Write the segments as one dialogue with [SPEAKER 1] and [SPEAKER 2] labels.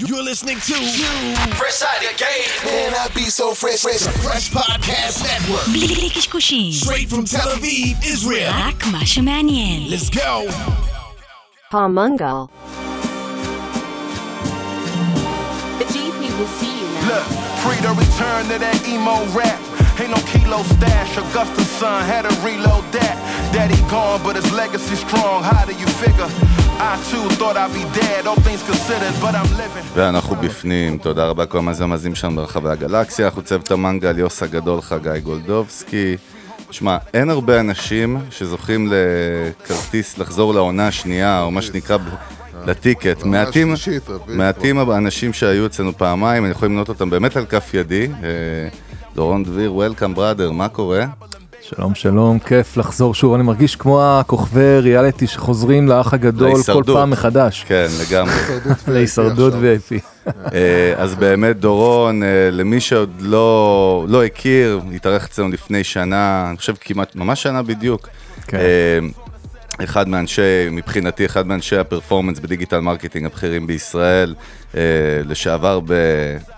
[SPEAKER 1] You're listening to Fresh Out of Game. Man, I be so fresh, fresh. Fresh Podcast Network.
[SPEAKER 2] בלי קשקושים,
[SPEAKER 1] Straight from Tel Aviv, Israel.
[SPEAKER 2] רק מה שמעניין.
[SPEAKER 1] Let's go.
[SPEAKER 3] Palmungal.
[SPEAKER 4] The GP will see you now.
[SPEAKER 5] Look, free to return to that emo rap. Ain't no kilo stash. Augusta's son had to reload that. Daddy gone, but his legacy strong. How do you figure? I too thought I'd be dead, all things considered, but I'm living.
[SPEAKER 6] ואנחנו בפנים, תודה רבה לכל המאזינים שלנו ברחבי הגלקסיה, אנחנו צוות המנגל, יוס הגדול, חגי גולדובסקי. שמע, אין הרבה אנשים שזוכים לכרטיס לחזור לעונה השנייה, או מה שנקרא לטיקט. מעטים, מעטים האנשים שהיו אצלנו פעמיים, אני יכול למנות אותם באמת על כף ידי. אה, דורון דביר, וולקאם בראדר, מה קורה?
[SPEAKER 7] שלום שלום, כיף לחזור שוב, אני מרגיש כמו הכוכבי ריאליטי שחוזרים לאח הגדול כל. פעם מחדש.
[SPEAKER 6] כן, לגמרי.
[SPEAKER 7] להישרדות. VIP.
[SPEAKER 6] אה, אז באמת דורון, אה, למי שעוד לא, לא הכיר, התארח אצלנו לפני שנה, אני חושב כמעט, ממש שנה בדיוק.
[SPEAKER 7] כן.
[SPEAKER 6] אה, אחד מאנשי, מבחינתי, אחד מאנשי הפרפורמנס בדיגיטל מרקטינג הבכירים בישראל, אה, לשעבר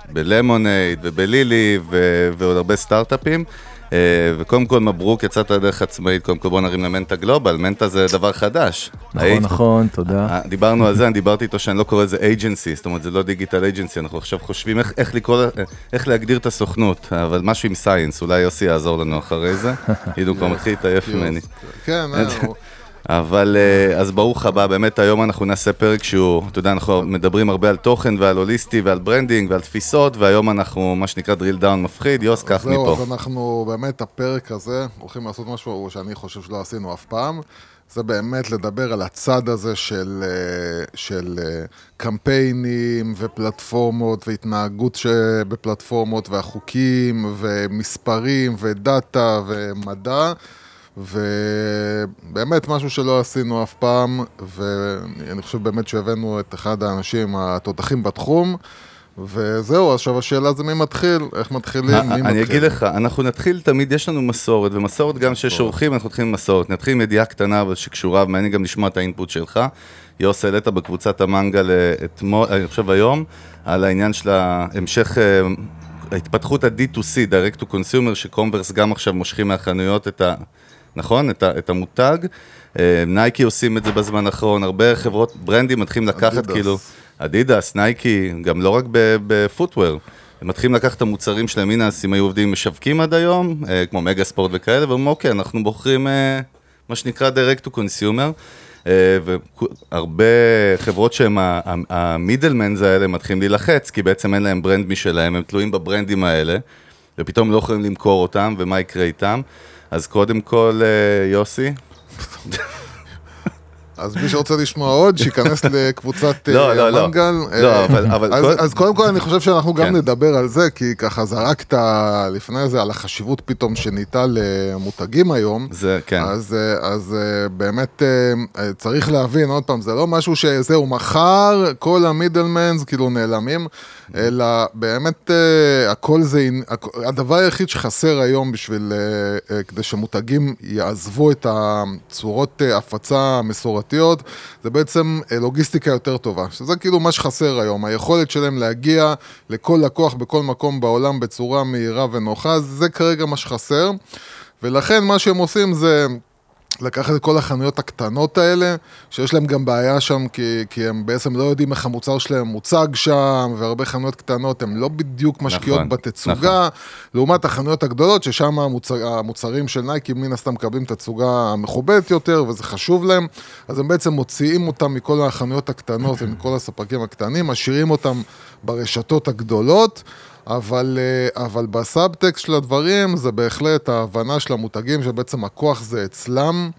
[SPEAKER 6] בלמונייד ובלילי ו- ועוד הרבה סטארט-אפים. אה, וקודם כל מברוק, יצאת לדרך עצמאית, קודם כל בוא נרים למנטה גלובל, מנטה זה דבר חדש.
[SPEAKER 7] נכון,
[SPEAKER 6] היית-
[SPEAKER 7] נכון, תודה.
[SPEAKER 6] אה, דיברנו על זה, אני דיברתי איתו שאני לא קורא לזה agency, זאת אומרת זה לא digital agency, אנחנו עכשיו חושבים איך, איך לקרוא, ל- איך להגדיר את הסוכנות, אבל משהו עם science, אולי יוסי יעזור לנו אחרי זה, כאילו הוא כבר מתחיל להתעייף ממני.
[SPEAKER 8] כן, אה,
[SPEAKER 6] אבל אה, אז ברוך הבא, באמת היום אנחנו נעשה פרק שהוא, אתה יודע, אנחנו מדברים הרבה על תוכן ועל הוליסטי ועל branding ועל תפיסות, והיום אנחנו, מה שנקרא drill down מפחיד, יוס, ככה
[SPEAKER 8] זהו,
[SPEAKER 6] מפה.
[SPEAKER 8] אז אנחנו באמת, הפרק הזה, הולכים לעשות משהו שאני חושב שלא עשינו אף פעם. זה באמת לדבר על הצד הזה של, אה, של אה, קמפיינים ופלטפורמות והתנהגות שבפלטפורמות והחוקים ומספרים ודאטה ומדע. ובאמת משהו שלא עשינו אף פעם, ואני חושב באמת שהבאנו את אחד האנשים התותחים בתחום, וזהו, עכשיו השאלה זה מי מתחיל, איך מתחילים, מי מתחיל.
[SPEAKER 6] אה, אני אגיד לך, אנחנו נתחיל תמיד, יש לנו מסורת, ומסורת גם שיש אורחים, אנחנו נתחיל עם מסורת. נתחיל עם ידיעה קטנה, אבל שקשורה, ומעניין גם לשמוע את האינפוט שלך. יוס, העלית בקבוצת המנגל אה, אתמול, אני חושב היום, על העניין של ההמשך, אה, ההתפתחות ה-D2C, Direct to Consumer, שקומרס גם עכשיו מושכים מהחנויות את ה... נכון? את, ה, את המותג. אה, נייקי עושים את זה בזמן האחרון, הרבה חברות, brand-ים מתחילים לקחת
[SPEAKER 8] אדידס.
[SPEAKER 6] כאילו, אדידס, נייקי, גם לא רק ב footwear. הם מתחילים לקחת את המוצרים שלהם, הנה, אם היו עובדים משווקים עד היום, אה, כמו מגה ספורט וכאלה, ואומרים, אוקיי, אנחנו בוחרים אה, מה שנקרא direct to consumer, והרבה חברות שהם המידלמנס האלה מתחילים להילחץ, כי בעצם אין להם ברנד משלהם, הם תלויים בברנדים האלה, ופתאום לא יכולים למכור אותם, ומה יקרה איתם. אז קודם כל, אה, יוסי,
[SPEAKER 8] אז מי שרוצה לשמוע עוד, שייכנס לקבוצת
[SPEAKER 6] לא,
[SPEAKER 8] אה,
[SPEAKER 6] לא, לא.
[SPEAKER 8] המנגל.
[SPEAKER 6] לא,
[SPEAKER 8] אה,
[SPEAKER 6] אבל- אבל
[SPEAKER 8] אז-
[SPEAKER 6] כל-
[SPEAKER 8] אז קודם כל אני חושב שאנחנו גם
[SPEAKER 6] כן.
[SPEAKER 8] נדבר על זה, כי ככה זרקת לפני זה על החשיבות פתאום שניתה למותגים היום.
[SPEAKER 6] זה, כן.
[SPEAKER 8] אז, אה, אז באמת צריך להבין, עוד פעם, זה לא משהו שזהו, מחר כל המידלמנס כאילו נעלמים, אלא באמת הכל זה, הדבר היחיד שחסר היום בשביל, כדי שמותגים יעזבו את הצורות הפצה המסורתיות, זה בעצם אה, לוגיסטיקה יותר טובה, שזה כאילו מה שחסר היום, היכולת שלהם להגיע לכל לקוח בכל מקום בעולם בצורה מהירה ונוחה, זה כרגע מה שחסר. ולכן מה שהם עושים זה לקחת את כל החנויות הקטנות האלה, שיש להם גם בעיה שם, כי, כי הם בעצם לא יודעים איך המוצר שלהם מוצג שם, והרבה חנויות קטנות הן לא בדיוק משקיעות
[SPEAKER 6] נכון,
[SPEAKER 8] בתצוגה, לעומת החנויות הגדולות, ששם המוצר, המוצרים של נייקי מן הסתם מקבלים תצוגה המכובדת יותר, וזה חשוב להם, אז הם בעצם מוציאים אותם מכל החנויות הקטנות ומכל הספקים הקטנים, משאירים אותם ברשתות הגדולות. אבל, אה, אבל בסאבטקסט של הדברים זה בהחלט ההבנה של המותגים שבעצם הכוח זה אצלם.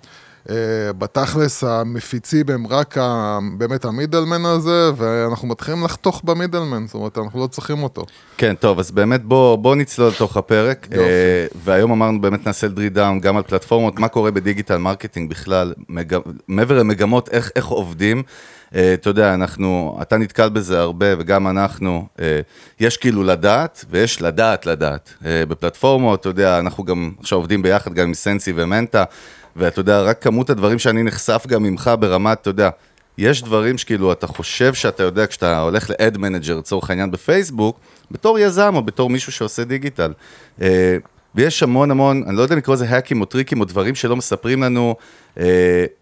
[SPEAKER 8] אה, בתכלס המפיצים הם רק ה, באמת ה middleman הזה, ואנחנו מתחילים לחתוך ב middleman, זאת אומרת, אנחנו לא צריכים אותו.
[SPEAKER 6] כן, טוב, אז באמת בוא, בוא נצלול לתוך הפרק.
[SPEAKER 8] יופי.
[SPEAKER 6] אה, והיום אמרנו באמת נעשה drill down גם על פלטפורמות, מה קורה ב digital marketing בכלל, מג... מעבר למגמות, איך, איך עובדים. אה, אתה יודע, אנחנו, אתה נתקל בזה הרבה, וגם אנחנו, אה, יש כאילו לדעת, ויש לדעת לדעת. אה, בפלטפורמות, אתה יודע, אנחנו גם עכשיו עובדים ביחד גם עם סנסי ומנטה, ואתה יודע, רק כמות הדברים שאני נחשף גם ממך ברמת, אתה יודע, יש דברים שכאילו אתה חושב שאתה יודע כשאתה הולך ל-ad manager לצורך העניין בפייסבוק, בתור יזם או בתור מישהו שעושה דיגיטל. ויש המון המון, אני לא יודע אם לקרוא לזה האקים או טריקים או דברים שלא מספרים לנו,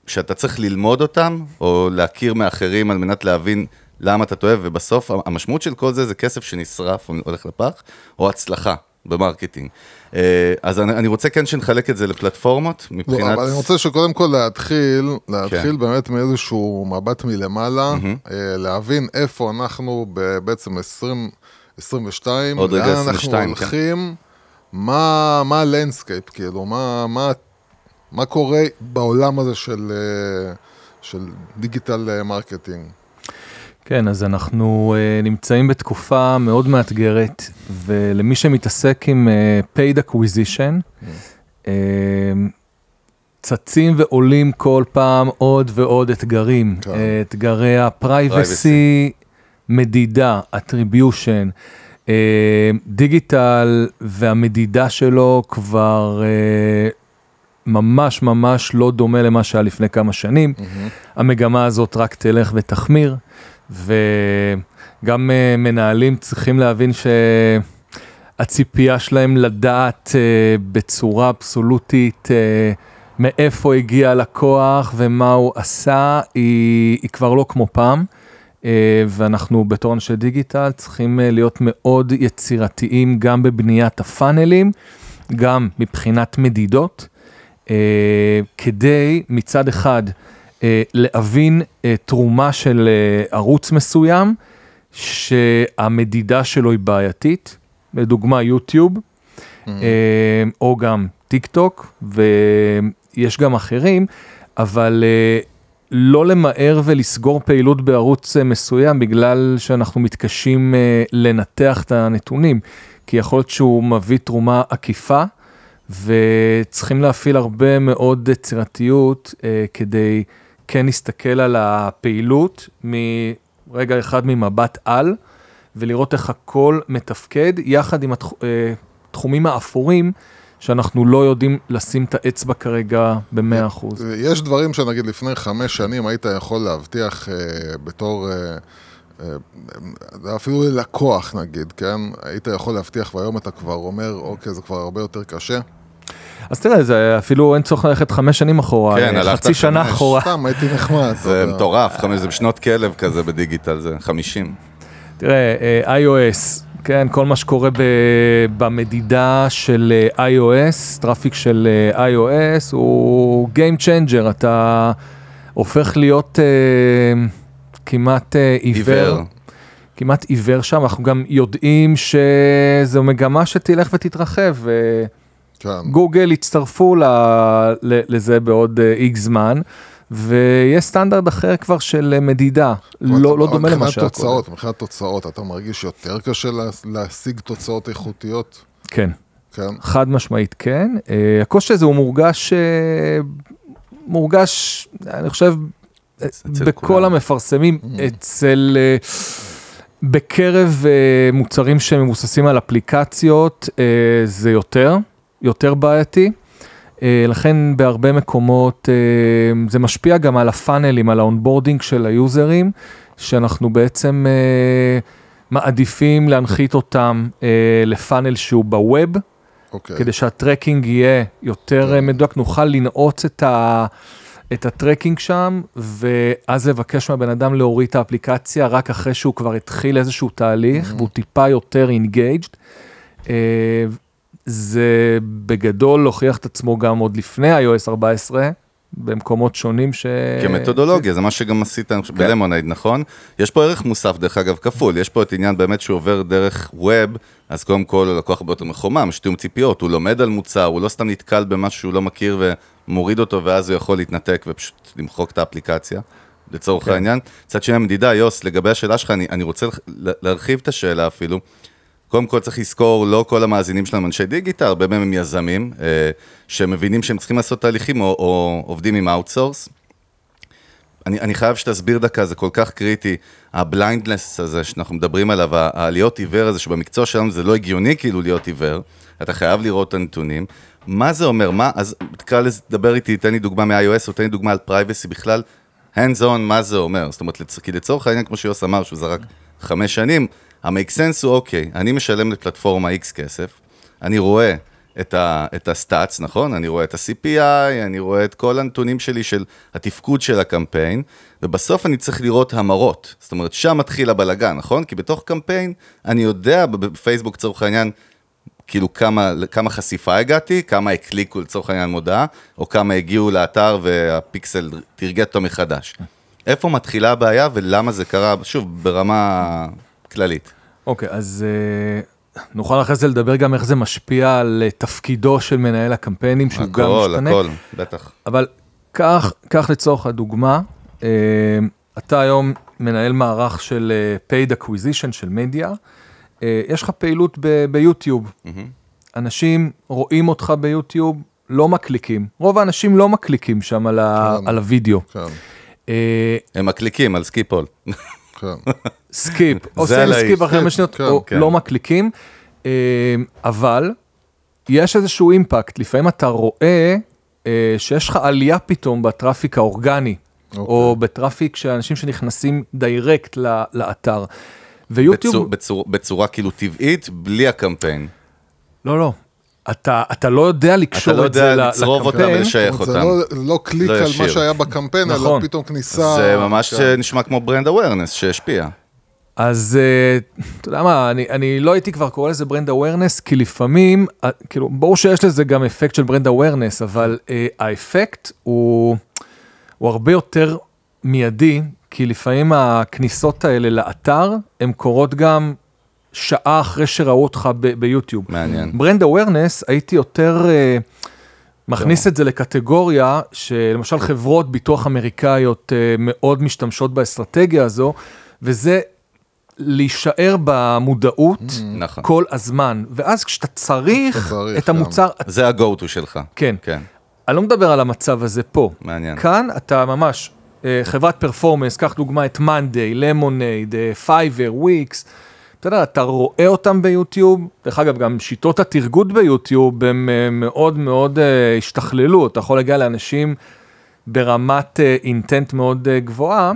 [SPEAKER 6] שאתה צריך ללמוד אותם, או להכיר מאחרים על מנת להבין למה אתה טועה, ובסוף המשמעות של כל זה זה כסף שנשרף או הולך לפח, או הצלחה ב marketing. אה, אז אני, אני רוצה כן שנחלק את זה לפלטפורמות, מבחינת...
[SPEAKER 8] לא, אבל אני רוצה שקודם כל להתחיל, להתחיל
[SPEAKER 6] כן.
[SPEAKER 8] באמת מאיזשהו מבט מלמעלה, אה, להבין איפה אנחנו בעצם 2022,
[SPEAKER 6] עוד רגע
[SPEAKER 8] לאן
[SPEAKER 6] 22,
[SPEAKER 8] אנחנו
[SPEAKER 6] כן.
[SPEAKER 8] הולכים, מה מה ה landscape, כאילו, מה- מה- מה קורה בעולם הזה של, אה, של digital אה, marketing.
[SPEAKER 7] כן, אז אנחנו אה, נמצאים בתקופה מאוד מאתגרת, ולמי שמתעסק עם אה, paid acquisition, אה, צצים ועולים כל פעם עוד ועוד אתגרים.
[SPEAKER 8] כן.
[SPEAKER 7] אתגרי ה-privacy, מדידה, attribution, דיגיטל והמדידה שלו כבר ממש ממש לא דומה למה שהיה לפני כמה שנים. המגמה הזאת רק תלך ותחמיר, וגם uh, מנהלים צריכים להבין שהציפייה שלהם לדעת uh, בצורה אבסולוטית uh, מאיפה הגיע הלקוח ומה הוא עשה, היא, היא כבר לא כמו פעם. Uh, ואנחנו בתור אנשי דיגיטל צריכים uh, להיות מאוד יצירתיים גם בבניית הפאנלים, גם מבחינת מדידות, כדי מצד אחד אה, להבין אה, תרומה של אה, ערוץ מסוים, שהמדידה שלו היא בעייתית, לדוגמה יוטיוב, אה, או גם טיק טוק, ויש גם אחרים, אבל אה, לא למהר ולסגור פעילות בערוץ אה, מסוים בגלל שאנחנו מתקשים אה, לנתח את הנתונים, כי יכול להיות שהוא מביא תרומה עקיפה. וצריכים להפעיל הרבה מאוד יצירתיות אה, כדי כן להסתכל על הפעילות מרגע אחד ממבט על, ולראות איך הכל מתפקד, יחד עם התחומים האפורים, שאנחנו לא יודעים לשים את האצבע כרגע ב-100%.
[SPEAKER 8] יש דברים שנגיד לפני חמש שנים היית יכול להבטיח אה, בתור, אה, אה, אפילו ללקוח נגיד, כן? היית יכול להבטיח והיום אתה כבר אומר, אוקיי, זה כבר הרבה יותר קשה.
[SPEAKER 7] אז תראה, זה אפילו אין צורך ללכת חמש שנים אחורה,
[SPEAKER 6] כן,
[SPEAKER 7] אה,
[SPEAKER 6] הלכת
[SPEAKER 7] חצי שנה
[SPEAKER 6] חמש.
[SPEAKER 7] אחורה.
[SPEAKER 8] סתם, הייתי נחמד.
[SPEAKER 6] זה. מטורף, חמש- זה בשנות כלב כזה בדיגיטל, זה 50.
[SPEAKER 7] תראה, אה, iOS, כן, כל מה שקורה ב, במדידה של אה, iOS, traffic של אה, iOS, הוא Game Changer, אתה הופך להיות אה, כמעט אה, עיוור.
[SPEAKER 6] עיוור.
[SPEAKER 7] כמעט עיוור שם, אנחנו גם יודעים שזו מגמה שתלך ותתרחב. אה,
[SPEAKER 8] כן.
[SPEAKER 7] גוגל יצטרפו ל, ל, לזה בעוד איקס זמן, ויש סטנדרט אחר כבר של אה, מדידה, לא, לא דומה למה שהיה קודם.
[SPEAKER 8] מבחינת תוצאות, אתה מרגיש יותר קשה לה- להשיג תוצאות איכותיות?
[SPEAKER 7] כן,
[SPEAKER 8] כן.
[SPEAKER 7] חד משמעית כן. אה, הקושי הזה הוא מורגש, אה, מורגש, אני חושב, אה, בכל. המפרסמים, אצל... אה, בקרב אה, מוצרים שמבוססים על אפליקציות אה, זה יותר, יותר בעייתי. אה, לכן בהרבה מקומות אה, זה משפיע גם על ה funnels, על ה onboarding של היוזרים, שאנחנו בעצם אה, מעדיפים להנחית אותם אה, ל funnel שהוא ב web,
[SPEAKER 8] אוקיי.
[SPEAKER 7] כדי שה tracking יהיה יותר אה, מדויק, נוכל לנעוץ את, ה, את ה tracking שם, ואז לבקש מהבן אדם להוריד את האפליקציה רק אחרי שהוא כבר התחיל איזשהו תהליך, והוא טיפה יותר engaged. זה בגדול הוכיח את עצמו גם עוד לפני iOS 14, במקומות שונים ש...
[SPEAKER 6] כמתודולוגיה, זה מה שגם עשית
[SPEAKER 7] כן.
[SPEAKER 6] בלמונייד, נכון? יש פה ערך מוסף, דרך אגב, כפול. יש פה את עניין באמת שהוא עובר דרך web, אז קודם כל הלקוח הרבה יותר מחומם, יש תיאום ציפיות, הוא לומד על מוצר, הוא לא סתם נתקל במשהו שהוא לא מכיר ומוריד אותו, ואז הוא יכול להתנתק ופשוט למחוק את האפליקציה, לצורך
[SPEAKER 7] כן.
[SPEAKER 6] העניין. מצד שני, המדידה, יוס, לגבי השאלה שלך, אני, אני רוצה לה- להרחיב את השאלה אפילו. קודם כל צריך לזכור, לא כל המאזינים שלנו אנשי דיגיטל, הרבה מהם הם יזמים, אה, שמבינים שהם צריכים לעשות תהליכים או, או עובדים עם outsource. אני, אני חייב שתסביר דקה, זה כל כך קריטי, ה blindness הזה שאנחנו מדברים עליו, העלייות עיוור הזה, שבמקצוע שלנו זה לא הגיוני כאילו להיות עיוור, אתה חייב לראות את הנתונים. מה זה אומר? מה, אז תקרא לזה, תדבר איתי, תן לי דוגמה מ-iOS או תן לי דוגמה על פרייבסי בכלל. hands on, מה זה אומר? זאת אומרת, לצ- כי לצורך העניין, כמו שיוס אמר, שהוא זרק חמש שנים, המייק סנס הוא אוקיי, אני משלם לפלטפורמה X כסף, אני רואה את, ה, את הסטאצ, נכון? אני רואה את ה-CPI, אני רואה את כל הנתונים שלי של התפקוד של הקמפיין, ובסוף אני צריך לראות המרות. זאת אומרת, שם מתחיל הבלגן, נכון? כי בתוך קמפיין, אני יודע בפייסבוק, לצורך העניין, כאילו כמה, כמה חשיפה הגעתי, כמה הקליקו לצורך העניין מודעה, או כמה הגיעו לאתר והפיקסל תרגט אותו מחדש. איפה מתחילה הבעיה ולמה זה קרה, שוב, ברמה כללית.
[SPEAKER 7] אוקיי, אז אה, נוכל אחרי זה לדבר גם איך זה משפיע על אה, תפקידו של מנהל הקמפיינים, שהוא גם
[SPEAKER 6] הכל,
[SPEAKER 7] משתנה.
[SPEAKER 6] הכל, בטח.
[SPEAKER 7] אבל קח, קח לצורך הדוגמה, אה, אתה היום מנהל מערך של אה, paid acquisition של מדיה, יש לך פעילות ב- ביוטיוב. אנשים רואים אותך ביוטיוב, לא מקליקים. רוב האנשים לא מקליקים שם על, ה-
[SPEAKER 8] כן.
[SPEAKER 7] על הוידאו.
[SPEAKER 8] כן,
[SPEAKER 7] אה,
[SPEAKER 6] הם מקליקים על skip
[SPEAKER 8] ול.
[SPEAKER 7] כן.
[SPEAKER 6] skip,
[SPEAKER 7] עושים skip אחרי חמש שניות,
[SPEAKER 8] כן,
[SPEAKER 7] או
[SPEAKER 6] כן.
[SPEAKER 7] לא מקליקים, אה, אבל יש איזשהו impact, לפעמים אתה רואה אה, שיש לך עלייה פתאום ב traffic האורגני, או
[SPEAKER 8] אוקיי.
[SPEAKER 7] ב traffic של אנשים שנכנסים direct לאתר. ויוטיוב,
[SPEAKER 6] בצור, בצור, בצורה כאילו טבעית, בלי הקמפיין.
[SPEAKER 7] לא, לא, אתה, אתה לא יודע לקשור
[SPEAKER 6] אתה לא
[SPEAKER 7] את זה
[SPEAKER 6] יודע
[SPEAKER 7] ל-
[SPEAKER 6] לצרוב אותם
[SPEAKER 7] לקמפיין.
[SPEAKER 6] ולשייך אותם.
[SPEAKER 8] זה לא, לא קליק
[SPEAKER 6] לא
[SPEAKER 8] על
[SPEAKER 6] ישיר.
[SPEAKER 8] מה שהיה בקמפיין, אלא
[SPEAKER 7] נכון.
[SPEAKER 8] פתאום כניסה.
[SPEAKER 6] זה ממש
[SPEAKER 8] כן.
[SPEAKER 6] נשמע כמו brand awareness שהשפיע.
[SPEAKER 7] אז אה, אתה יודע מה, אני, אני לא הייתי כבר קורא לזה brand awareness, כי לפעמים, אה, כאילו, ברור שיש לזה גם אפקט של brand awareness, אבל אה, האפקט הוא, הוא הרבה יותר מיידי, כי לפעמים הכניסות האלה לאתר, הן קורות גם שעה אחרי שראו אותך ב- ביוטיוב.
[SPEAKER 6] מעניין.
[SPEAKER 7] brand awareness, הייתי יותר אה, מכניס את זה לקטגוריה שלמשל חברות ביטוח אמריקאיות אה, מאוד משתמשות באסטרטגיה הזו, וזה להישאר במודעות
[SPEAKER 6] נכון.
[SPEAKER 7] כל הזמן, ואז כשאתה צריך את המוצר,
[SPEAKER 6] זה ה-go-to שלך.
[SPEAKER 7] כן.
[SPEAKER 6] כן,
[SPEAKER 7] אני לא מדבר על המצב הזה פה.
[SPEAKER 6] מעניין.
[SPEAKER 7] כאן אתה ממש, חברת performance, קח דוגמא את מאנדיי, למונייד, פייבר, וויקס, אתה יודע, אתה רואה אותם ביוטיוב, דרך אגב, גם שיטות הטרגוט ביוטיוב הם אה, מאוד מאוד אה, השתכללו, אתה יכול להגיע לאנשים ברמת intent מאוד אה, גבוהה,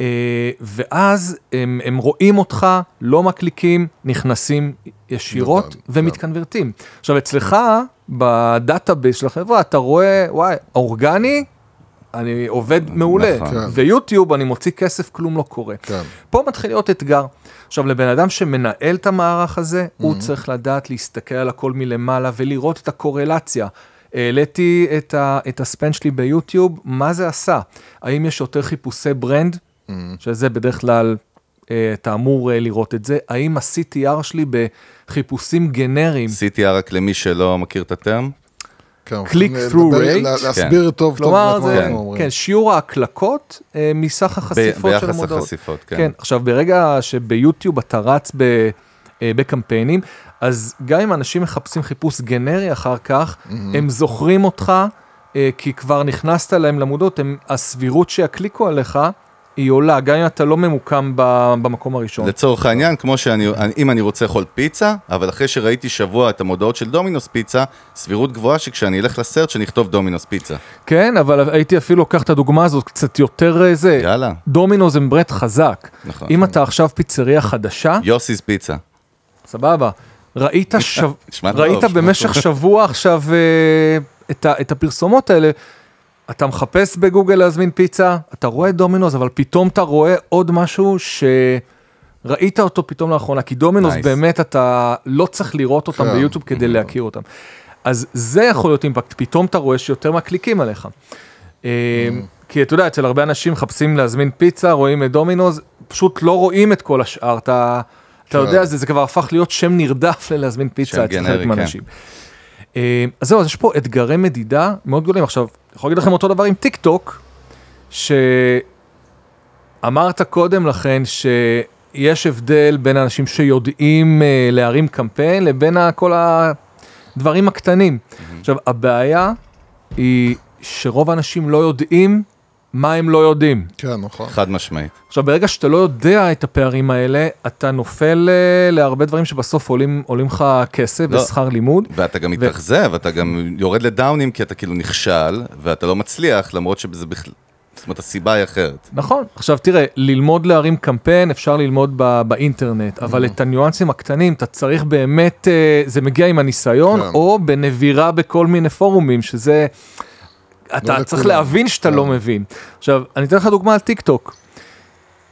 [SPEAKER 7] אה, ואז הם, הם רואים אותך, לא מקליקים, נכנסים ישירות
[SPEAKER 8] נכון,
[SPEAKER 7] ומתקנוורטים. עכשיו, אצלך, ב database של החברה, אתה רואה, וואי, אורגני, אני עובד מעולה,
[SPEAKER 6] נכון.
[SPEAKER 8] כן.
[SPEAKER 7] ויוטיוב, אני מוציא כסף, כלום לא קורה.
[SPEAKER 8] כן.
[SPEAKER 7] פה מתחיל להיות אתגר. עכשיו, לבן אדם שמנהל את המערך הזה, הוא
[SPEAKER 8] Mm-hmm.
[SPEAKER 7] צריך לדעת להסתכל על הכל מלמעלה ולראות את הקורלציה. העליתי את, ה, את הספן שלי ביוטיוב, מה זה עשה? האם יש יותר חיפושי ברנד,
[SPEAKER 8] Mm-hmm.
[SPEAKER 7] שזה בדרך כלל, אה, אתה אמור אה, לראות את זה, האם ה-CTR שלי בחיפושים גנריים,
[SPEAKER 6] CTR רק למי שלא מכיר את הטרם.
[SPEAKER 8] כן,
[SPEAKER 7] through rate.
[SPEAKER 8] לה- להסביר טוב טוב
[SPEAKER 7] כלומר,
[SPEAKER 8] מה
[SPEAKER 7] זה,
[SPEAKER 8] אנחנו אומרים.
[SPEAKER 7] כן, שיעור ההקלקות אה, מסך החשיפות של
[SPEAKER 6] ביחס
[SPEAKER 7] המודעות.
[SPEAKER 6] לחשיפות, כן.
[SPEAKER 7] כן, עכשיו ברגע שביוטיוב אתה רץ ב, אה, בקמפיינים, אז גם אם אנשים מחפשים חיפוש גנרי אחר כך, הם זוכרים אותך, אה, כי כבר נכנסת להם למודעות, הם, הסבירות שיקליקו עליך היא עולה, גם אם אתה לא ממוקם במקום הראשון.
[SPEAKER 6] לצורך העניין, כמו שאני, אם אני רוצה לאכול פיצה, אבל אחרי שראיתי שבוע את המודעות של דומינוס פיצה, סבירות גבוהה שכשאני אלך לסרט שאני אכתוב דומינוס פיצה.
[SPEAKER 7] כן, אבל הייתי אפילו לוקח את הדוגמה הזאת קצת יותר אה, זה.
[SPEAKER 6] יאללה.
[SPEAKER 7] דומינוס הם ברט חזק.
[SPEAKER 6] נכון.
[SPEAKER 7] אם אתה עכשיו פיצריה חדשה,
[SPEAKER 6] יוסי's פיצה.
[SPEAKER 7] סבבה. ראית, במשך. שבוע עכשיו אה, את, ה... את הפרסומות האלה, אתה מחפש בגוגל להזמין פיצה, אתה רואה דומינוס, אבל פתאום אתה רואה עוד משהו שראית אותו פתאום לאחרונה, כי דומינוס
[SPEAKER 6] Nice.
[SPEAKER 7] באמת אתה לא צריך לראות אותם
[SPEAKER 8] כן.
[SPEAKER 7] ביוטיוב כדי להכיר אותם. אז זה יכול להיות אימפקט, פתאום אתה רואה שיותר מקליקים עליך. אה, כי אתה יודע, אצל הרבה אנשים מחפשים להזמין פיצה, רואים את דומינוס, פשוט לא רואים את כל השאר, אתה, אתה
[SPEAKER 8] כן.
[SPEAKER 7] יודע, זה, זה כבר הפך להיות שם נרדף ללהזמין פיצה אצל חלק
[SPEAKER 6] כן.
[SPEAKER 7] מהאנשים. אה, אז זהו, אז יש פה אתגרי מדידה מאוד גדולים. עכשיו, אני יכול להגיד לכם אותו דבר עם טיק טוק, שאמרת קודם לכן שיש הבדל בין אנשים שיודעים אה, להרים קמפיין לבין כל הדברים הקטנים. עכשיו, הבעיה היא שרוב האנשים לא יודעים מה הם לא יודעים.
[SPEAKER 8] כן, נכון.
[SPEAKER 6] חד משמעית.
[SPEAKER 7] עכשיו, ברגע שאתה לא יודע את הפערים האלה, אתה נופל אה, להרבה דברים שבסוף עולים, עולים לך כסף
[SPEAKER 6] לא.
[SPEAKER 7] ושכר לימוד.
[SPEAKER 6] ואתה גם מתאכזב, אתה גם יורד לדאונים כי אתה כאילו נכשל, ואתה לא מצליח, למרות שזה בכלל... זאת אומרת, הסיבה היא אחרת.
[SPEAKER 7] נכון, עכשיו תראה, ללמוד להרים קמפיין אפשר ללמוד ב- באינטרנט, אבל את הניואנסים הקטנים אתה צריך באמת, אה, זה מגיע עם הניסיון,
[SPEAKER 8] כן.
[SPEAKER 7] או בנבירה בכל מיני פורומים, שזה, אתה
[SPEAKER 8] לכולם.
[SPEAKER 7] צריך להבין שאתה
[SPEAKER 8] כן.
[SPEAKER 7] לא מבין. עכשיו, אני אתן לך דוגמה על טיק טוק.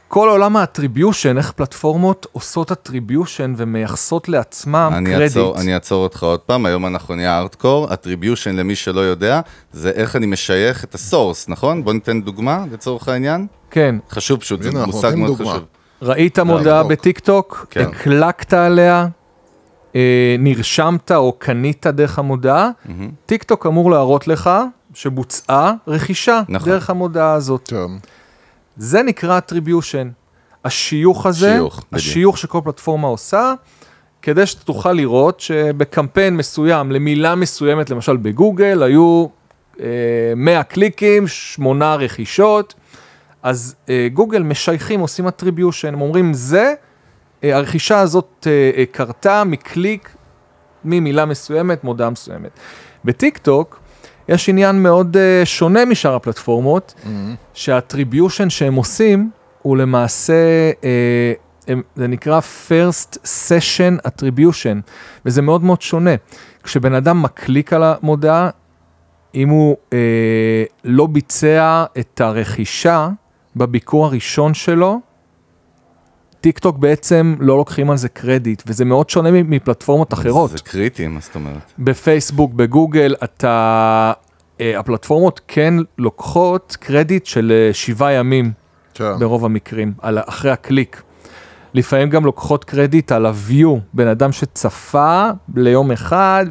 [SPEAKER 7] כל עולם ה attribution, איך פלטפורמות עושות attribution ומייחסות לעצמם
[SPEAKER 6] אני
[SPEAKER 7] קרדיט.
[SPEAKER 6] אעצור, אני אעצור אותך עוד פעם, היום אנחנו נהיה hardcore, attribution למי שלא יודע, זה איך אני משייך את ה source, נכון? בוא ניתן דוגמה לצורך העניין.
[SPEAKER 7] כן,
[SPEAKER 6] חשוב פשוט, זה מושג מאוד
[SPEAKER 8] דוגמה.
[SPEAKER 6] חשוב.
[SPEAKER 7] ראית מודעה. בטיק טוק,
[SPEAKER 6] כן.
[SPEAKER 7] הקלקת עליה, אה, נרשמת או קנית דרך המודעה, טיק טוק אמור להראות לך שבוצעה רכישה
[SPEAKER 6] נכון.
[SPEAKER 7] דרך המודעה הזאת.
[SPEAKER 8] כן.
[SPEAKER 7] זה נקרא attribution. השיוך הזה,
[SPEAKER 6] שיוך, בדיוק.
[SPEAKER 7] השיוך שכל פלטפורמה עושה, כדי שתוכל לראות שבקמפיין מסוים למילה מסוימת, למשל בגוגל, היו אה, 100 קליקים, 8 רכישות, אז אה, גוגל משייכים, עושים attribution, הם אומרים זה, אה, הרכישה הזאת אה, אה, קרתה מקליק ממילה מסוימת, מודעה מסוימת. בטיק טוק יש עניין מאוד אה, שונה משאר הפלטפורמות, שהאטריביושן שהם עושים הוא למעשה, אה, הם, זה נקרא first session attribution, וזה מאוד מאוד שונה. כשבן אדם מקליק על המודעה, אם הוא אה, לא ביצע את הרכישה בביקור הראשון שלו, טיק טוק בעצם לא לוקחים על זה קרדיט, וזה מאוד שונה מפלטפורמות אחרות.
[SPEAKER 6] זה קריטי, מה זאת אומרת?
[SPEAKER 7] בפייסבוק, בגוגל, אתה... אה, הפלטפורמות כן לוקחות קרדיט של אה, שבעה ימים
[SPEAKER 8] כן.
[SPEAKER 7] ברוב המקרים, על, אחרי הקליק. לפעמים גם לוקחות קרדיט על ה-view, בן אדם שצפה ליום אחד,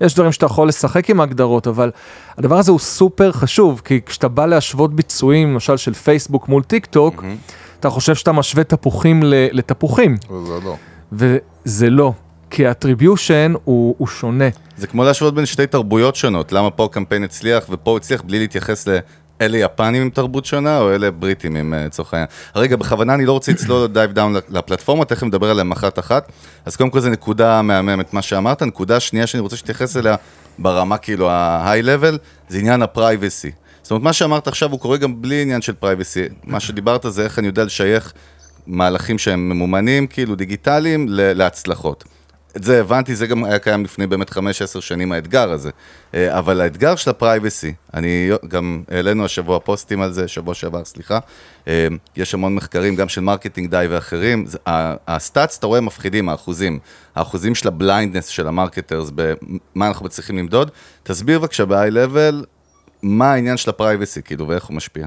[SPEAKER 7] יש דברים שאתה יכול לשחק עם ההגדרות, אבל הדבר הזה הוא סופר חשוב, כי כשאתה בא להשוות ביצועים, למשל של פייסבוק מול טיק טוק, אתה חושב שאתה משווה תפוחים לתפוחים,
[SPEAKER 8] וזה לא.
[SPEAKER 7] וזה לא, כי ה attribution הוא, הוא שונה.
[SPEAKER 6] זה כמו להשוות בין שתי תרבויות שונות, למה פה הקמפיין הצליח ופה הוא הצליח בלי להתייחס לאלה יפנים עם תרבות שונה או אלה בריטים עם אה, לצורך העניין. רגע, בכוונה אני לא רוצה לצלול dive down לפלטפורמה, תכף נדבר עליהם אחת אחת. אז קודם כל זו נקודה מהממת מה שאמרת, נקודה שנייה שאני רוצה שתתייחס אליה ברמה כאילו level, זה עניין ה-privacy. זאת אומרת, מה שאמרת עכשיו הוא קורה גם בלי עניין של privacy. מה שדיברת זה איך אני יודע לשייך מהלכים שהם ממומנים, כאילו דיגיטליים, להצלחות. את זה הבנתי, זה גם היה קיים לפני באמת 5-10 שנים האתגר הזה. אה, אבל האתגר של ה-privacy, אני גם העלינו השבוע פוסטים על זה, שבוע שעבר, סליחה. אה, יש המון מחקרים, גם של מרקטינג די ואחרים. ה-stats, אתה רואה, מפחידים, האחוזים. האחוזים של ה-blindness של ה-marketers, במה אנחנו מצליחים למדוד. תסביר בבקשה ב-high level, מה העניין של ה-privacy, כאילו, ואיך הוא משפיע.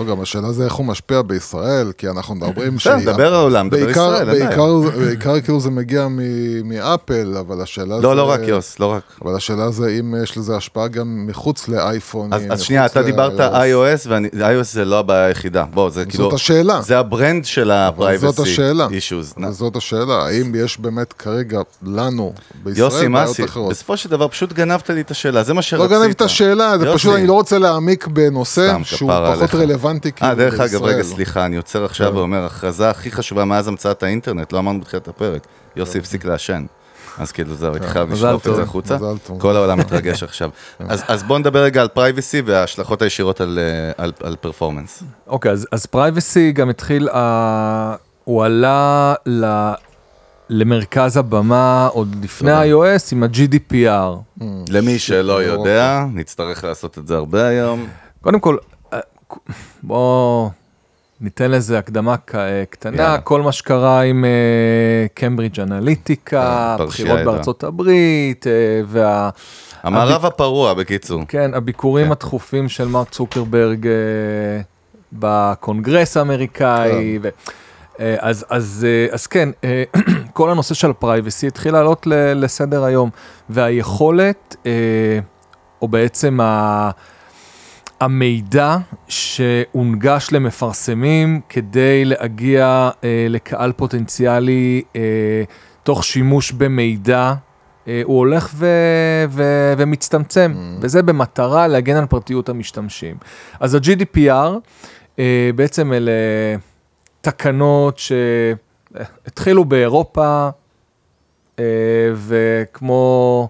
[SPEAKER 8] לא, גם השאלה זה איך הוא משפיע בישראל, כי אנחנו מדברים...
[SPEAKER 6] בסדר,
[SPEAKER 8] שהיא-
[SPEAKER 6] דבר העולם, דבר ישראל, אין בעיה.
[SPEAKER 8] בעיקר- כאילו זה מגיע מאפל, אבל השאלה זה...
[SPEAKER 6] לא, לא רק, יוס, לא רק.
[SPEAKER 8] אבל השאלה זה אם יש לזה השפעה גם מחוץ לאייפונים.
[SPEAKER 6] אז, שנייה, אתה דיברת iOS, ואני- iOS זה לא הבעיה היחידה. בוא, זה כאילו...
[SPEAKER 8] השאלה.
[SPEAKER 6] זה הברנד של
[SPEAKER 8] אבל זאת
[SPEAKER 6] ה-privacy
[SPEAKER 8] השאלה. זאת השאלה, האם יש באמת כרגע לנו בישראל
[SPEAKER 6] יוסי
[SPEAKER 8] בעיות
[SPEAKER 6] מסי,
[SPEAKER 8] אחרות?
[SPEAKER 6] בסופו של דבר פשוט גנבת לי את השאלה, זה מה
[SPEAKER 8] לא
[SPEAKER 6] שרצית.
[SPEAKER 8] גנב את השאלה, זה. פשוט אני לא רוצה להעמיק בנושא שהוא פחות
[SPEAKER 6] עליך.
[SPEAKER 8] רלוונטי כאילו
[SPEAKER 6] אה,
[SPEAKER 8] בישראל.
[SPEAKER 6] דרך אגב, רגע, סליחה, אני עוצר עכשיו
[SPEAKER 8] כן.
[SPEAKER 6] ואומר, הכרזה הכי חשובה מאז המצאת האינטרנט, לא אמרנו בתחילת הפרק, יוסי הפסיק לעשן. אז כאילו זהו, הייתי חייב
[SPEAKER 7] כן.
[SPEAKER 6] לשלוף את זה החוצה.
[SPEAKER 8] מזל טוב.
[SPEAKER 6] כל העולם מתרגש עכשיו. אז אז בואו נדבר רגע על privacy וההשלכות הישירות על, אה, performance.
[SPEAKER 7] אוקיי, אז, אז privacy גם התחיל, uh, הוא עלה ל, למרכז הבמה עוד לפני ה-iOS עם ה-GDPR.
[SPEAKER 6] למי שלא
[SPEAKER 8] לא
[SPEAKER 6] יודע, נצטרך לעשות את זה הרבה היום.
[SPEAKER 7] קודם כל, אה, בוא ניתן לזה הקדמה אה, קטנה,
[SPEAKER 6] יאללה.
[SPEAKER 7] כל מה שקרה עם קמברידג' אנליטיקה,
[SPEAKER 6] כן, פרשייה
[SPEAKER 7] בחירות. בארצות הברית, אה, וה...
[SPEAKER 6] המערב הפרוע, בקיצור.
[SPEAKER 7] כן, הביקורים
[SPEAKER 6] כן.
[SPEAKER 7] התכופים של מרק צוקרברג אה, בקונגרס האמריקאי. ו... אה, אז, אז, אה, אז כן, כל הנושא של ה-privacy התחיל לעלות ל- לסדר היום, והיכולת, או בעצם ה... המידע שהונגש למפרסמים כדי להגיע אה, לקהל פוטנציאלי אה, תוך שימוש במידע, אה, הוא הולך ו- ו- ומצטמצם, mm. וזה במטרה להגן על פרטיות המשתמשים. אז ה-GDPR, אה, בעצם אלה תקנות שהתחילו באירופה, אה, וכמו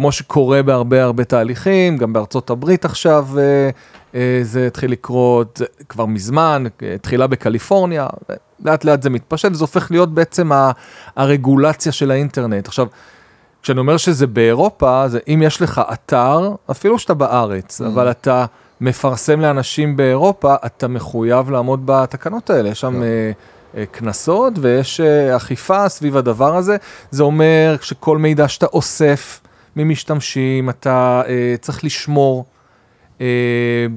[SPEAKER 7] כמו שקורה בהרבה הרבה תהליכים, גם בארצות הברית עכשיו אה, אה, זה התחיל לקרות זה כבר מזמן, תחילה בקליפורניה, לאט לאט זה מתפשט, וזה הופך להיות בעצם הרגולציה של האינטרנט. עכשיו, כשאני אומר שזה באירופה, זה אם יש לך אתר, אפילו שאתה בארץ, אבל אתה מפרסם לאנשים באירופה, אתה מחויב לעמוד בתקנות האלה. יש שם אה, אה, קנסות ויש אכיפה סביב הדבר הזה. זה אומר שכל מידע שאתה אוסף ממשתמשים, אתה אה, צריך לשמור. אה,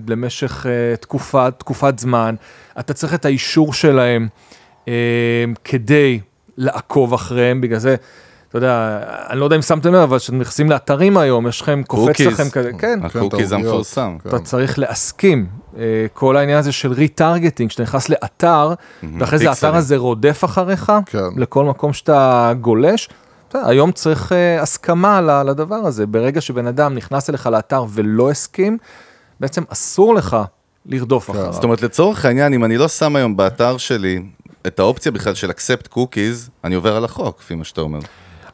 [SPEAKER 7] למשך אה, תקופה, תקופת זמן, אתה צריך את האישור שלהם אה, כדי לעקוב אחריהם, בגלל זה, אתה יודע, אני לא יודע אם שמתם לב, אבל כשאתם נכנסים לאתרים היום, יש לכם, קופץ. לכם כזה, כן,
[SPEAKER 6] הקוקיז. המפורסם.
[SPEAKER 8] כן.
[SPEAKER 7] אתה צריך להסכים. אה, כל העניין הזה של retargeting, שאתה נכנס לאתר, ואחרי זה. האתר הזה רודף אחריך,
[SPEAKER 8] כן.
[SPEAKER 7] לכל מקום שאתה גולש. היום צריך אה, הסכמה לדבר הזה. ברגע שבן אדם נכנס אליך לאתר ולא הסכים, בעצם אסור לך לרדוף אחריו.
[SPEAKER 6] זאת אומרת, לצורך העניין, אם אני לא שם היום באתר שלי את האופציה בכלל של accept cookies, אני עובר על החוק, לפי מה שאתה אומר.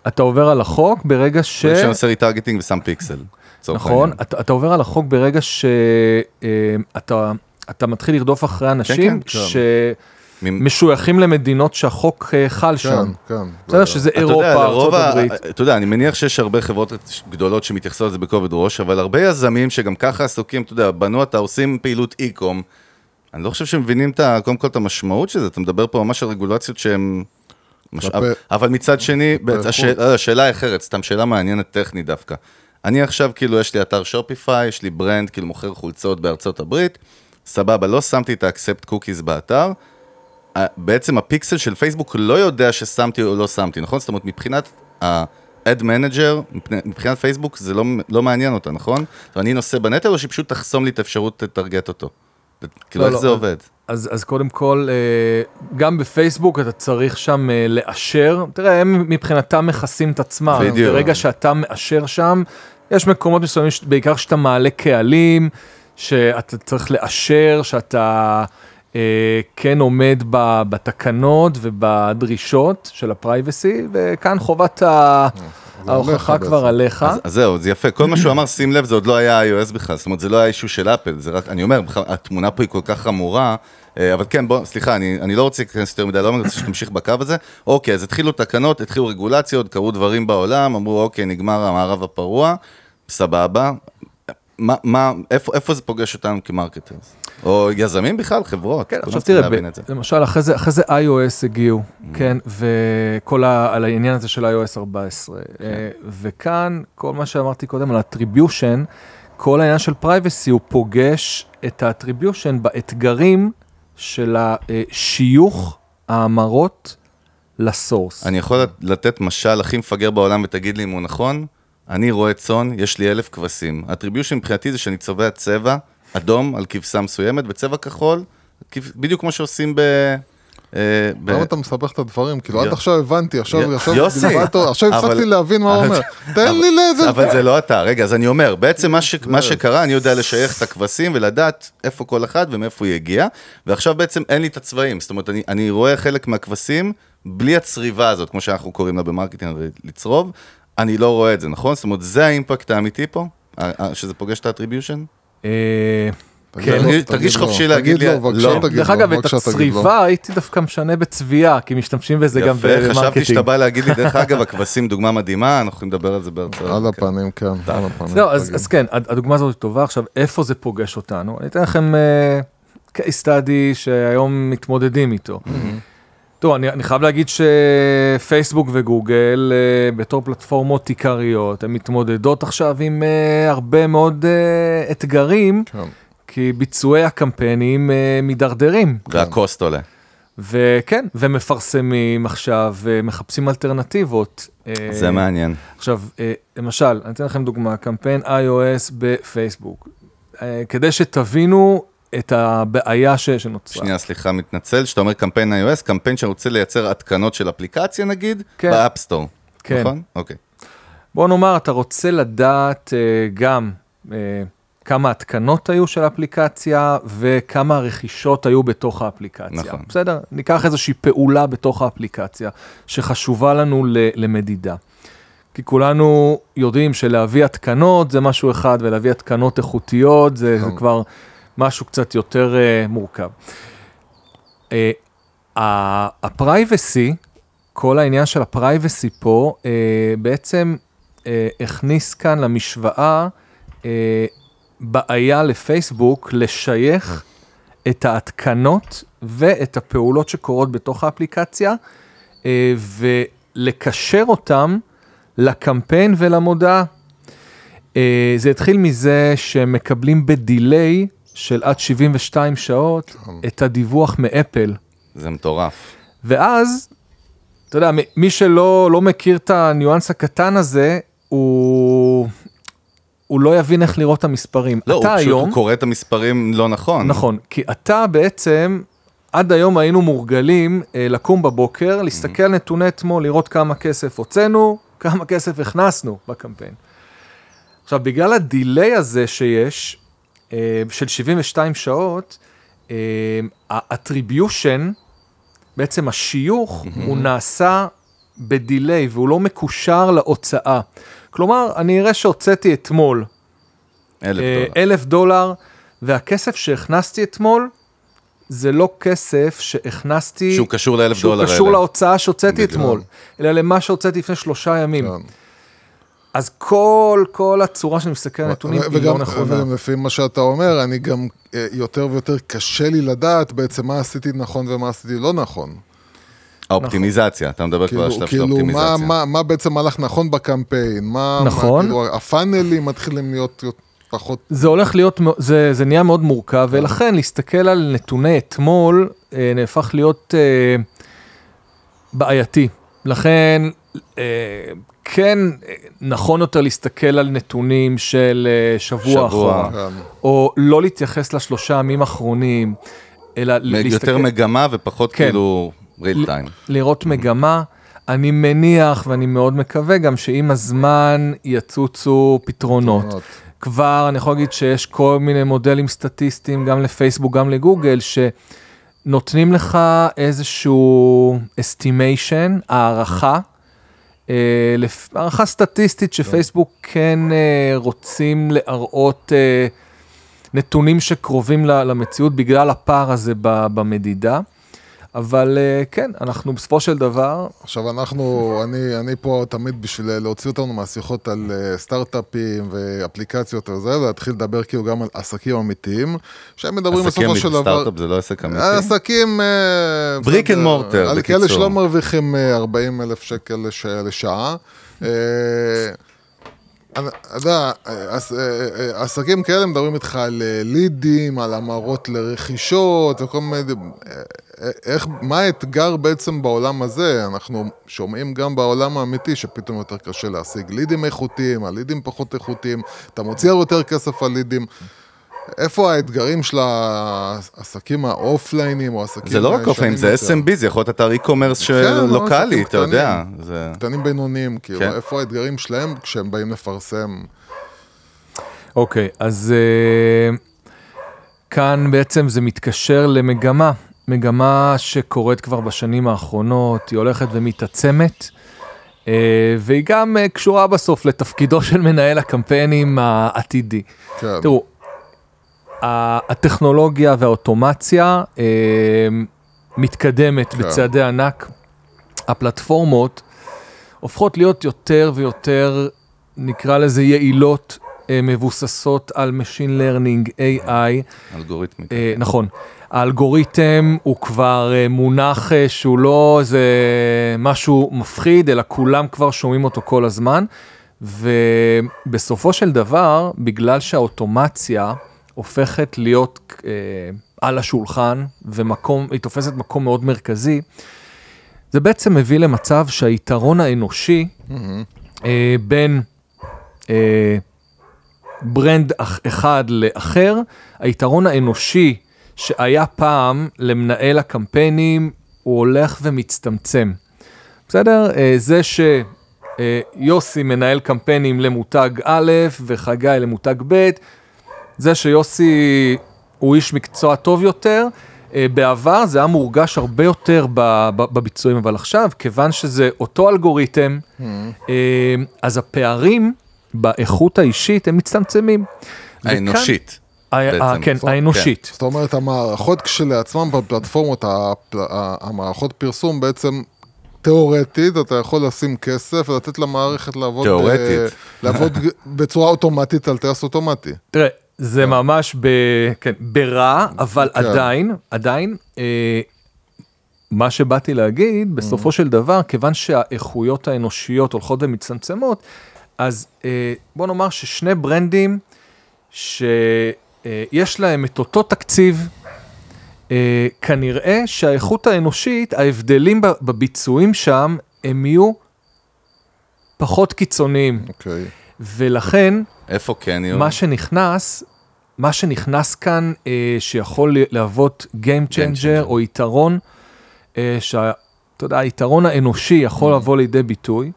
[SPEAKER 7] אתה עובר על החוק ברגע ש...
[SPEAKER 6] ברגע שאני עושה retargeting ושם פיקסל.
[SPEAKER 7] נכון. אתה, אתה עובר על החוק ברגע שאתה אתה מתחיל לרדוף אחרי אנשים
[SPEAKER 6] כן,
[SPEAKER 8] כן.
[SPEAKER 6] מ-
[SPEAKER 7] שמשויכים למדינות שהחוק אה, חל שם.
[SPEAKER 8] כן, כן.
[SPEAKER 7] בסדר שזה אירופה, הברית.
[SPEAKER 6] אתה יודע, אני מניח שיש הרבה חברות גדולות שמתייחסות לזה בכובד ראש, אבל הרבה יזמים שגם ככה עסוקים, אתה יודע, בנו אתה עושים פעילות אי-קום, אני לא חושב שהם מבינים את ה- קודם כל את המשמעות של זה, אתה מדבר פה ממש על רגולציות שהן... אבל מצד שני,
[SPEAKER 8] כלפי
[SPEAKER 6] השאל,
[SPEAKER 8] חוץ.
[SPEAKER 6] לא, השאלה היא אחרת, סתם שאלה מעניינת טכנית דווקא. אני עכשיו, כאילו, יש לי אתר Shopify, יש לי brand, כאילו, מוכר חולצות בארצות הברית, סבבה, לא שמתי את ה-accept cookies באתר, בעצם הפיקסל של פייסבוק לא יודע ששמתי או לא שמתי, נכון? זאת אומרת, מבחינת ה-ad manager, מבחינת- פייסבוק זה לא, לא מעניין אותה, נכון? אני נושא בנטל, או שהיא פשוט תחסום לי את האפשרות לטרגט אותו? כאילו,
[SPEAKER 7] לא,
[SPEAKER 6] איך
[SPEAKER 7] לא,
[SPEAKER 6] זה
[SPEAKER 7] אז-
[SPEAKER 6] עובד?
[SPEAKER 7] אז, אז קודם כל, אה, גם בפייסבוק אתה צריך שם אה, לאשר, תראה, הם מבחינתם מכסים את עצמם.
[SPEAKER 6] בדיוק.
[SPEAKER 7] ברגע שאתה מאשר שם, יש מקומות מסוימים, בעיקר שאתה מעלה קהלים, שאתה צריך לאשר, שאתה כן עומד ב, בתקנות ובדרישות של הפרייבסי, וכאן חובת ה...
[SPEAKER 8] עליך
[SPEAKER 7] ההוכחה. כבר עליך.
[SPEAKER 6] אז, אז זהו, זה יפה. כל מה שהוא אמר, שים לב, זה עוד לא היה iOS בכלל. זאת אומרת, זה לא היה אישו של אפל, זה רק, אני אומר, התמונה פה היא כל כך חמורה. אה, אבל כן, בוא, סליחה, אני, אני לא רוצה להיכנס יותר מדי, לא אני רוצה שתמשיך בקו הזה. אוקיי, אז התחילו תקנות, התחילו רגולציות, קרו דברים בעולם, אמרו, אוקיי, נגמר המערב הפרוע, סבבה. מה, מה, איפה, איפה זה פוגש אותנו כמרקטרס? או יזמים בכלל, חברות.
[SPEAKER 7] כן, עכשיו תראה. למשל אחרי זה, אחרי זה iOS הגיעו, כן, וכל ה, על העניין הזה של iOS 14,
[SPEAKER 6] כן.
[SPEAKER 7] אה, וכאן כל מה שאמרתי קודם על attribution, כל העניין של privacy הוא פוגש את ה-attribution באתגרים של השיוך ההמרות לסורס.
[SPEAKER 6] אני יכול לתת משל הכי מפגר בעולם ותגיד לי אם הוא נכון? אני רואה צאן, יש לי אלף כבשים. האטריביושן מבחינתי זה שאני צובע צבע אדום על כבשה מסוימת וצבע כחול, בדיוק כמו שעושים ב... אה, ב-
[SPEAKER 8] למה אתה מסבך את הדברים? כאילו, עד
[SPEAKER 6] יו-
[SPEAKER 8] עכשיו הבנתי, עכשיו הפסקתי להבין מה הוא אומר. תן לי לאיזה...
[SPEAKER 6] אבל זה לא אתה, רגע, אז אני אומר, בעצם מה, שקרה, אני יודע לשייך את הכבשים ולדעת איפה כל אחד ומאיפה הוא יגיע, ועכשיו בעצם אין לי את הצבעים, זאת אומרת, אני, רואה חלק מהכבשים בלי הצריבה הזאת, כמו שאנחנו קוראים לה במרקטינג, לצרוב, אני לא רואה את זה, נכון? זאת אומרת, זה ה-impact האמיתי פה, שזה פוגש את ה-attribution?
[SPEAKER 7] אה, כן.
[SPEAKER 6] תרגיש-
[SPEAKER 8] לו,
[SPEAKER 6] חופשי להגיד לי- לא.
[SPEAKER 7] דרך אגב, את. הצריבה הייתי דווקא משנה בצביעה, כי משתמשים בזה גם
[SPEAKER 6] יפה,
[SPEAKER 7] במרקטינג.
[SPEAKER 6] חשבתי שאתה בא להגיד לי, דרך אגב, הכבשים דוגמה מדהימה, אנחנו יכולים לדבר על זה בהרצאה.
[SPEAKER 8] על
[SPEAKER 6] כן.
[SPEAKER 8] הפנים, כן, על הפנים.
[SPEAKER 7] זהו, אז, כן, הד- הדוגמה הזאת טובה. עכשיו, איפה זה פוגש אותנו? אני אתן לכם uh, case study שהיום מתמודדים איתו. טוב, אני, אני חייב להגיד שפייסבוק וגוגל, uh, בתור פלטפורמות עיקריות, הן מתמודדות עכשיו עם uh, הרבה מאוד uh, אתגרים,
[SPEAKER 8] כן.
[SPEAKER 7] כי ביצועי הקמפיינים uh, מידרדרים.
[SPEAKER 6] והקוסט עולה.
[SPEAKER 7] וכן, ומפרסמים עכשיו, uh, מחפשים אלטרנטיבות. אה,
[SPEAKER 6] זה מעניין.
[SPEAKER 7] עכשיו, אה, למשל, אני אתן לכם דוגמה, קמפיין iOS בפייסבוק. אה, כדי שתבינו את הבעיה ש- שנוצרה.
[SPEAKER 6] שנייה, סליחה, מתנצל, שאתה אומר קמפיין iOS, קמפיין שרוצה לייצר התקנות של אפליקציה נגיד,
[SPEAKER 7] כן.
[SPEAKER 6] ב-App Store.
[SPEAKER 7] כן.
[SPEAKER 6] נכון? אוקיי.
[SPEAKER 7] בוא נאמר, אתה רוצה לדעת אה, גם אה, כמה התקנות היו של האפליקציה וכמה רכישות היו בתוך האפליקציה.
[SPEAKER 6] נכון.
[SPEAKER 7] בסדר? ניקח איזושהי פעולה בתוך האפליקציה שחשובה לנו ל- למדידה. כי כולנו יודעים שלהביא התקנות זה משהו אחד, ולהביא התקנות איכותיות זה, זה
[SPEAKER 8] נכון.
[SPEAKER 7] כבר משהו קצת יותר אה, מורכב. אה, ה-privacy, כל העניין של ה-privacy פה, אה, בעצם אה, הכניס כאן למשוואה אה, בעיה לפייסבוק לשייך את ההתקנות ואת הפעולות שקורות בתוך האפליקציה, אה, ולקשר אותם לקמפיין ולמודעה. אה, זה התחיל מזה שמקבלים בדיליי של עד 72 שעות את הדיווח מאפל.
[SPEAKER 6] זה מטורף.
[SPEAKER 7] ואז, אתה יודע, מי שלא לא מכיר את הניואנס הקטן הזה, הוא, הוא לא יבין איך לראות את המספרים.
[SPEAKER 6] לא, הוא
[SPEAKER 7] אתה
[SPEAKER 6] פשוט
[SPEAKER 7] היום,
[SPEAKER 6] הוא קורא את המספרים לא נכון.
[SPEAKER 7] נכון, כי אתה בעצם, עד היום היינו מורגלים אה, לקום בבוקר, להסתכל על נתוני אתמול, לראות כמה כסף הוצאנו, כמה כסף הכנסנו בקמפיין. עכשיו, בגלל הדיליי הזה שיש, של 72 שעות, אה, ה-attribution, בעצם השיוך, הוא נעשה בדיליי והוא לא מקושר להוצאה. כלומר, אני אראה שהוצאתי אתמול
[SPEAKER 6] אלף
[SPEAKER 7] אה,
[SPEAKER 6] דולר.
[SPEAKER 7] אלף דולר, והכסף שהכנסתי אתמול, זה לא כסף שהכנסתי...
[SPEAKER 6] שהוא קשור לאלף דולר
[SPEAKER 7] שהוא קשור
[SPEAKER 6] האלה.
[SPEAKER 7] להוצאה שהוצאתי. אתמול, אלא למה שהוצאתי לפני שלושה ימים.
[SPEAKER 8] כן.
[SPEAKER 7] אז כל, כל הצורה שאני מסתכל על הנתונים היא לא נכונה.
[SPEAKER 8] וגם לפי מה שאתה אומר, אני גם אה, יותר ויותר קשה לי לדעת בעצם מה עשיתי נכון ומה עשיתי לא נכון.
[SPEAKER 6] האופטימיזציה, אתה מדבר כבר על
[SPEAKER 8] כאילו,
[SPEAKER 6] השלב של
[SPEAKER 8] כאילו מה,
[SPEAKER 6] האופטימיזציה.
[SPEAKER 8] מה, מה בעצם הלך נכון בקמפיין, מה,
[SPEAKER 7] נכון.
[SPEAKER 8] מה, כאילו, הפאנלים מתחילים להיות פחות,
[SPEAKER 7] זה הולך להיות, זה, זה נהיה מאוד מורכב, ולכן להסתכל על נתוני אתמול אה, נהפך להיות אה, בעייתי. לכן, כן אה, נכון יותר להסתכל על נתונים של אה, שבוע,
[SPEAKER 6] שבוע.
[SPEAKER 7] אחורה,
[SPEAKER 8] כן.
[SPEAKER 7] או לא להתייחס לשלושה ימים האחרונים, אלא להסתכל...
[SPEAKER 6] יותר מגמה ופחות
[SPEAKER 7] כן.
[SPEAKER 6] כאילו ריל טיים.
[SPEAKER 7] לראות מגמה. אני מניח ואני מאוד מקווה גם שעם הזמן יצוצו פתרונות.
[SPEAKER 8] פתרונות.
[SPEAKER 7] כבר אני יכול להגיד שיש כל מיני מודלים סטטיסטיים, גם לפייסבוק, גם לגוגל, שנותנים לך איזשהו estimation, הערכה, אה, הערכה סטטיסטית שפייסבוק כן אה, רוצים להראות אה, נתונים שקרובים למציאות בגלל הפער הזה במדידה. אבל אה, כן, אנחנו בסופו של דבר,
[SPEAKER 8] עכשיו אנחנו, אני, אני פה תמיד בשביל להוציא אותנו מהשיחות על אה, סטארט-אפים ואפליקציות וזה, ולהתחיל לדבר כאילו גם על עסקים אמיתיים, שהם מדברים
[SPEAKER 6] עסקים
[SPEAKER 8] בסופו של דבר...
[SPEAKER 6] סטארט-אפ זה לא עסק אמיתי.
[SPEAKER 8] עסקים... אה, brick
[SPEAKER 6] and mortar,
[SPEAKER 8] על כאלה
[SPEAKER 6] בקיצור.
[SPEAKER 8] שלא מרוויחים אה, 40 אלף שקל לש- לשעה. אה, אתה יודע, עס- אה, אה, עסקים כאלה מדברים איתך על אה, לידים, על המרות לרכישות וכל מיני... איך, מה האתגר בעצם בעולם הזה? אנחנו שומעים גם בעולם האמיתי שפתאום יותר קשה להשיג לידים איכותיים, הלידים פחות איכותיים, אתה מוציא הרבה יותר כסף על לידים. איפה האתגרים של העסקים האופליינים או עסקים
[SPEAKER 6] זה לא רק אופליין, זה? SMB, זה יכול להיות אתר e-commerce
[SPEAKER 8] כן, לא,
[SPEAKER 6] לוקאלי,
[SPEAKER 8] עסקים
[SPEAKER 6] אתה יודע. זה-
[SPEAKER 8] קטנים בינוניים, כאילו,
[SPEAKER 6] כן.
[SPEAKER 8] איפה האתגרים שלהם כשהם באים לפרסם?
[SPEAKER 7] אוקיי, אז אה, כאן בעצם זה מתקשר למגמה, מגמה שקורית כבר בשנים האחרונות, היא הולכת ומתעצמת, אה, והיא גם אה, קשורה בסוף לתפקידו של מנהל הקמפיינים העתידי.
[SPEAKER 8] כן.
[SPEAKER 7] תראו, הטכנולוגיה והאוטומציה אה, מתקדמת
[SPEAKER 8] כן.
[SPEAKER 7] בצעדי ענק. הפלטפורמות הופכות להיות יותר ויותר, נקרא לזה יעילות, מבוססות על Machine Learning, AI.
[SPEAKER 6] אלגוריתמיקה.
[SPEAKER 7] נכון. האלגוריתם הוא כבר אה, מונח אה, שהוא לא איזה משהו מפחיד, אלא כולם כבר שומעים אותו כל הזמן. ובסופו של דבר, בגלל שהאוטומציה הופכת להיות אה, על השולחן, ומקום, היא תופסת מקום מאוד מרכזי, זה בעצם מביא למצב שהיתרון האנושי אה, בין אה, ברנד אח- אחד לאחר, היתרון האנושי שהיה פעם למנהל הקמפיינים, הוא הולך ומצטמצם. בסדר? אה, זה שיוסי מנהל קמפיינים למותג א' וחגי למותג ב', זה שיוסי הוא איש מקצוע טוב יותר, אה, בעבר זה היה מורגש הרבה יותר בביצועים, אבל עכשיו, כיוון שזה אותו אלגוריתם, אה, אז הפערים באיכות האישית הם מצטמצמים. וכאן-
[SPEAKER 6] האנושית.
[SPEAKER 7] ה- כן,
[SPEAKER 6] כן.
[SPEAKER 7] האנושית.
[SPEAKER 8] זאת אומרת, המערכות כשלעצמם בפלטפורמות, המערכות פרסום בעצם... תיאורטית, אתה יכול לשים כסף ולתת למערכת לעבוד,
[SPEAKER 6] תיאורטית.
[SPEAKER 8] אה, לעבוד בצורה אוטומטית על טייס אוטומטי.
[SPEAKER 7] תראה, זה ממש ב... כן, ברע, אבל
[SPEAKER 8] כן.
[SPEAKER 7] עדיין, עדיין, אה, מה שבאתי להגיד, בסופו של דבר, כיוון שהאיכויות האנושיות הולכות ומצטמצמות, אז אה, בוא נאמר ששני ברנדים שיש להם את אותו תקציב, אה, כנראה שהאיכות האנושית, ההבדלים בביצועים שם, הם יהיו פחות קיצוניים.
[SPEAKER 8] אוקיי.
[SPEAKER 7] ולכן,
[SPEAKER 6] איפה כן יהיו?
[SPEAKER 7] מה שנכנס, מה שנכנס כאן, אה, שיכול להוות Game Changer
[SPEAKER 6] changer.
[SPEAKER 7] או יתרון, אה, שאתה יודע, היתרון האנושי יכול לבוא לידי ביטוי,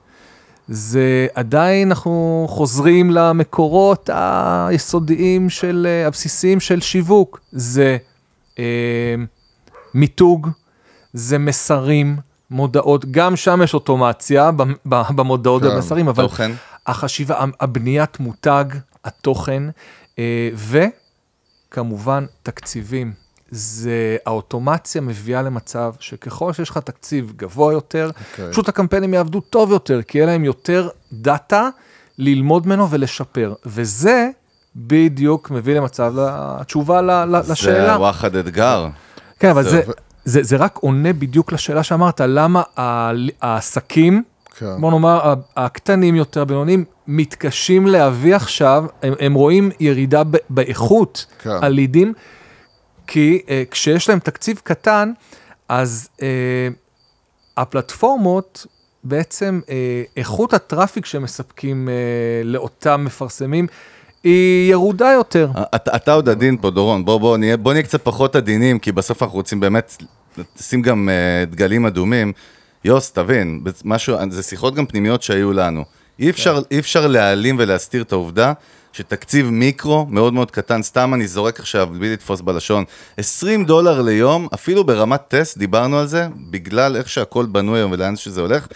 [SPEAKER 7] זה עדיין אנחנו חוזרים למקורות היסודיים של, אה, הבסיסיים של שיווק. זה אה, מיתוג, זה מסרים, מודעות, גם שם יש אוטומציה במודעות
[SPEAKER 8] כן,
[SPEAKER 7] ובמסרים, אבל
[SPEAKER 6] תוכן.
[SPEAKER 7] החשיבה, הבניית מותג, התוכן, אה, וכמובן תקציבים. זה, האוטומציה מביאה למצב שככל שיש לך תקציב גבוה יותר,
[SPEAKER 8] אוקיי.
[SPEAKER 7] פשוט הקמפיינים יעבדו טוב יותר, כי יהיה להם יותר דאטה ללמוד ממנו ולשפר. וזה בדיוק מביא למצב, התשובה ל- ל- לשאלה.
[SPEAKER 6] זה וואחד אתגר.
[SPEAKER 7] כן, אבל
[SPEAKER 6] זה-
[SPEAKER 7] זה, זה, זה רק עונה בדיוק לשאלה שאמרת, למה העסקים,
[SPEAKER 8] כן.
[SPEAKER 7] בוא נאמר, הקטנים יותר, הבינוניים, מתקשים להביא עכשיו, הם, הם רואים ירידה ב- באיכות
[SPEAKER 8] כן.
[SPEAKER 7] הלידים, כי אה, כשיש להם תקציב קטן, אז אה, הפלטפורמות, בעצם אה, איכות הטראפיק שמספקים אה, לאותם מפרסמים, היא ירודה יותר.
[SPEAKER 6] אתה, אתה עוד עדין פה, דורון, בוא, בוא, נהיה, בוא נהיה קצת פחות עדינים, כי בסוף אנחנו רוצים באמת לשים גם uh, דגלים אדומים. יוס, תבין, משהו, זה שיחות גם פנימיות שהיו לנו. אי אפשר, אי אפשר להעלים ולהסתיר את העובדה שתקציב מיקרו מאוד מאוד קטן, סתם אני זורק עכשיו, בלי לתפוס בלשון, 20 דולר ליום, אפילו ברמת טסט, דיברנו על זה, בגלל איך שהכל בנוי היום ולאן שזה הולך,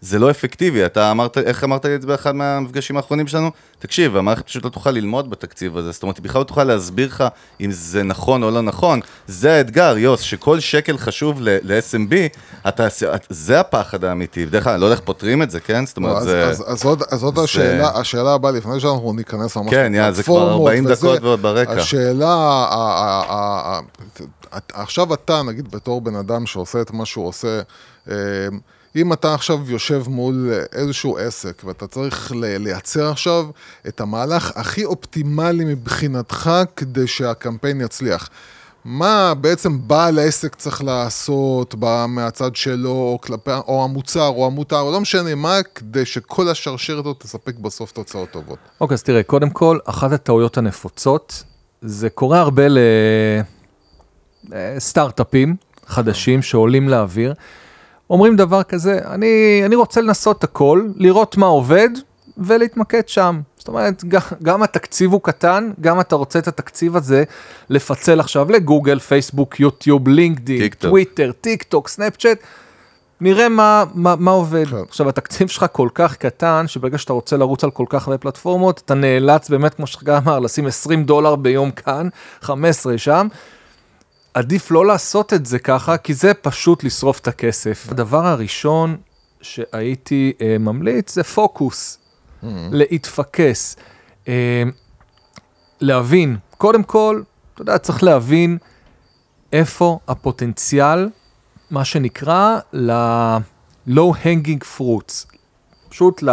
[SPEAKER 6] זה לא אפקטיבי. אתה אמרת, איך אמרת לי את זה באחד מהמפגשים האחרונים שלנו? תקשיב, המערכת פשוט לא תוכל ללמוד בתקציב הזה, זאת אומרת, היא בכלל לא תוכל להסביר לך אם זה נכון או לא נכון. זה האתגר, יוס, שכל שקל חשוב ל-SMB, אתה, זה הפחד האמיתי. בדרך כלל, לא יודע איך פותרים את זה, כן? זאת אומרת,
[SPEAKER 8] אז,
[SPEAKER 6] זה...
[SPEAKER 8] אז, אז עוד, אז עוד
[SPEAKER 6] זה-
[SPEAKER 8] השאלה, השאלה הבאה, לפני שאנחנו ניכנס ממש
[SPEAKER 6] כן, יאללה, זה כבר
[SPEAKER 8] לפלטפורמות
[SPEAKER 6] 40
[SPEAKER 8] וזה,
[SPEAKER 6] דקות ועוד ברקע.
[SPEAKER 8] השאלה, עכשיו אתה, נגיד בתור בן אדם שעושה את מה שהוא עושה, אה, אם אתה עכשיו יושב מול איזשהו עסק ואתה צריך לייצר עכשיו את המהלך הכי אופטימלי מבחינתך כדי שהקמפיין יצליח. מה בעצם בעל העסק צריך לעשות מהצד שלו, או, כלפי, או המוצר, או המותר, או לא משנה מה, כדי שכל השרשרת הזאת תספק בסוף תוצאות טובות.
[SPEAKER 7] אוקיי, אז תראה, קודם כל, אחת הטעויות הנפוצות, זה קורה הרבה לסטארט-אפים חדשים שעולים לאוויר, אומרים דבר כזה, אני, אני רוצה לנסות הכל, לראות מה עובד ולהתמקד שם. זאת אומרת, גם, גם התקציב הוא קטן, גם אתה רוצה את התקציב הזה לפצל עכשיו לגוגל, פייסבוק, יוטיוב, לינקדאין. טוויטר, טיק טוק, סנאפצ'אט. נראה מה, מה, מה עובד.
[SPEAKER 8] כן.
[SPEAKER 7] עכשיו, התקציב שלך כל כך קטן, שברגע שאתה רוצה לרוץ על כל כך הרבה פלטפורמות, אתה נאלץ באמת, כמו שחגי אמר, לשים 20 דולר ביום כאן, 15 שם. עדיף לא לעשות את זה ככה, כי זה פשוט לשרוף את הכסף. הדבר הראשון שהייתי אה, ממליץ זה פוקוס, להתפקס, אה, להבין, קודם כל, אתה יודע, צריך להבין איפה הפוטנציאל, מה שנקרא, ל-low hanging fruits, פשוט ל...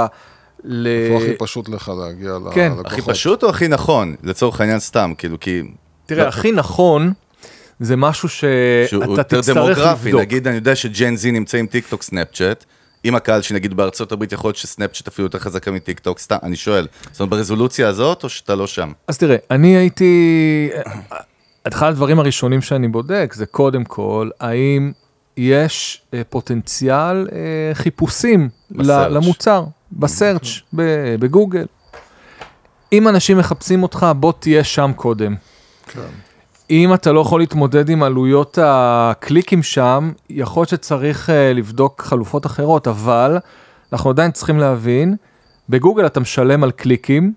[SPEAKER 7] ל...
[SPEAKER 8] איפה הכי פשוט לך להגיע
[SPEAKER 7] כן.
[SPEAKER 8] ללקוחות?
[SPEAKER 6] הכי פשוט או הכי נכון? לצורך העניין סתם, כאילו, כי...
[SPEAKER 7] תראה, הכי נכון זה משהו
[SPEAKER 6] שהוא
[SPEAKER 7] שאתה
[SPEAKER 6] יותר
[SPEAKER 7] תצטרך
[SPEAKER 6] דמוגרפי,
[SPEAKER 7] לבדוק.
[SPEAKER 6] נגיד אני יודע ש-Gen Z נמצא עם טיק טוק סנאפצ'אט, עם הקהל שנגיד בארצות הברית יכול להיות שסנאפצ'אט אפילו יותר חזקה מטיק טוק, סתם, אני שואל, זאת אומרת ברזולוציה הזאת או שאתה לא שם?
[SPEAKER 7] אז תראה, אני הייתי... אחד הדברים הראשונים שאני בודק זה קודם כל, האם יש אה, פוטנציאל אה, חיפושים
[SPEAKER 6] בסרצ'.
[SPEAKER 7] למוצר, בסרצ', ב- בגוגל. אם אנשים מחפשים אותך, בוא תהיה שם קודם.
[SPEAKER 8] כן.
[SPEAKER 7] אם אתה לא יכול להתמודד עם עלויות הקליקים שם, יכול להיות שצריך uh, לבדוק חלופות אחרות, אבל אנחנו עדיין צריכים להבין, בגוגל אתה משלם על קליקים,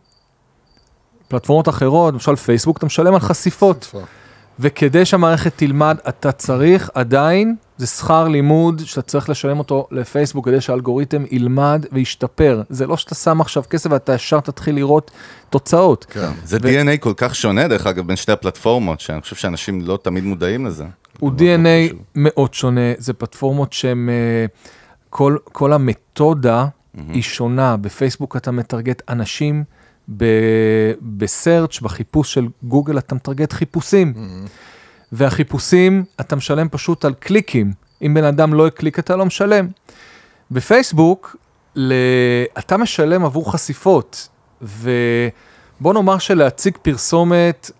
[SPEAKER 7] פלטפורמות אחרות, למשל פייסבוק, אתה משלם על חשיפות.
[SPEAKER 8] חשיפה.
[SPEAKER 7] וכדי שהמערכת תלמד, אתה צריך עדיין, זה שכר לימוד שאתה צריך לשלם אותו לפייסבוק כדי שהאלגוריתם ילמד וישתפר. זה לא שאתה שם עכשיו כסף ואתה ישר תתחיל לראות תוצאות.
[SPEAKER 8] כן.
[SPEAKER 6] זה DNA כל כך שונה, דרך אגב, בין שתי הפלטפורמות, שאני חושב שאנשים לא תמיד מודעים לזה.
[SPEAKER 7] הוא DNA. מאוד שונה, זה פלטפורמות שהן, אה, כל, כל המתודה היא שונה, בפייסבוק אתה מטרגט אנשים, בסרצ', בחיפוש של גוגל אתה מטרגט חיפושים, והחיפושים אתה משלם פשוט על קליקים, אם בן אדם לא הקליק אתה לא משלם. בפייסבוק, ל... אתה משלם עבור חשיפות, ובוא נאמר שלהציג פרסומת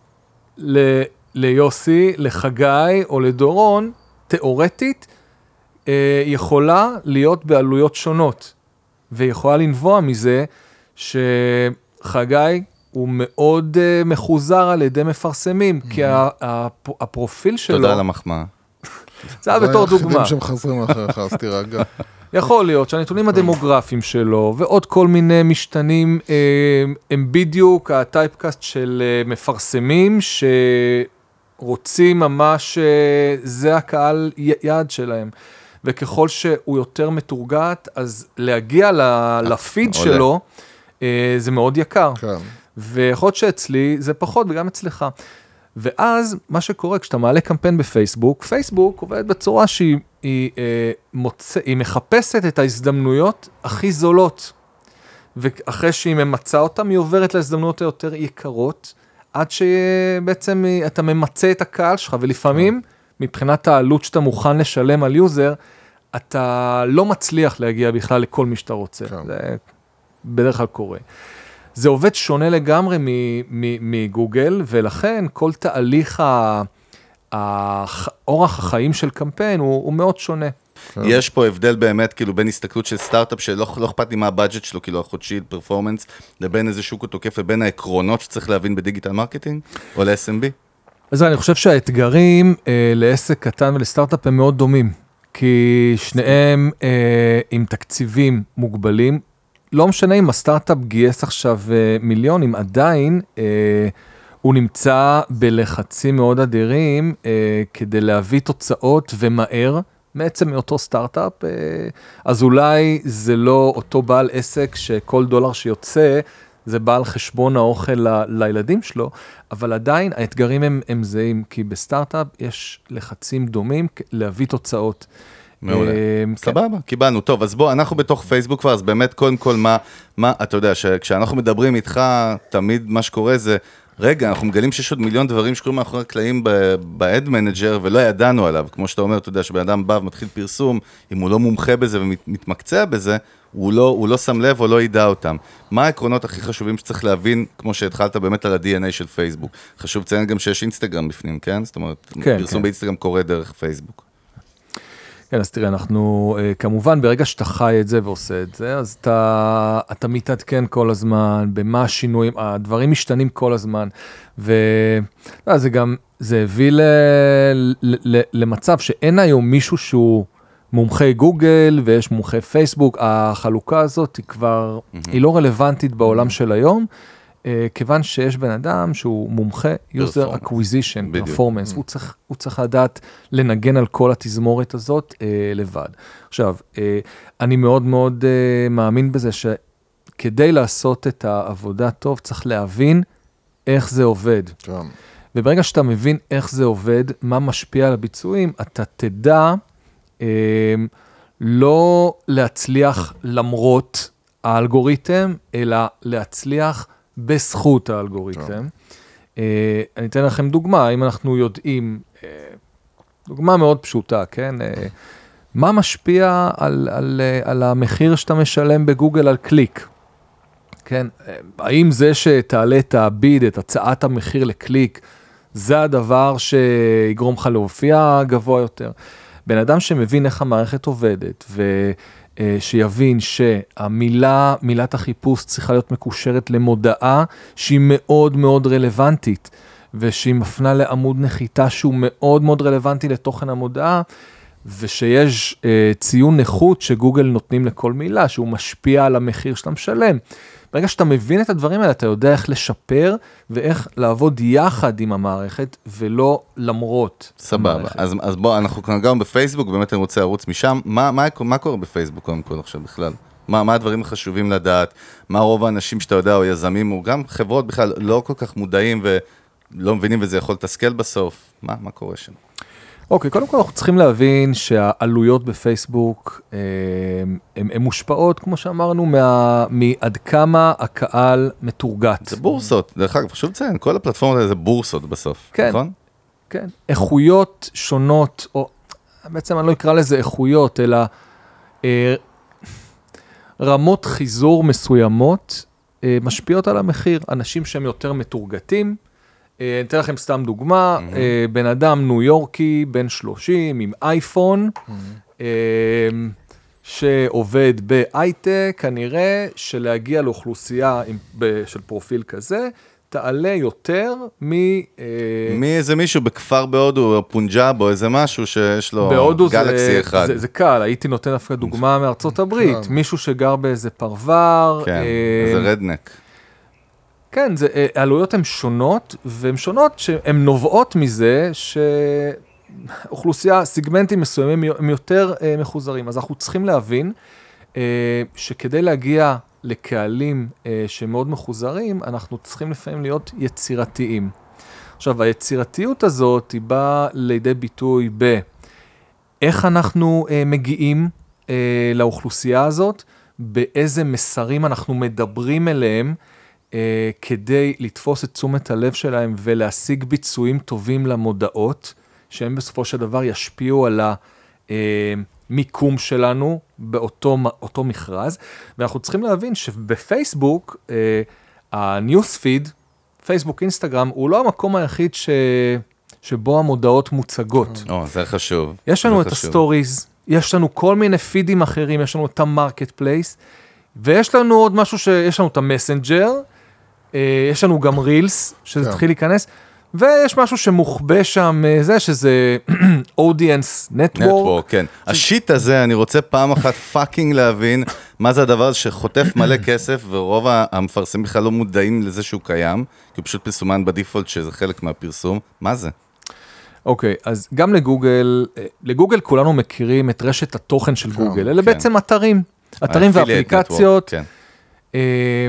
[SPEAKER 7] ל... ליוסי, לחגי או לדורון, תיאורטית, אה, יכולה להיות בעלויות שונות, ויכולה לנבוע מזה שחגי הוא מאוד אה, מחוזר על ידי מפרסמים, כי ה- הפ- הפרופיל שלו,
[SPEAKER 6] תודה על המחמאה.
[SPEAKER 7] זה היה בתור דוגמה.
[SPEAKER 8] היחידים שמחזרים אחריך, אז תירגע.
[SPEAKER 7] יכול להיות שהנתונים הדמוגרפיים שלו ועוד כל מיני משתנים אה, הם בדיוק הטייפקאסט של אה, מפרסמים שרוצים ממש, זה הקהל י- יעד שלהם. וככל שהוא יותר מתורגת, אז להגיע ל- לפיד. שלו, זה מאוד יקר.
[SPEAKER 8] כן.
[SPEAKER 7] ויכול להיות שאצלי זה פחות וגם אצלך. ואז מה שקורה כשאתה מעלה קמפיין בפייסבוק, פייסבוק עובדת בצורה שהיא היא, אה, מוצא, היא מחפשת את ההזדמנויות הכי זולות. ואחרי שהיא ממצה אותן, היא עוברת להזדמנויות היותר יקרות, עד שבעצם היא- אתה ממצה את הקהל שלך, ולפעמים, מבחינת העלות שאתה מוכן לשלם על יוזר, אתה לא מצליח להגיע בכלל לכל מי שאתה רוצה.
[SPEAKER 8] כן.
[SPEAKER 7] זה בדרך כלל קורה. זה עובד שונה לגמרי מגוגל, ולכן כל תהליך ה- אורח החיים של קמפיין הוא, הוא מאוד שונה.
[SPEAKER 6] יש פה הבדל באמת, כאילו, בין הסתכלות של סטארט-אפ שלא לא אכפת לי מה ה budget שלו, כאילו, החודשי, performance, לבין איזה שוק הוא תוקף, לבין העקרונות שצריך להבין ב digital marketing, או ל-SMB.
[SPEAKER 7] אז אני חושב שהאתגרים אה, לעסק קטן ולסטארט-אפ הם מאוד דומים, כי שניהם אה, עם תקציבים מוגבלים. לא משנה אם הסטארט-אפ גייס עכשיו אה, מיליונים, עדיין אה, הוא נמצא בלחצים מאוד אדירים אה, כדי להביא תוצאות ומהר. מעצם מאותו סטארט-אפ, אה, אז אולי זה לא אותו בעל עסק שכל דולר שיוצא זה בא על חשבון האוכל ל- לילדים שלו, אבל עדיין האתגרים הם, הם זהים, כי בסטארט-אפ יש לחצים דומים להביא תוצאות.
[SPEAKER 6] מעולה.
[SPEAKER 7] אה, כן.
[SPEAKER 6] סבבה, קיבלנו. טוב, אז בוא, אנחנו בתוך פייסבוק כבר, אז באמת, קודם כל, מה, מה, אתה יודע, שכשאנחנו מדברים איתך, תמיד מה שקורה זה, רגע, אנחנו מגלים שיש עוד מיליון דברים שקורים מאחורי הקלעים ב-ad manager ולא ידענו עליו. כמו שאתה אומר, אתה יודע, שבן אדם בא ומתחיל פרסום, אם הוא לא מומחה בזה ומתמקצע בזה, הוא לא, הוא לא שם לב או לא ידע אותם. מה העקרונות הכי חשובים שצריך להבין, כמו שהתחלת באמת על ה-DNA של פייסבוק? חשוב לציין גם שיש אינסטגרם בפנים, כן? זאת אומרת,
[SPEAKER 7] כן,
[SPEAKER 6] פרסום
[SPEAKER 7] כן.
[SPEAKER 6] באינסטגרם קורה דרך פייסבוק.
[SPEAKER 7] כן, אז תראה, אנחנו, אה, כמובן, ברגע שאתה חי את זה ועושה את זה, אז אתה, אתה מתעדכן כל הזמן, במה השינויים, הדברים משתנים כל הזמן, וזה גם, זה הביא ל, ל, ל, למצב שאין היום מישהו שהוא מומחה גוגל ויש מומחה פייסבוק, החלוקה הזאת היא כבר, היא לא רלוונטית בעולם של היום. אה, כיוון שיש בן אדם שהוא מומחה user acquisition, performance, הוא צריך, הוא צריך לדעת לנגן על כל התזמורת הזאת אה, לבד. עכשיו, אה, אני מאוד מאוד אה, מאמין בזה שכדי לעשות את העבודה טוב, צריך להבין איך זה עובד.
[SPEAKER 8] כן.
[SPEAKER 7] וברגע שאתה מבין איך זה עובד, מה משפיע על הביצועים, אתה תדע אה, לא להצליח למרות האלגוריתם, אלא להצליח בזכות האלגוריתם. אה, אני אתן לכם דוגמה, אם אנחנו יודעים, אה, דוגמה מאוד פשוטה, כן? אה, מה משפיע על, על, על המחיר שאתה משלם בגוגל על קליק? כן, האם זה שתעלה את הביד, את הצעת המחיר לקליק, זה הדבר שיגרום לך להופיע גבוה יותר? בן אדם שמבין איך המערכת עובדת, ושיבין שהמילה, מילת החיפוש צריכה להיות מקושרת למודעה שהיא מאוד מאוד רלוונטית, ושהיא מפנה לעמוד נחיתה שהוא מאוד מאוד רלוונטי לתוכן המודעה, ושיש אה, ציון איכות שגוגל נותנים לכל מילה, שהוא משפיע על המחיר שאתה משלם. ברגע שאתה מבין את הדברים האלה, אתה יודע איך לשפר ואיך לעבוד יחד עם המערכת, ולא למרות
[SPEAKER 6] סבבה. אז, אז בוא, אנחנו כאן גם בפייסבוק, באמת אני רוצה לרוץ משם. מה, מה, מה קורה בפייסבוק קודם כל עכשיו בכלל? מה, מה הדברים החשובים לדעת? מה רוב האנשים שאתה יודע, או יזמים, או גם חברות בכלל, לא כל כך מודעים ולא מבינים וזה יכול לתסכל בסוף? מה, מה קורה שם?
[SPEAKER 7] אוקיי, קודם כל אנחנו צריכים להבין שהעלויות בפייסבוק אה, הן מושפעות, כמו שאמרנו, מה- מעד כמה הקהל מתורגת.
[SPEAKER 6] זה בורסות, דרך אגב, חשוב לציין, כל הפלטפורמות האלה זה בורסות בסוף,
[SPEAKER 7] כן.
[SPEAKER 6] נכון?
[SPEAKER 7] כן, איכויות שונות, או בעצם אני לא אקרא לזה איכויות, אלא אה, רמות חיזור מסוימות אה, משפיעות על המחיר. אנשים שהם יותר מתורגתים, אני אתן לכם סתם דוגמה, אה, בן אדם ניו יורקי, בן 30, עם אייפון, אה, שעובד בהייטק, כנראה שלהגיע לאוכלוסייה עם, ב, של פרופיל כזה, תעלה יותר מ... אה,
[SPEAKER 6] מי איזה מישהו בכפר בהודו, או פונג'אב, או איזה משהו שיש לו
[SPEAKER 7] בהודו זה,
[SPEAKER 6] גלקסי אחד.
[SPEAKER 7] זה, זה קל, הייתי נותן דווקא דוגמה מארצות הברית,
[SPEAKER 8] כן.
[SPEAKER 7] מישהו שגר באיזה פרוור,
[SPEAKER 6] כן,
[SPEAKER 7] אה,
[SPEAKER 6] איזה רדנק.
[SPEAKER 7] כן, זה, אה, העלויות הן שונות, והן שונות שהן נובעות מזה שאוכלוסייה, סיגמנטים מסוימים הם יותר אה, מחוזרים. אז אנחנו צריכים להבין אה, שכדי להגיע לקהלים אה, שמאוד מחוזרים, אנחנו צריכים לפעמים להיות יצירתיים. עכשיו, היצירתיות הזאת היא באה לידי ביטוי ב... איך אנחנו אה, מגיעים אה, לאוכלוסייה הזאת, באיזה מסרים אנחנו מדברים אליהם, אה, כדי לתפוס את תשומת הלב שלהם ולהשיג ביצועים טובים למודעות, שהם בסופו של דבר ישפיעו על המיקום שלנו באותו מכרז. ואנחנו צריכים להבין שבפייסבוק, אה, ה newsfeed, פייסבוק, אינסטגרם, הוא לא המקום היחיד ש... שבו המודעות מוצגות.
[SPEAKER 6] או, זה חשוב.
[SPEAKER 7] יש לנו את
[SPEAKER 6] חשוב.
[SPEAKER 7] ה stories, יש לנו כל מיני פידים אחרים, יש לנו את המרקט פלייס, ויש לנו עוד משהו שיש לנו את המסנג'ר, אה, יש לנו גם רילס, שזה
[SPEAKER 8] כן.
[SPEAKER 7] התחיל להיכנס, ויש משהו שמוחבא שם, אה, זה שזה Audience Network.
[SPEAKER 6] Network, כן. ה shit הזה, אני רוצה פעם אחת fucking להבין מה זה הדבר הזה שחוטף מלא כסף, ורוב המפרסמים בכלל לא מודעים לזה שהוא קיים, כי הוא פשוט מסומן ב default שזה חלק מהפרסום. מה זה?
[SPEAKER 7] אוקיי, אז גם לגוגל, אה, לגוגל כולנו מכירים את רשת התוכן של גוגל, אלה
[SPEAKER 6] כן.
[SPEAKER 7] בעצם אתרים. אתרים ואפליקציות,
[SPEAKER 6] network, כן.
[SPEAKER 7] אה,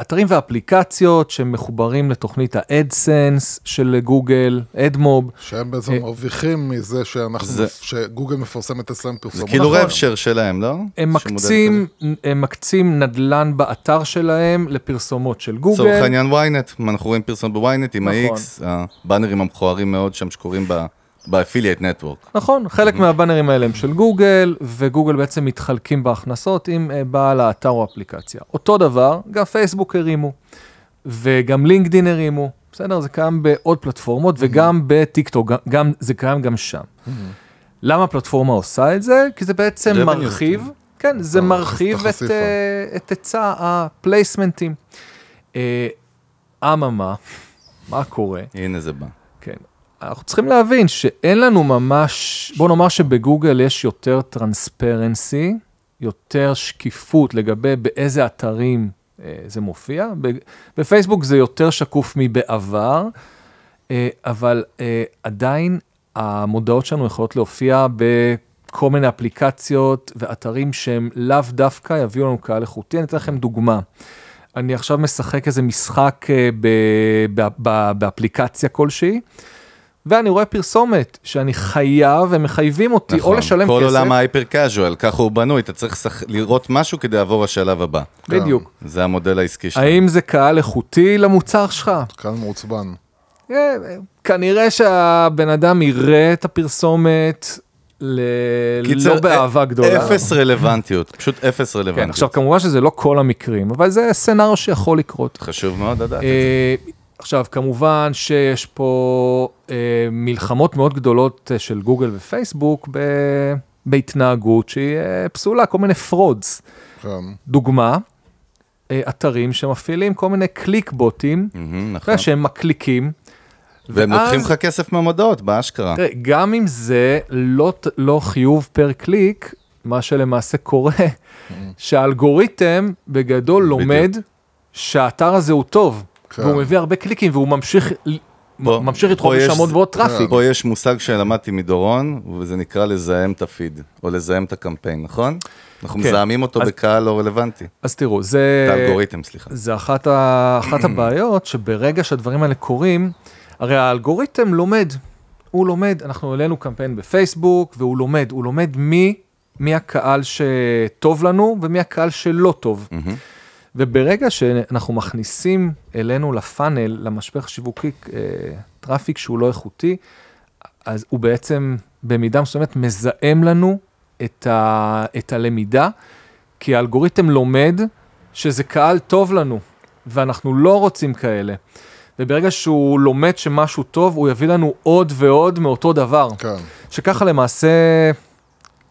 [SPEAKER 7] אתרים ואפליקציות שמחוברים לתוכנית האדסנס של גוגל, אדמוב.
[SPEAKER 8] שהם בעצם
[SPEAKER 7] אה,
[SPEAKER 8] מרוויחים מזה שאנחנו,
[SPEAKER 6] זה-
[SPEAKER 8] שגוגל מפרסמת אצלם
[SPEAKER 6] זה
[SPEAKER 8] פרסומות.
[SPEAKER 6] כאילו
[SPEAKER 7] נכון.
[SPEAKER 6] רב שר שלהם, לא?
[SPEAKER 7] הם מקצים, הם מקצים נדל"ן באתר שלהם לפרסומות של
[SPEAKER 6] כזה. לצורך
[SPEAKER 7] גוגל.
[SPEAKER 6] העניין ynet, אנחנו רואים פרסום בוויינט עם
[SPEAKER 7] נכון.
[SPEAKER 6] ה-X, הבאנרים המכוערים מאוד שם שקורים ב-affiliate network.
[SPEAKER 7] נכון, חלק מהבאנרים האלה הם של גוגל, וגוגל בעצם מתחלקים בהכנסות עם אה, בעל האתר או אפליקציה. אותו דבר, גם פייסבוק הרימו, וגם לינקדין הרימו, בסדר? זה קיים בעוד פלטפורמות, וגם בטיקטוק, גם, זה קיים גם שם. למה הפלטפורמה עושה את זה? כי זה בעצם מרחיב, כן, זה מרחיב
[SPEAKER 8] את.
[SPEAKER 7] אה, את היצע הפלייסמנטים. אה, אממה, מה קורה?
[SPEAKER 6] הנה זה בא.
[SPEAKER 7] אנחנו צריכים להבין שאין לנו ממש, בוא נאמר שבגוגל יש יותר טרנספרנסי, יותר שקיפות לגבי באיזה אתרים אה, זה מופיע. בפייסבוק זה יותר שקוף מבעבר, אה, אבל אה, עדיין המודעות שלנו יכולות להופיע בכל מיני אפליקציות ואתרים שהם לאו דווקא יביאו לנו קהל איכותי. אני אתן לכם דוגמה. אני עכשיו משחק איזה משחק אה, באפליקציה כלשהי, ואני רואה פרסומת שאני חייב, הם מחייבים אותי או לשלם
[SPEAKER 6] נכון. כל
[SPEAKER 7] כסף.
[SPEAKER 6] עולם ההייפר קאז'ואל, ככה הוא בנוי, אתה צריך שח- לראות משהו כדי לעבור לשלב הבא.
[SPEAKER 7] בדיוק.
[SPEAKER 6] זה המודל העסקי שלו.
[SPEAKER 7] האם זה קהל איכותי למוצר שלך?
[SPEAKER 8] קהל מעוצבן.
[SPEAKER 7] אה, כנראה שהבן אדם יראה את הפרסומת ל...
[SPEAKER 6] קיצר,
[SPEAKER 7] לא באהבה
[SPEAKER 6] א-
[SPEAKER 7] גדולה.
[SPEAKER 6] אפס רלוונטיות, פשוט אפס
[SPEAKER 7] כן,
[SPEAKER 6] רלוונטיות.
[SPEAKER 7] עכשיו כמובן שזה לא כל המקרים, אבל זה סצנריו שיכול לקרות.
[SPEAKER 6] חשוב מאוד לדעת את זה.
[SPEAKER 7] אה, עכשיו, כמובן שיש פה אה, מלחמות מאוד גדולות אה, של גוגל ופייסבוק ב... בהתנהגות שהיא אה, פסולה, כל מיני frauds.
[SPEAKER 8] כן.
[SPEAKER 7] דוגמה, אה, אתרים שמפעילים כל מיני קליק בוטים,
[SPEAKER 6] נכון.
[SPEAKER 7] שהם מקליקים,
[SPEAKER 6] והם
[SPEAKER 7] ואז-
[SPEAKER 6] לוקחים לך כסף מהמודעות, באשכרה.
[SPEAKER 7] תראה, גם אם זה לא, לא חיוב per click, מה שלמעשה קורה, שהאלגוריתם בגדול לומד שהאתר הזה הוא טוב,
[SPEAKER 8] כן.
[SPEAKER 7] והוא מביא הרבה קליקים והוא ממשיך,
[SPEAKER 6] פה-
[SPEAKER 7] ממשיך לדחוף לשם עוד ועוד traffic.
[SPEAKER 6] פה יש מושג שלמדתי מדורון, וזה נקרא לזהם את הפיד, או לזהם את הקמפיין, נכון? אנחנו
[SPEAKER 7] כן.
[SPEAKER 6] מזהמים אותו
[SPEAKER 7] אז-
[SPEAKER 6] בקהל לא רלוונטי.
[SPEAKER 7] אז תראו, זה...
[SPEAKER 6] את האלגוריתם, סליחה.
[SPEAKER 7] זה אחת, ה... אחת הבעיות שברגע שהדברים האלה קורים, הרי האלגוריתם לומד, הוא לומד, אנחנו העלינו קמפיין בפייסבוק והוא לומד, הוא לומד מי, מי הקהל שטוב לנו ומי הקהל שלא טוב.
[SPEAKER 6] מהמם.
[SPEAKER 7] וברגע שאנחנו מכניסים אלינו לפאנל, למשפך שיווקי, אה, traffic שהוא לא איכותי, אז הוא בעצם במידה מסוימת מזהם לנו את, ה, את הלמידה, כי האלגוריתם לומד שזה קהל טוב לנו, ואנחנו לא רוצים כאלה. וברגע שהוא לומד שמשהו טוב, הוא יביא לנו עוד ועוד מאותו דבר.
[SPEAKER 8] כן.
[SPEAKER 7] שככה למעשה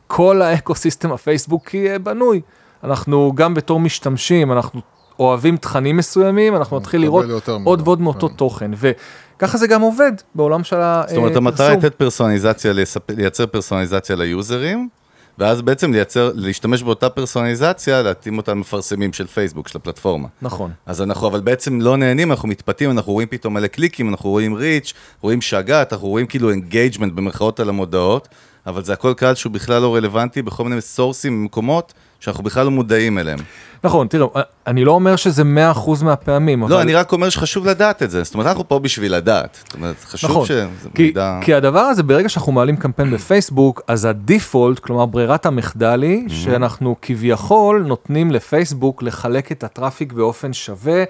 [SPEAKER 7] כל האקוסיסטם הפייסבוקי אה, בנוי. אנחנו גם בתור משתמשים, אנחנו אוהבים תכנים מסוימים, אנחנו נתחיל
[SPEAKER 8] נקבל
[SPEAKER 7] לראות עוד ועוד מאותו
[SPEAKER 8] כן.
[SPEAKER 7] תוכן. וככה זה גם עובד בעולם של הפרסום.
[SPEAKER 6] זאת אומרת, המטרה היא לתת פרסונליזציה, לייצר פרסונליזציה ליוזרים, ואז בעצם לייצר, להשתמש באותה פרסונליזציה, להתאים אותה למפרסמים של פייסבוק, של הפלטפורמה.
[SPEAKER 7] נכון.
[SPEAKER 6] אז אנחנו אבל בעצם לא נהנים, אנחנו מתפתים, אנחנו רואים פתאום מלא קליקים, אנחנו רואים reach, רואים שאגת, אנחנו רואים כאילו engagement במרכאות על המודעות, אבל זה הכל קהל שהוא בכלל לא רלוונטי בכל מיני סורסים ומקומות שאנחנו בכלל לא מודעים אליהם.
[SPEAKER 7] נכון, תראו, אני לא אומר שזה 100% מהפעמים, אבל...
[SPEAKER 6] לא, אני רק אומר שחשוב לדעת את זה, זאת אומרת, אנחנו פה בשביל לדעת. זאת אומרת, חשוב
[SPEAKER 7] נכון,
[SPEAKER 6] שזה
[SPEAKER 7] כי,
[SPEAKER 6] מידע...
[SPEAKER 7] כי הדבר הזה, ברגע שאנחנו מעלים קמפיין בפייסבוק, אז הדיפולט, כלומר ברירת המחדל היא שאנחנו כביכול נותנים לפייסבוק לחלק את הטראפיק באופן שווה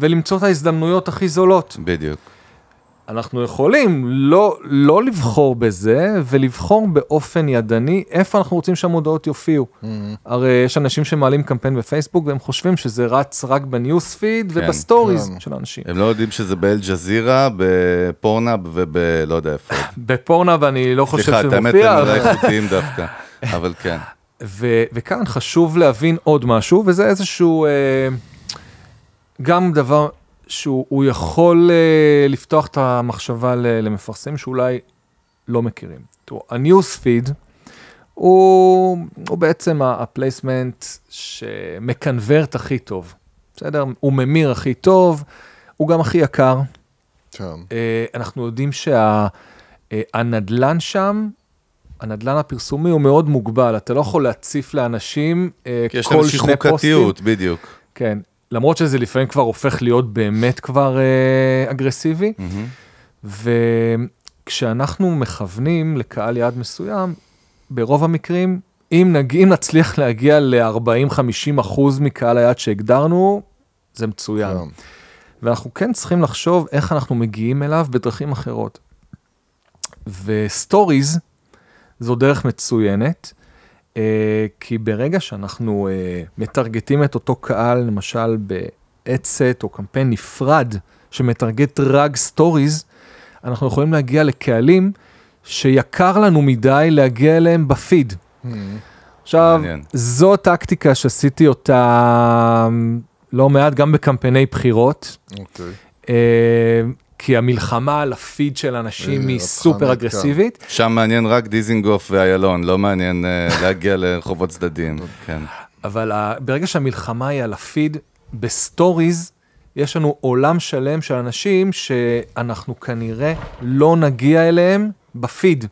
[SPEAKER 7] ולמצוא את ההזדמנויות הכי זולות.
[SPEAKER 6] בדיוק.
[SPEAKER 7] אנחנו יכולים לא, לא לבחור בזה ולבחור באופן ידני איפה אנחנו רוצים שהמודעות יופיעו. הרי יש אנשים שמעלים קמפיין בפייסבוק והם חושבים שזה רץ רק ב newsfeed
[SPEAKER 6] כן,
[SPEAKER 7] וב stories
[SPEAKER 8] כן.
[SPEAKER 7] של האנשים.
[SPEAKER 6] הם לא יודעים שזה באל-ג'זירה, בפורנהאב וב... לא יודע איפה.
[SPEAKER 7] בפורנהאב אני לא חושב
[SPEAKER 6] סליחה,
[SPEAKER 7] שזה
[SPEAKER 6] את האמת
[SPEAKER 7] מופיע,
[SPEAKER 6] הם אולי איכותיים דווקא, אבל כן.
[SPEAKER 7] ו- וכאן חשוב להבין עוד משהו, וזה איזשהו, אה, גם דבר שהוא הוא יכול אה, לפתוח את המחשבה ל- למפרסמים שאולי לא מכירים. תראו, ה-Newsfeed הוא, הוא בעצם ה- ה placement שמקנברט הכי טוב, בסדר? הוא ממיר הכי טוב, הוא גם הכי יקר. אה, אנחנו יודעים שהנדלן שם, הנדלן הפרסומי הוא מאוד מוגבל, אתה לא יכול להציף לאנשים
[SPEAKER 6] כי יש להם
[SPEAKER 7] כל
[SPEAKER 6] איזושהי
[SPEAKER 7] שני פוסטים.
[SPEAKER 6] חוקתיות, בדיוק.
[SPEAKER 7] כן, למרות שזה לפעמים כבר הופך להיות באמת כבר אה, אגרסיבי, וכשאנחנו מכוונים לקהל יעד מסוים, ברוב המקרים, אם, נג... אם נצליח להגיע ל-40-50 אחוז מקהל היעד שהגדרנו, זה מצוין.
[SPEAKER 8] כן.
[SPEAKER 7] ואנחנו כן צריכים לחשוב איך אנחנו מגיעים אליו בדרכים אחרות. ו stories זו דרך מצוינת, כי ברגע שאנחנו אה, מטרגטים את אותו קהל, למשל ב-Adset או קמפיין נפרד שמטרגט רק stories, אנחנו יכולים להגיע לקהלים שיקר לנו מדי להגיע אליהם בפיד. עכשיו,
[SPEAKER 6] מעניין.
[SPEAKER 7] זו טקטיקה שעשיתי אותה לא מעט גם בקמפייני בחירות,
[SPEAKER 8] אוקיי.
[SPEAKER 7] אה, כי המלחמה על הפיד של אנשים
[SPEAKER 8] אה,
[SPEAKER 7] היא סופר אגרסיבית.
[SPEAKER 6] שם מעניין רק דיזינגוף ואיילון, לא מעניין אה, להגיע לרחובות צדדיים. כן.
[SPEAKER 7] אבל ברגע שהמלחמה היא על ה feed, ב stories יש לנו עולם שלם של אנשים שאנחנו כנראה לא נגיע אליהם בפיד.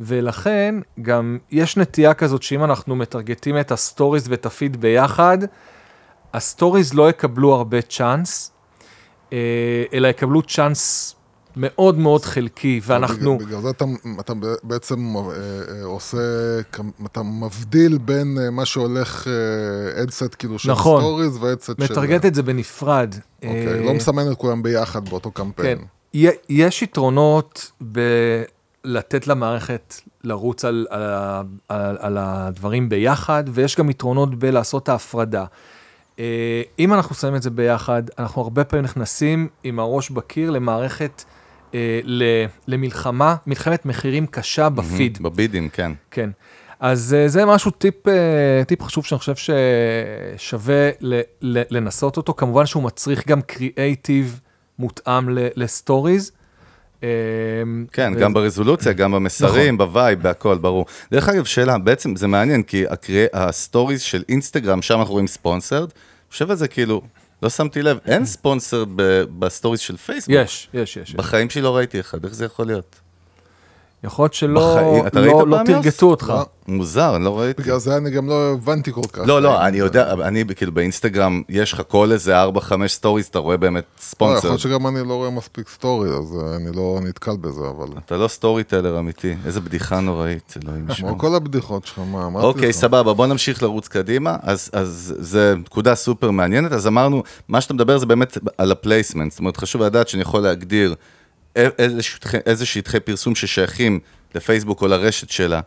[SPEAKER 7] ולכן גם יש נטייה כזאת שאם אנחנו מטרגטים את ה stories ואת הפיד ביחד, ה stories לא יקבלו הרבה צ'אנס, אלא יקבלו צ'אנס מאוד מאוד חלקי, ואנחנו...
[SPEAKER 8] בגלל, זה אתה, אתה בעצם אה, אה, עושה, אתה מבדיל בין אה, מה שהולך ad set כאילו של
[SPEAKER 7] נכון.
[SPEAKER 8] סטוריז ו ad set של...
[SPEAKER 7] מטרגט את זה בנפרד.
[SPEAKER 8] אוקיי,
[SPEAKER 7] אה,
[SPEAKER 8] לא מסמן את כולם ביחד באותו קמפיין.
[SPEAKER 7] כן. יש יתרונות בלתת למערכת לרוץ על, על, על, על הדברים ביחד, ויש גם יתרונות בלעשות ההפרדה. אה, אם אנחנו שמים את זה ביחד, אנחנו הרבה פעמים נכנסים עם הראש בקיר למערכת, אה, למלחמה, מלחמת מחירים קשה בביד.
[SPEAKER 6] בבידים, כן.
[SPEAKER 7] כן. אז אה, זה משהו, טיפ, טיפ חשוב שאני חושב ששווה לנסות אותו. כמובן שהוא מצריך גם קריאייטיב מותאם לסטוריז,
[SPEAKER 6] כן,
[SPEAKER 7] ו-
[SPEAKER 6] גם ברזולוציה, גם במסרים,
[SPEAKER 7] נכון.
[SPEAKER 6] ב vibe, בהכל, ברור. דרך אגב, שאלה, בעצם זה מעניין, כי הסטוריז של אינסטגרם, שם אנחנו רואים sponsored, חושב על זה כאילו, לא שמתי לב, אין ספונסרד ב- בסטוריז של פייסבוק.
[SPEAKER 7] יש, יש, יש. יש.
[SPEAKER 6] בחיים שלי לא ראיתי אחד, איך זה יכול להיות?
[SPEAKER 7] יכול להיות שלא
[SPEAKER 6] בחיים- אתה
[SPEAKER 7] לא-
[SPEAKER 6] ראית
[SPEAKER 7] לא
[SPEAKER 6] פעם, יוס?
[SPEAKER 7] תרגטו אותך.
[SPEAKER 8] לא.
[SPEAKER 6] מוזר, אני לא ראיתי.
[SPEAKER 8] בגלל זה אני גם לא הבנתי כל כך.
[SPEAKER 6] לא, לא, אני יודע, אני כאילו באינסטגרם, יש לך כל איזה 4-5 סטוריז, אתה רואה באמת
[SPEAKER 8] לא, יכול
[SPEAKER 6] ספונסר.
[SPEAKER 8] להיות שגם אני לא רואה מספיק סטורי, אז אה, אני לא נתקל בזה, אבל...
[SPEAKER 6] אתה לא storyteller אמיתי, איזה בדיחה נוראית, אלוהים ישמור.
[SPEAKER 8] כמו כל הבדיחות שלך, מה, אמרתי לך.
[SPEAKER 6] אוקיי, סבבה, בוא נמשיך לרוץ קדימה. אז, אז זה נקודה סופר מעניינת. אז אמרנו, מה שאתה מדבר זה באמת על הפלייסמנט. זאת אומרת, חשוב לדעת שאני יכול להגדיר איזה שטחי- פרסום ששייכים לפייסבוק או לרשת שלה,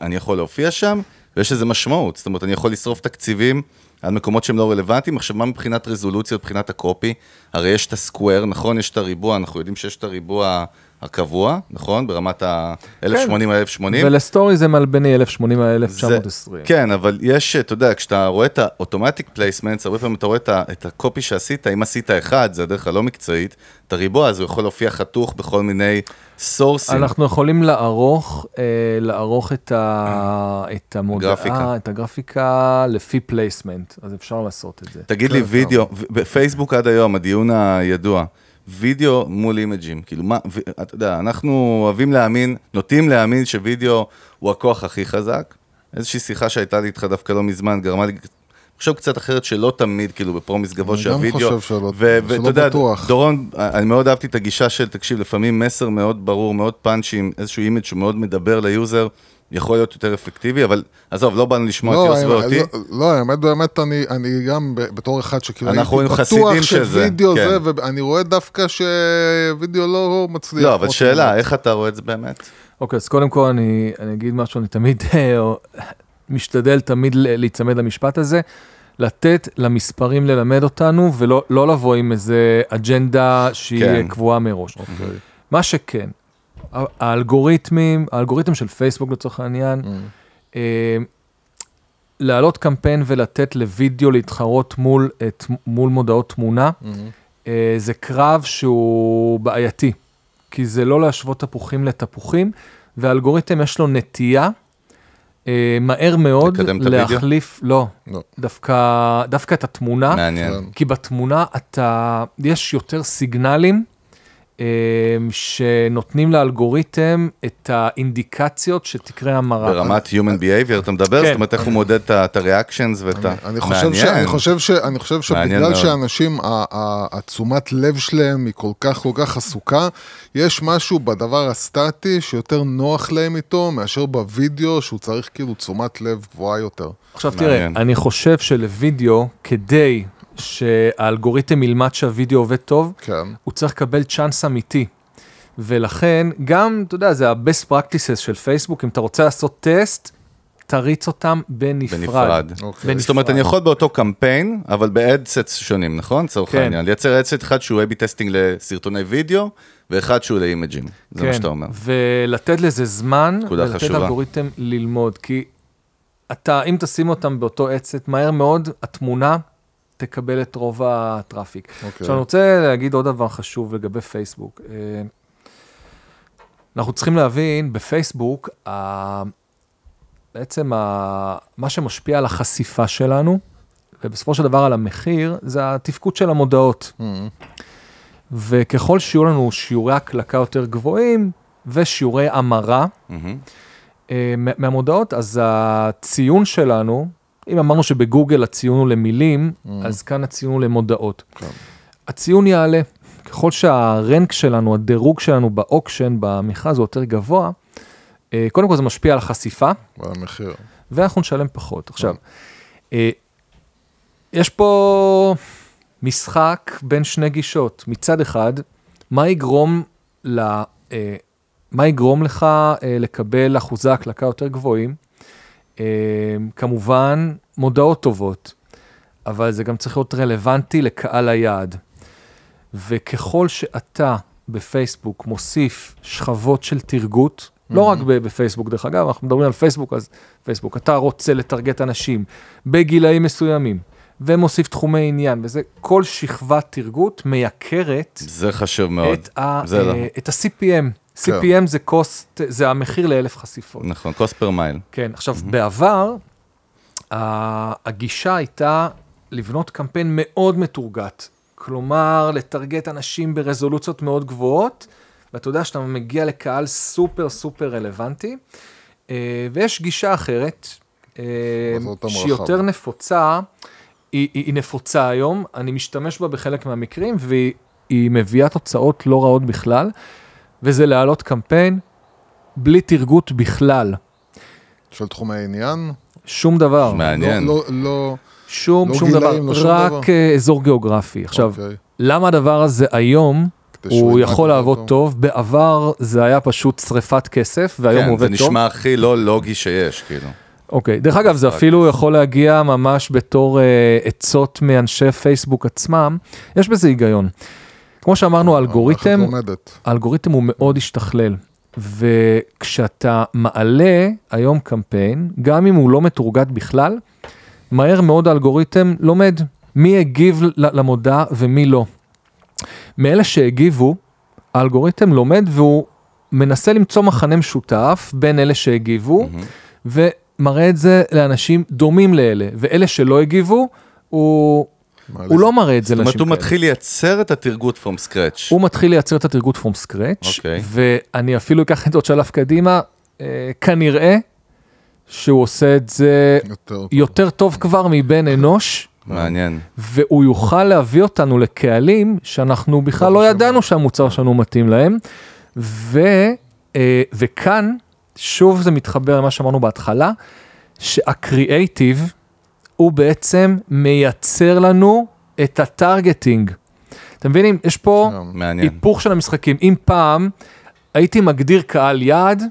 [SPEAKER 6] אני יכול להופיע שם, ויש לזה משמעות. זאת אומרת, אני יכול לשרוף תקציבים על מקומות שהם לא רלוונטיים. עכשיו, מה מבחינת רזולוציות, מבחינת ה copy? הרי יש את ה square, נכון? יש את הריבוע, אנחנו יודעים שיש את הריבוע הקבוע, נכון? ברמת ה-1080 על 1080.
[SPEAKER 7] ולסטורי זה מלבני 1080 על
[SPEAKER 6] זה-
[SPEAKER 7] 1920.
[SPEAKER 6] כן, אבל יש, אתה יודע, כשאתה רואה את ה automatic placements, הרבה פעמים אתה רואה את ה copy שעשית, אם עשית אחד, זה הדרך הלא מקצועית, את הריבוע הזה הוא יכול להופיע חתוך בכל מיני sourceים.
[SPEAKER 7] אנחנו יכולים לערוך, אה, לערוך את, ה, את המודעה,
[SPEAKER 6] גרפיקה.
[SPEAKER 7] את הגרפיקה לפי placement, אז אפשר לעשות את זה.
[SPEAKER 6] תגיד לי, וידאו, ו- בפייסבוק עד היום, הדיון הידוע, וידאו מול imageים, כאילו מה, ו- אתה יודע, אנחנו אוהבים להאמין, נוטים להאמין שווידאו הוא הכוח הכי חזק. איזושהי שיחה שהייתה לי איתך דווקא לא מזמן, גרמה לי לחשוב קצת אחרת שלא תמיד, כאילו, ב promise גבוה
[SPEAKER 8] אני גם. חושב שלא-
[SPEAKER 6] ו-
[SPEAKER 8] שלא
[SPEAKER 6] ואתה יודע,
[SPEAKER 8] בטוח.
[SPEAKER 6] דורון, אני מאוד אהבתי את הגישה של, תקשיב, לפעמים מסר מאוד ברור, מאוד punchy, עם איזשהו image שהוא מאוד מדבר ל user, יכול להיות יותר אפקטיבי, אבל עזוב, לא באנו לשמוע את
[SPEAKER 8] לא,
[SPEAKER 6] יוס
[SPEAKER 8] האמת-
[SPEAKER 6] ואותי.
[SPEAKER 8] לא, לא, האמת באמת, אני, אני גם ב- בתור אחד שכאילו
[SPEAKER 6] אנחנו
[SPEAKER 8] הייתי
[SPEAKER 6] חסידים
[SPEAKER 8] בטוח
[SPEAKER 6] של זה,
[SPEAKER 8] שווידאו
[SPEAKER 6] כן.
[SPEAKER 8] זה, ואני רואה דווקא שווידאו לא מצליח.
[SPEAKER 6] לא, אבל שאלה,
[SPEAKER 8] שאמרת.
[SPEAKER 6] איך אתה רואה את זה באמת?
[SPEAKER 7] אוקיי, אז קודם כל אני, אני אגיד משהו, אני תמיד אה, משתדל תמיד ל- להיצמד למשפט הזה, לתת למספרים ללמד אותנו, ולא לא לבוא עם איזה אג'נדה שהיא
[SPEAKER 6] כן.
[SPEAKER 7] קבועה מראש.
[SPEAKER 8] אוקיי.
[SPEAKER 7] מה שכן, האלגוריתמים, האלגוריתם של פייסבוק לצורך העניין,
[SPEAKER 8] Mm.
[SPEAKER 7] אה, להעלות קמפיין ולתת לוידאו להתחרות מול, את, מול מודעות תמונה,
[SPEAKER 8] Mm.
[SPEAKER 7] אה, זה קרב שהוא בעייתי, כי זה לא להשוות תפוחים לתפוחים, והאלגוריתם יש לו נטייה אה, מהר מאוד? להחליף, לא,
[SPEAKER 8] לא.
[SPEAKER 7] דווקא, דווקא את התמונה,
[SPEAKER 6] מעניין.
[SPEAKER 7] כי בתמונה אתה, יש יותר סיגנלים אה, שנותנים לאלגוריתם את האינדיקציות שתקרה המרה.
[SPEAKER 6] ברמת Human Behavior אתה מדבר?
[SPEAKER 7] כן.
[SPEAKER 6] זאת אומרת, איך הוא מודד את ה-reactions ואת ה...
[SPEAKER 8] אני חושב, ש, אני חושב, ש, אני חושב
[SPEAKER 6] מעניין
[SPEAKER 8] שבגלל. שאנשים, ה- ה- התשומת לב שלהם היא כל כך כל כך עסוקה, יש משהו בדבר הסטטי שיותר נוח להם איתו מאשר בווידאו שהוא צריך כאילו תשומת לב גבוהה יותר.
[SPEAKER 7] עכשיו. תראה, אני חושב שלוידאו, כדי שהאלגוריתם ילמד שהווידאו עובד טוב,
[SPEAKER 8] כן.
[SPEAKER 7] הוא צריך לקבל צ'אנס אמיתי. ולכן, גם, אתה יודע, זה ה-best practices של פייסבוק, אם אתה רוצה לעשות טסט, תריץ אותם בנפרד.
[SPEAKER 6] בנפרד.
[SPEAKER 8] אוקיי.
[SPEAKER 6] זאת אומרת, אני יכול באותו קמפיין, אבל ב ad sets שונים, נכון? לצורך
[SPEAKER 7] כן.
[SPEAKER 6] העניין. לייצר ad set אחד שהוא A-B testing לסרטוני וידאו, ואחד שהוא ל imageים. זה מה שאתה אומר.
[SPEAKER 7] ולתת לזה זמן, ולתת
[SPEAKER 6] חשובה.
[SPEAKER 7] לאלגוריתם ללמוד, כי אתה, אם תשים אותם באותו עצת, מהר מאוד התמונה תקבל את רוב הטראפיק.
[SPEAKER 8] אוקיי.
[SPEAKER 7] עכשיו, אני רוצה להגיד עוד דבר חשוב לגבי פייסבוק. אה, אנחנו צריכים להבין, בפייסבוק, ה- בעצם ה- מה שמשפיע על החשיפה שלנו, ובסופו של דבר על המחיר, זה התפקוד של המודעות.
[SPEAKER 8] Mm.
[SPEAKER 7] וככל שיהיו לנו שיעורי הקלקה יותר גבוהים ושיעורי המרה
[SPEAKER 6] מהמם.
[SPEAKER 7] אה, מה- מהמודעות, אז הציון שלנו, אם אמרנו שבגוגל הציון הוא למילים, אז כאן הציון הוא למודעות.
[SPEAKER 8] כן.
[SPEAKER 7] הציון יעלה. ככל שהרנק שלנו, הדירוג שלנו באוקשן, במכרז הוא יותר גבוה, אה, קודם כל זה משפיע על החשיפה,
[SPEAKER 8] והמחיר.
[SPEAKER 7] ואנחנו נשלם פחות. עכשיו, אה, יש פה משחק בין שני גישות. מצד אחד, מה יגרום, ל, אה, מה יגרום לך לקבל אחוזי הקלקה יותר גבוהים? אה, כמובן, מודעות טובות, אבל זה גם צריך להיות רלוונטי לקהל היעד. וככל שאתה בפייסבוק מוסיף שכבות של תרגות, לא רק ב- בפייסבוק דרך אגב, אנחנו מדברים על פייסבוק, אז פייסבוק, אתה רוצה לטרגט אנשים בגילאים מסוימים, ומוסיף תחומי עניין, וזה כל שכבת תרגות מייקרת
[SPEAKER 6] זה חשוב מאוד.
[SPEAKER 7] את, ה,
[SPEAKER 6] זה לא.
[SPEAKER 7] אה, את ה-CPM. CPM זה cost, זה המחיר לאלף חשיפות.
[SPEAKER 6] נכון, קוסט פר מייל.
[SPEAKER 7] כן, עכשיו, בעבר, הגישה הייתה לבנות קמפיין מאוד מתורגת. כלומר, לטרגט אנשים ברזולוציות מאוד גבוהות, ואתה יודע שאתה מגיע לקהל סופר סופר רלוונטי. אה, ויש גישה אחרת, אה, שהיא. יותר נפוצה, היא, היא, היא נפוצה היום, אני משתמש בה בחלק מהמקרים, והיא היא מביאה תוצאות לא רעות בכלל, וזה להעלות קמפיין בלי תרגות בכלל,
[SPEAKER 8] של תחומי עניין.
[SPEAKER 7] שום דבר.
[SPEAKER 6] מעניין.
[SPEAKER 8] לא, לא, לא,
[SPEAKER 7] שום,
[SPEAKER 8] לא
[SPEAKER 7] שום
[SPEAKER 8] גילאים,
[SPEAKER 7] דבר,
[SPEAKER 8] לא שום
[SPEAKER 7] רק
[SPEAKER 8] דבר.
[SPEAKER 7] אה, אזור גיאוגרפי. עכשיו,
[SPEAKER 8] אוקיי.
[SPEAKER 7] למה הדבר הזה היום, הוא יכול לעבוד
[SPEAKER 8] טוב.
[SPEAKER 7] טוב, בעבר זה היה פשוט שריפת כסף, והיום הוא
[SPEAKER 6] כן,
[SPEAKER 7] עובד
[SPEAKER 6] זה
[SPEAKER 7] טוב.
[SPEAKER 6] נשמע הכי לא לוגי שיש, כאילו.
[SPEAKER 7] אוקיי, דרך אגב, זה אפילו יכול להגיע ממש בתור אה, עצות מאנשי פייסבוק עצמם, יש בזה היגיון. כמו שאמרנו, האלגוריתם,
[SPEAKER 8] לומדת.
[SPEAKER 7] האלגוריתם הוא מאוד השתכלל, וכשאתה מעלה היום קמפיין, גם אם הוא לא מתורגת בכלל, מהר מאוד האלגוריתם לומד מי הגיב ל- למודעה ומי לא. מאלה שהגיבו, האלגוריתם לומד והוא מנסה למצוא מחנה משותף בין אלה שהגיבו, ומראה את זה לאנשים דומים לאלה, ואלה שלא הגיבו, הוא, הוא לא מראה את זה
[SPEAKER 6] זאת אומרת,
[SPEAKER 7] לאנשים
[SPEAKER 6] הוא
[SPEAKER 7] כאלה.
[SPEAKER 6] מתחיל לייצר את התרגות from scratch.
[SPEAKER 7] הוא מתחיל לייצר את התרגות from scratch,
[SPEAKER 6] אוקיי.
[SPEAKER 7] ואני אפילו אקח את זה עוד שלב קדימה, אה, כנראה שהוא עושה את זה
[SPEAKER 8] יותר טוב.
[SPEAKER 7] כבר מבן אנוש,
[SPEAKER 6] מעניין.
[SPEAKER 7] והוא יוכל להביא אותנו לקהלים שאנחנו בכלל לא ידענו שהמוצר שלנו מתאים להם, ו, אה, וכאן, שוב זה מתחבר למה שאמרנו בהתחלה, שהקריאייטיב הוא בעצם מייצר לנו את הטרגטינג. אתם מבינים? יש פה
[SPEAKER 6] מעניין.
[SPEAKER 7] היפוך של המשחקים. אם פעם הייתי מגדיר קהל יעד,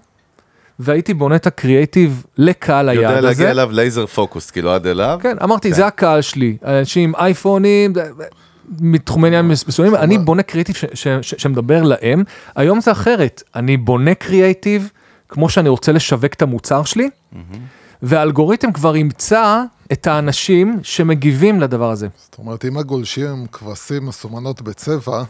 [SPEAKER 7] והייתי בונה את הקריאייטיב לקהל היעד הזה.
[SPEAKER 6] יודע להגיע אליו לייזר פוקוס, כאילו עד אליו.
[SPEAKER 7] כן, אמרתי,
[SPEAKER 6] כן.
[SPEAKER 7] זה הקהל שלי, אנשים עם אייפונים, מתחומי עניין מסוימים, אני בונה קריאיטיב ש- ש- ש- שמדבר להם, היום זה אחרת, אני בונה קריאיטיב כמו שאני רוצה לשווק את המוצר שלי, והאלגוריתם כבר ימצא את האנשים שמגיבים לדבר הזה.
[SPEAKER 8] זאת אומרת, אם הגולשים כבשים מסומנות בצבע,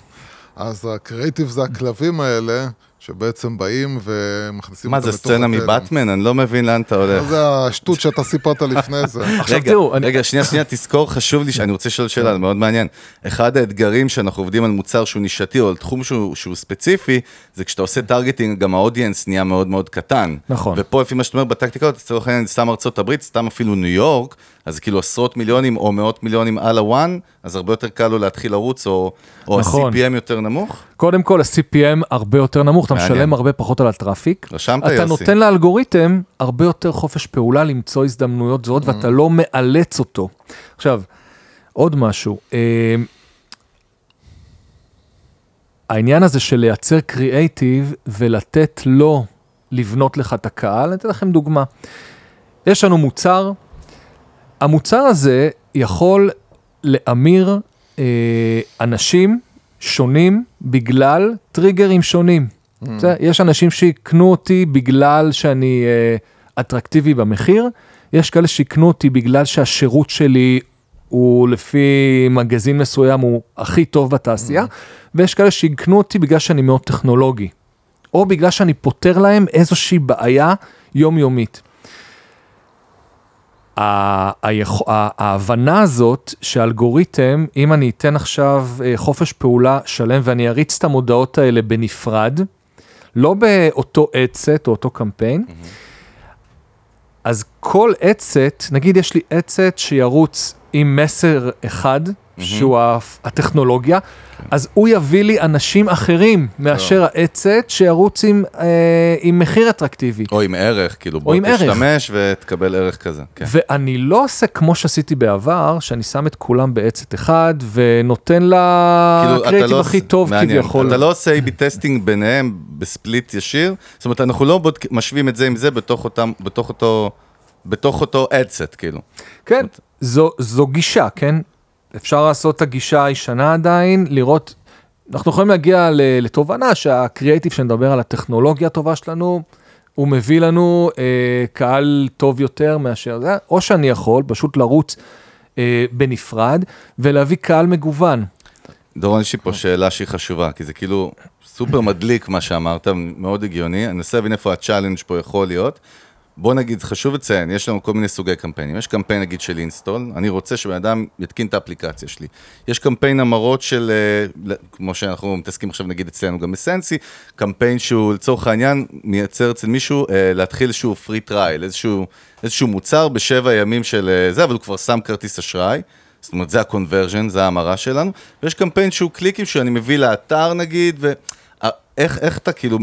[SPEAKER 8] אז הקריאיטיב זה הכלבים האלה, שבעצם באים ומכניסים
[SPEAKER 6] מה
[SPEAKER 8] אותם
[SPEAKER 6] זה
[SPEAKER 8] לתוך
[SPEAKER 6] סצנה
[SPEAKER 8] התלם.
[SPEAKER 6] מבטמן? אני לא מבין לאן אתה הולך.
[SPEAKER 8] זה השטות שאתה סיפרת לפני זה.
[SPEAKER 7] עכשיו
[SPEAKER 6] רגע,
[SPEAKER 7] תראו, אני-
[SPEAKER 6] רגע, שנייה, שנייה, תזכור, חשוב לי, שאני רוצה לשאול שאלה, זה מאוד מעניין. אחד האתגרים שאנחנו עובדים על מוצר שהוא נישתי, או על תחום שהוא, ספציפי, זה כשאתה עושה targeting, גם ה audience נהיה מאוד מאוד קטן.
[SPEAKER 7] נכון.
[SPEAKER 6] ופה, לפי מה שאתה אומר, בטקטיקות, לצורך העניין, סתם ארצות הברית, סתם אפילו ניו יורק, אז כאילו עשרות מיליונים או מאות מיליונים על ה one, אז הרבה יותר קל לו להתחיל לרוץ, או, או
[SPEAKER 7] נכון.
[SPEAKER 6] ה-CPM יותר נמוך.
[SPEAKER 7] קודם כל ה-CPM הרבה יותר נמוך, אתה
[SPEAKER 6] מעניין.
[SPEAKER 7] משלם הרבה פחות על ה traffic.
[SPEAKER 6] רשמת,
[SPEAKER 7] אתה
[SPEAKER 6] יוסי?
[SPEAKER 7] נותן לאלגוריתם הרבה יותר חופש פעולה למצוא הזדמנויות זהות, ואתה לא מאלץ אותו. עכשיו, עוד משהו, אה, העניין הזה של לייצר קריאייטיב ולתת לו לבנות לך את הקהל, אני אתן לכם דוגמה. יש לנו מוצר, המוצר הזה יכול להמיר אה, אנשים שונים בגלל טריגרים שונים. בסדר? יש אנשים שיקנו אותי בגלל שאני אה, אטרקטיבי במחיר, יש כאלה שיקנו אותי בגלל שהשירות שלי הוא לפי מגזין מסוים הוא הכי טוב בתעשייה, ויש כאלה שיקנו אותי בגלל שאני מאוד טכנולוגי, או בגלל שאני פותר להם איזושהי בעיה יומיומית. ההבנה הזאת שאלגוריתם, אם אני אתן עכשיו אה, חופש פעולה שלם ואני אריץ את המודעות האלה בנפרד, לא באותו אדסט או אותו קמפיין, אז כל אדסט, נגיד יש לי אדסט שירוץ עם מסר אחד, שהוא ה- הטכנולוגיה, אז הוא יביא לי אנשים אחרים מאשר האדסט שירוץ עם, אה, עם מחיר אטרקטיבי.
[SPEAKER 6] או עם ערך, כאילו, בוא. תשתמש ותקבל ערך כזה. כן.
[SPEAKER 7] ואני לא עושה כמו שעשיתי בעבר, שאני שם את כולם בעצת אחד ונותן
[SPEAKER 6] כאילו, אתה
[SPEAKER 7] לקריאיטיב
[SPEAKER 6] לא
[SPEAKER 7] הכי טוב
[SPEAKER 6] מעניין.
[SPEAKER 7] כביכול.
[SPEAKER 6] אתה לא עושה A-B testing ביניהם ב split ישיר, זאת אומרת, אנחנו לא בודק, משווים את זה עם זה בתוך אותם, בתוך אותו, בתוך אותו ad set, כאילו.
[SPEAKER 7] כן, זו, זו גישה, כן? אפשר לעשות את הגישה הישנה עדיין, לראות, אנחנו יכולים להגיע לתובנה שהקריאייטיב שנדבר על הטכנולוגיה הטובה שלנו, הוא מביא לנו אה, קהל טוב יותר מאשר זה, או שאני יכול פשוט לרוץ אה, בנפרד, ולהביא קהל מגוון.
[SPEAKER 6] דורון, יש לי פה שאלה שהיא חשובה, כי זה כאילו סופר מדליק מה שאמרת, מאוד הגיוני. אני מנסה להבין איפה ה challenge פה יכול להיות. בוא נגיד, חשוב לציין, יש לנו כל מיני סוגי קמפיינים. יש קמפיין נגיד של install, אני רוצה שבן אדם יתקין את האפליקציה שלי. יש קמפיין המרות של, אה, כמו שאנחנו מתעסקים עכשיו נגיד אצלנו גם בסנסי, קמפיין שהוא לצורך העניין מייצר אצל מישהו אה, להתחיל איזשהו free trial, איזשהו, איזשהו מוצר בשבע ימים של אה, זה, אבל הוא כבר שם כרטיס אשראי. זאת אומרת, זה ה-conversion, זה ההמרה שלנו. ויש קמפיין שהוא קליקים שאני מביא לאתר נגיד, ואיך איך אתה כאילו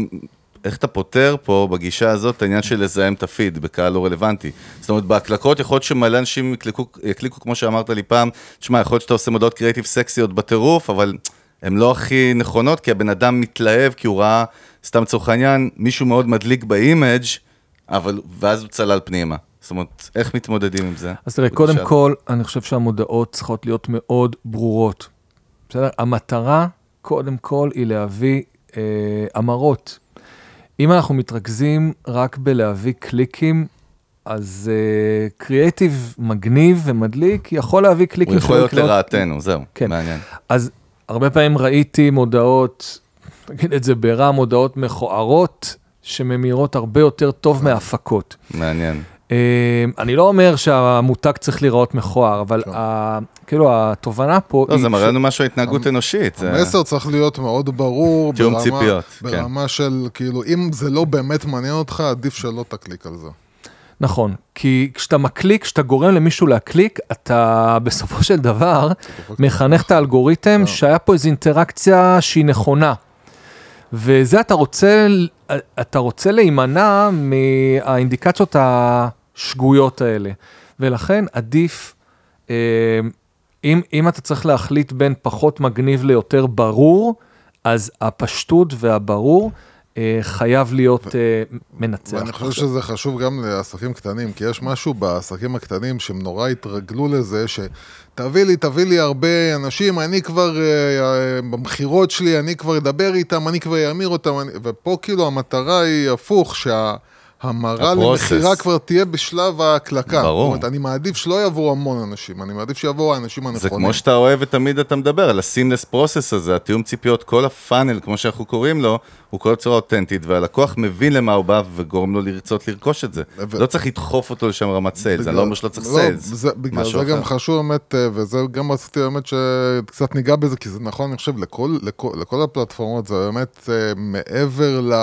[SPEAKER 6] איך אתה פותר פה בגישה הזאת את העניין של לזהם את הפיד בקהל לא רלוונטי? זאת אומרת, בהקלקות יכול להיות שמלא אנשים יקליקו, יקליקו, כמו שאמרת לי פעם, תשמע, יכול להיות שאתה עושה מודעות קריאיטיב סקסיות בטירוף, אבל הן לא הכי נכונות, כי הבן אדם מתלהב, כי הוא ראה, סתם לצורך העניין, מישהו מאוד מדליק ב image, אבל, ואז הוא צלל פנימה. זאת אומרת, איך מתמודדים עם זה?
[SPEAKER 7] אז תראה, קודם כל, אני חושב שהמודעות צריכות להיות מאוד ברורות. בסדר? המטרה, קודם כל, היא להביא אה, המרות. אם אנחנו מתרכזים רק בלהביא קליקים, אז קריאייטיב uh, מגניב ומדליק יכול להביא קליקים.
[SPEAKER 6] הוא יכול להיות לרעתנו, זהו,
[SPEAKER 7] כן.
[SPEAKER 6] מעניין.
[SPEAKER 7] אז הרבה פעמים ראיתי מודעות, נגיד את זה ברע, מודעות מכוערות, שממירות הרבה יותר טוב מהפקות.
[SPEAKER 6] מעניין.
[SPEAKER 7] אמ, אני לא אומר שהמותג צריך להיראות מכוער, אבל. כאילו התובנה פה...
[SPEAKER 6] לא, זה מראה לנו משהו התנהגות אנושית.
[SPEAKER 8] המסר צריך להיות מאוד ברור.
[SPEAKER 6] תיאום ציפיות.
[SPEAKER 8] כן. ברמה של, כאילו, אם זה לא באמת מעניין אותך, עדיף שלא תקליק על זה.
[SPEAKER 7] נכון, כי כשאתה מקליק, כשאתה גורם למישהו להקליק, אתה בסופו של דבר מחנך את האלגוריתם כן. שהיה פה איזו אינטראקציה שהיא נכונה. וזה אתה רוצה, אתה רוצה להימנע מהאינדיקציות השגויות האלה. ולכן עדיף, אה, אם, אם אתה צריך להחליט בין פחות מגניב ליותר ברור, אז הפשטות והברור אה, חייב להיות אה, מנצח.
[SPEAKER 8] ואני חושב שזה חשוב גם לעסקים קטנים, כי יש משהו בעסקים הקטנים שהם נורא התרגלו לזה, שתביא לי, תביא לי הרבה אנשים, אני כבר, במכירות שלי, אני כבר אדבר איתם, אני כבר אאמיר אותם, ופה כאילו המטרה היא הפוך, שה... המרה למכירה כבר תהיה בשלב ההקלקה. ברור. זאת אומרת, אני מעדיף שלא יבואו המון אנשים, אני מעדיף שיבואו האנשים הנכונים.
[SPEAKER 6] זה כמו שאתה אוהב ותמיד אתה מדבר על ה-seamless process הזה, התיאום ציפיות, כל הפאנל, כמו שאנחנו קוראים לו, הוא כל צורה אותנטית, והלקוח מבין למה הוא בא וגורם לו לרצות לרכוש את זה. ו... לא צריך לדחוף אותו לשם רמת סיילס, אני לא אומר שלא צריך לא, סיילס.
[SPEAKER 8] זה, בגלל זה אחר. גם חשוב באמת, אה, וזה גם רציתי באמת שקצת ניגע בזה, כי זה נכון, אני חושב, לכל, לכל, לכל הפלטפורמות, זה באמת אה, מעבר ל...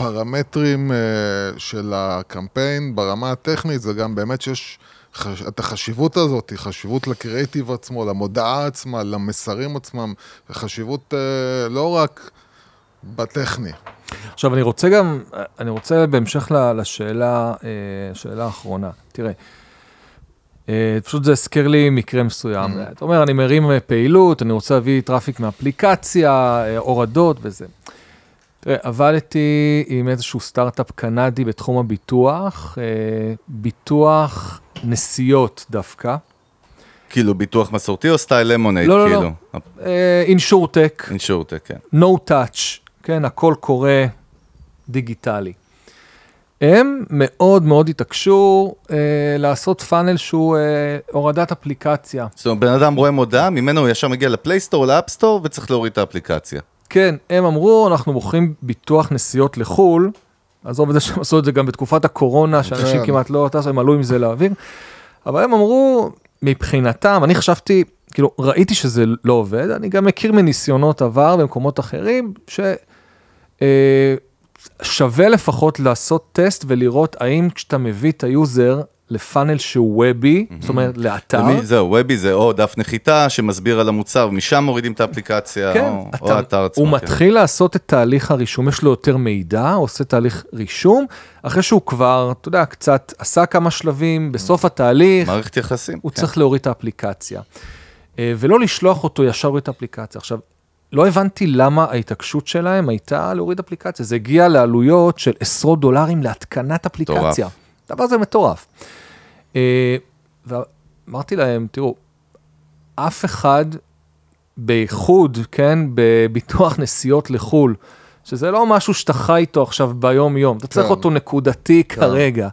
[SPEAKER 8] הפרמטרים uh, של הקמפיין ברמה הטכנית זה גם באמת שיש חש... את החשיבות הזאת, חשיבות לקריאיטיב עצמו, למודעה עצמה, למסרים עצמם, חשיבות uh, לא רק בטכני.
[SPEAKER 7] עכשיו אני רוצה גם, אני רוצה בהמשך לשאלה, אה, שאלה האחרונה, תראה, פשוט זה הזכיר לי מקרה מסוים, mm-hmm. אתה אומר אני מרים פעילות, אני רוצה להביא traffic מאפליקציה, הורדות וזה. תראה, עבדתי עם איזשהו סטארט-אפ קנדי בתחום הביטוח, אה, ביטוח נסיעות דווקא.
[SPEAKER 6] כאילו ביטוח מסורתי או style למונייד?
[SPEAKER 7] לא, לא, לא. InsurTech.
[SPEAKER 6] InsurTech, כן.
[SPEAKER 7] No touch, כן, הכל קורה דיגיטלי. הם מאוד מאוד התעקשו אה, לעשות פאנל שהוא אה, הורדת אפליקציה.
[SPEAKER 6] זאת אומרת, בן אדם רואה מודעה, ממנו הוא ישר מגיע לפלייסטור, לאפסטור, וצריך להוריד את האפליקציה.
[SPEAKER 7] כן, הם אמרו, אנחנו מוכרים ביטוח נסיעות לחו"ל, עזוב את זה שהם עשו את זה גם בתקופת הקורונה, שאנשים כן. כמעט לא טסו, הם עלו עם זה לאוויר, אבל הם אמרו, מבחינתם, אני חשבתי, כאילו, ראיתי שזה לא עובד, אני גם מכיר מניסיונות עבר במקומות אחרים, ששווה אה, לפחות לעשות טסט ולראות האם כשאתה מביא את ה user, ל funnel שהוא webי, זאת אומרת לאתר.
[SPEAKER 6] זהו, webי זה או דף נחיתה שמסביר על המוצר, ומשם מורידים את האפליקציה,
[SPEAKER 7] כן,
[SPEAKER 6] או, או האתר עצמו.
[SPEAKER 7] הוא כן. מתחיל לעשות את תהליך הרישום, יש לו יותר מידע, עושה תהליך רישום, אחרי שהוא כבר, אתה יודע, קצת עשה כמה שלבים, בסוף התהליך,
[SPEAKER 6] מערכת יחסים.
[SPEAKER 7] הוא כן. צריך להוריד את האפליקציה. אה, ולא לשלוח אותו ישר את האפליקציה. עכשיו, לא הבנתי למה ההתעקשות שלהם הייתה להוריד אפליקציה. זה הגיע לעלויות של עשרות דולרים להתקנת אפליקציה. מטורף. דבר זה מטורף. אה, ואמרתי להם, תראו, אף אחד, בייחוד, כן, בביטוח נסיעות לחו"ל, שזה לא משהו שאתה חי איתו עכשיו ביום-יום, אתה צריך כן. אותו נקודתי כן. כרגע.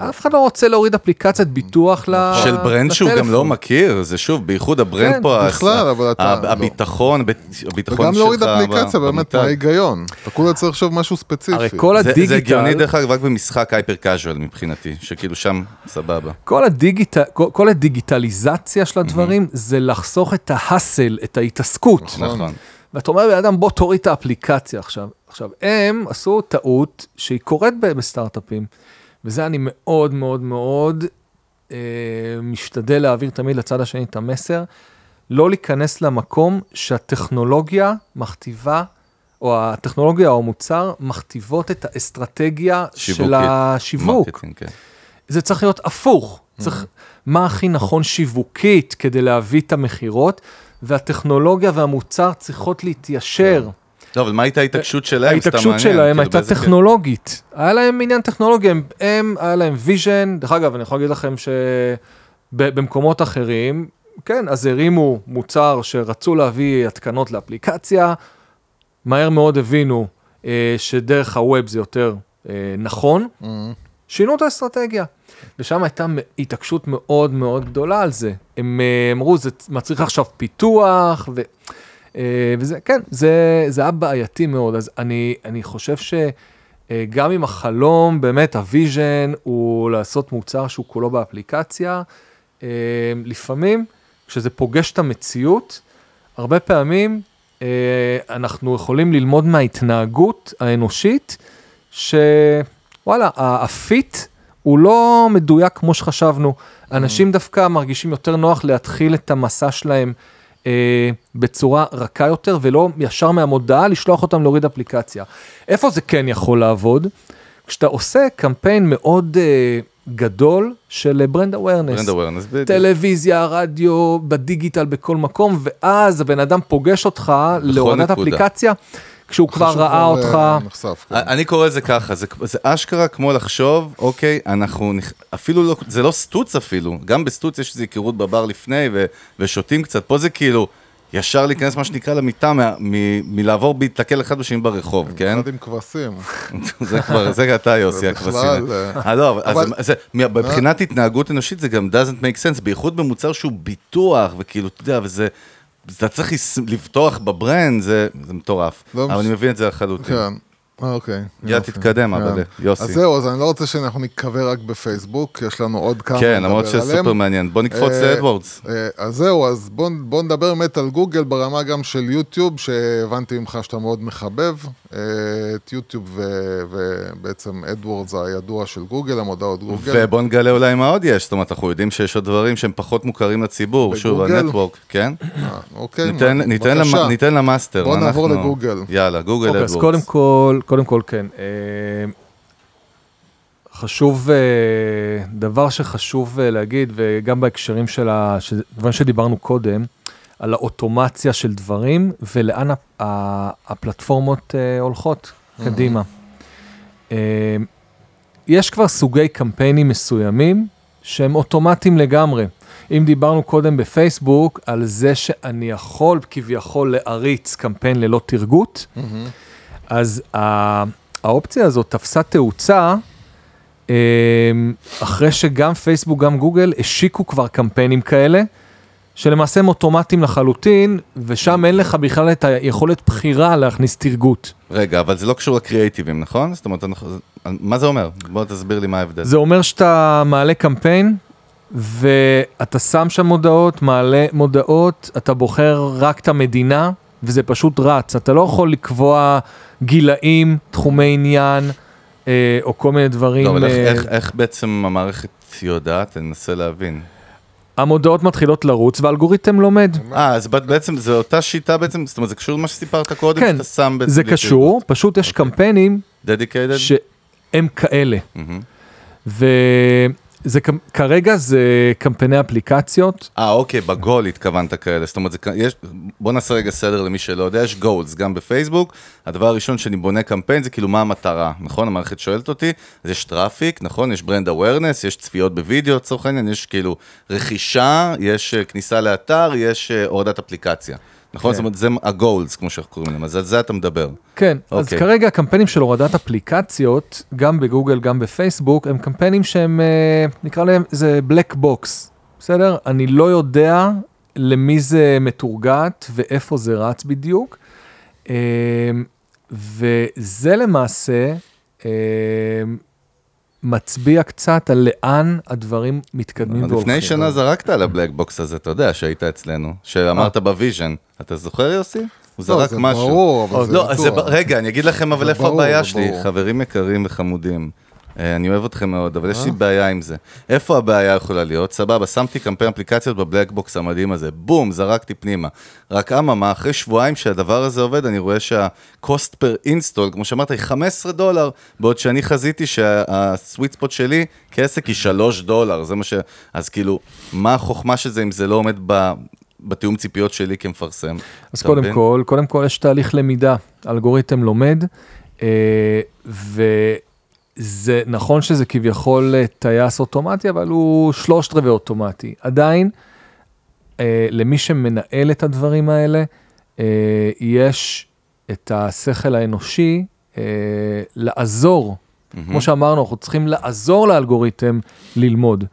[SPEAKER 7] אף אחד לא רוצה להוריד אפליקציית ביטוח ל-
[SPEAKER 6] של ברנד שהוא גם. לא מכיר, זה שוב, בייחוד הברנד
[SPEAKER 7] כן,
[SPEAKER 6] פה,
[SPEAKER 8] בכלל,
[SPEAKER 6] ה-
[SPEAKER 8] אבל אתה לא-
[SPEAKER 6] הביטחון, הביטחון שלך.
[SPEAKER 8] וגם להוריד אפליקציה, באמת. מה ההיגיון? אתה כולה צריך לחשוב משהו ספציפי.
[SPEAKER 7] הרי כל הדיגיטל,
[SPEAKER 6] זה הגיוני דרך אגב רק במשחק hyper casual מבחינתי, שכאילו שם סבבה.
[SPEAKER 7] כל, הדיגיטל, כל, כל הדיגיטליזציה של הדברים זה לחסוך את ה hassle, את ההתעסקות.
[SPEAKER 6] נכון.
[SPEAKER 7] ואתה אומר לבן אדם בוא תוריד את האפליקציה עכשיו. עכשיו הם עשו טעות שהיא קורית בסטארט-אפים, וזה אני מאוד מאוד מאוד אה, משתדל להעביר תמיד לצד השני את המסר, לא להיכנס למקום שהטכנולוגיה מכתיבה, או הטכנולוגיה או המוצר מכתיבות את האסטרטגיה של
[SPEAKER 6] שיווקית.
[SPEAKER 7] השיווק.
[SPEAKER 6] marketing, כן.
[SPEAKER 7] זה צריך להיות הפוך. צריך, מה הכי נכון שיווקית כדי להביא את המכירות, והטכנולוגיה והמוצר צריכות להתיישר.
[SPEAKER 6] לא, אבל מה הייתה ההתעקשות שלהם? סתם
[SPEAKER 7] ההתעקשות שלהם
[SPEAKER 6] כאילו,
[SPEAKER 7] הייתה? טכנולוגית. היה להם עניין טכנולוגי, הם, הם היה להם vision, דרך אגב, אני יכול להגיד לכם שבמקומות אחרים, כן, אז הרימו מוצר שרצו להביא התקנות לאפליקציה, מהר מאוד הבינו אה, שדרך ה web זה יותר אה, נכון, שינו את האסטרטגיה. ושם הייתה התעקשות מאוד מאוד גדולה על זה. הם אה, אמרו, זה מצריך עכשיו פיתוח, ו... אה, וזה, כן, זה, זה היה בעייתי מאוד. אז אני, אני חושב שגם אם החלום, באמת, ה vision, הוא לעשות מוצר שהוא כולו באפליקציה, אה, לפעמים, כשזה פוגש את המציאות, הרבה פעמים אה, אנחנו יכולים ללמוד מההתנהגות האנושית, שוואלה, ה fit הוא לא מדויק כמו שחשבנו. אנשים דווקא מרגישים יותר נוח להתחיל את המסע שלהם אה, בצורה רכה יותר, ולא ישר מהמודעה לשלוח אותם להוריד אפליקציה. איפה זה כן יכול לעבוד? כשאתה עושה קמפיין מאוד אה, גדול של brand awareness.
[SPEAKER 6] Brand awareness, בדיוק.
[SPEAKER 7] טלוויזיה, רדיו, בדיגיטל, בכל מקום, ואז הבן אדם פוגש אותך להורדת. אפליקציה, כשהוא כבר ראה
[SPEAKER 8] כבר,
[SPEAKER 7] אותך.
[SPEAKER 8] אה, נחשף, כן.
[SPEAKER 6] אני קורא לזה ככה, זה, זה אשכרה כמו לחשוב, אוקיי, אנחנו, אפילו לא, זה לא סטוץ אפילו, גם בסטוץ יש איזו היכרות בבר לפני ו, ושותים קצת, פה זה כאילו, ישר להיכנס מה שנקרא למיטה, מלעבור בהיתקל אחד בשני ברחוב, כן?
[SPEAKER 8] אחד עם כבשים.
[SPEAKER 6] זה כבר, זה אתה יוסי,
[SPEAKER 8] זה
[SPEAKER 6] הכבשים.
[SPEAKER 8] בכלל, אה,
[SPEAKER 6] אה, לא, אז מבחינת התנהגות אנושית זה גם doesn't make sense, בייחוד במוצר שהוא ביטוח, וכאילו, אתה יודע, וזה, אתה צריך לבטוח ב brand, זה, זה מטורף.
[SPEAKER 8] לא
[SPEAKER 6] אבל
[SPEAKER 8] מש-
[SPEAKER 6] אני מבין את זה לחלוטין.
[SPEAKER 8] כן. אה, אוקיי. יופי.
[SPEAKER 6] תתקדם,
[SPEAKER 8] כן.
[SPEAKER 6] אבל, יוסי.
[SPEAKER 8] אז זהו, אז אני לא רוצה שאנחנו ניקבר רק בפייסבוק, יש לנו עוד כמה
[SPEAKER 6] כן, למרות שזה. סופר מעניין. בוא נקפוץ
[SPEAKER 8] אה,
[SPEAKER 6] לאדוורדס.
[SPEAKER 8] אה, אז זהו, אז בוא, בוא נדבר באמת על גוגל ברמה גם של יוטיוב, שהבנתי ממך שאתה מאוד מחבב אה, את יוטיוב, ו- ובעצם אדוורדס הידוע של גוגל, המודעות גוגל.
[SPEAKER 6] ובוא נגלה אולי מה עוד יש, זאת אומרת, אנחנו יודעים שיש עוד דברים שהם פחות מוכרים לציבור, שוב?
[SPEAKER 8] ה
[SPEAKER 6] network, כן?
[SPEAKER 8] אוקיי,
[SPEAKER 6] ניתן-
[SPEAKER 8] מה-
[SPEAKER 6] ניתן
[SPEAKER 8] בבקשה.
[SPEAKER 6] למ- ניתן למאסטר.
[SPEAKER 8] בוא נעבור
[SPEAKER 6] אנחנו-
[SPEAKER 8] לגוגל.
[SPEAKER 6] יאללה, גוגל
[SPEAKER 7] אוקיי,
[SPEAKER 6] אדוורדס.
[SPEAKER 7] אז קודם כל, קודם כל כן. אה, חשוב, אה, דבר שחשוב אה, להגיד, וגם בהקשרים של ה- של דברים שדיברנו קודם, על האוטומציה של דברים ולאן הפלטפורמות הולכות קדימה. אה, יש כבר סוגי קמפיינים מסוימים שהם אוטומטיים לגמרי. אם דיברנו קודם בפייסבוק על זה שאני יכול כביכול להריץ קמפיין ללא תרגות, אז ה- האופציה הזאת תפסה תאוצה אמ, אחרי שגם פייסבוק, גם גוגל השיקו כבר קמפיינים כאלה, שלמעשה הם אוטומטיים לחלוטין, ושם אין לך בכלל את היכולת בחירה להכניס תרגות.
[SPEAKER 6] רגע, אבל זה לא קשור לקריאייטיבים, נכון? זאת אומרת, מה זה אומר? בוא תסביר לי מה ההבדל.
[SPEAKER 7] זה אומר שאתה מעלה קמפיין, ואתה שם שם מודעות, מעלה מודעות, אתה בוחר רק את המדינה, וזה פשוט רץ. אתה לא יכול לקבוע גילאים, תחומי עניין, אה, או כל מיני דברים.
[SPEAKER 6] לא, אבל איך-
[SPEAKER 7] אה,
[SPEAKER 6] איך- איך בעצם המערכת יודעת? אני אנסה להבין.
[SPEAKER 7] המודעות מתחילות לרוץ והאלגוריתם לומד.
[SPEAKER 6] אה, אז בעצם זו אותה שיטה בעצם, זאת אומרת, זה קשור למה שסיפרת קודם,
[SPEAKER 7] כן,
[SPEAKER 6] שאתה שם בעצם...
[SPEAKER 7] זה קשור, פשוט יש קמפיינים
[SPEAKER 6] דדיקיידד?
[SPEAKER 7] שהם כאלה. וזה כ- כרגע זה קמפייני אפליקציות,
[SPEAKER 6] אה, אוקיי, בגול התכוונת כאלה. זאת אומרת, זה, יש, בוא נעשה רגע סדר למי שלא יודע, יש גולס גם בפייסבוק. הדבר הראשון שאני בונה קמפיין זה כאילו מה המטרה, נכון? המערכת שואלת אותי, אז יש traffic, נכון? יש brand awareness, יש צפיות בווידאו לצורך העניין, יש כאילו רכישה, יש אה, כניסה לאתר, יש אה, הורדת אפליקציה. נכון?
[SPEAKER 7] כן.
[SPEAKER 6] זאת אומרת, זה ה-goals, כמו שאנחנו קוראים להם, אז על זה אתה מדבר.
[SPEAKER 7] כן, אז
[SPEAKER 6] אוקיי.
[SPEAKER 7] כרגע הקמפיינים של הורדת אפליקציות, גם בגוגל, גם בפייסבוק, הם קמפיינים שהם, אה, נקרא להם, זה black box, בסדר? אני לא יודע למי זה מטורגט ואיפה זה רץ בדיוק. אה, וזה למעשה אה, מצביע קצת על לאן הדברים מתקדמים
[SPEAKER 6] אבל
[SPEAKER 7] והולכים.
[SPEAKER 6] לפני שנה זרקת על ה black box הזה, אתה יודע, שהיית אצלנו, שאמרת ב vision. אתה זוכר, יוסי? הוא
[SPEAKER 8] לא,
[SPEAKER 6] זרק
[SPEAKER 8] זה
[SPEAKER 6] משהו.
[SPEAKER 8] ברור, אבל זה
[SPEAKER 6] לא,
[SPEAKER 8] בטוח.
[SPEAKER 6] רגע, אני אגיד לכם אבל איפה הבעיה שלי. חברים יקרים וחמודים. אה, אני אוהב אתכם מאוד, אבל
[SPEAKER 8] אה?
[SPEAKER 6] יש לי בעיה עם זה. איפה הבעיה יכולה להיות? סבבה, שמתי קמפיין אפליקציות ב black box המדהים הזה, בום, זרקתי פנימה. רק אממה, אחרי שבועיים שהדבר הזה עובד, אני רואה שה-cost per install, כמו שאמרת, היא 15 דולר, בעוד שאני חזיתי שהסוויט ספוט שלי כעסק היא 3 דולר, זה מה ש... אז כאילו, מה החוכמה של זה אם זה לא עומד ב... בתיאום ציפיות שלי כמפרסם?
[SPEAKER 7] אז קודם
[SPEAKER 6] מבין?
[SPEAKER 7] כל, קודם כל יש תהליך למידה, האלגוריתם לומד, אה, וזה נכון שזה כביכול אה, טייס אוטומטי, אבל הוא שלושת רבעי אוטומטי. עדיין, אה, למי שמנהל את הדברים האלה, אה, יש את השכל האנושי אה, לעזור. כמו שאמרנו, אנחנו צריכים לעזור לאלגוריתם ללמוד,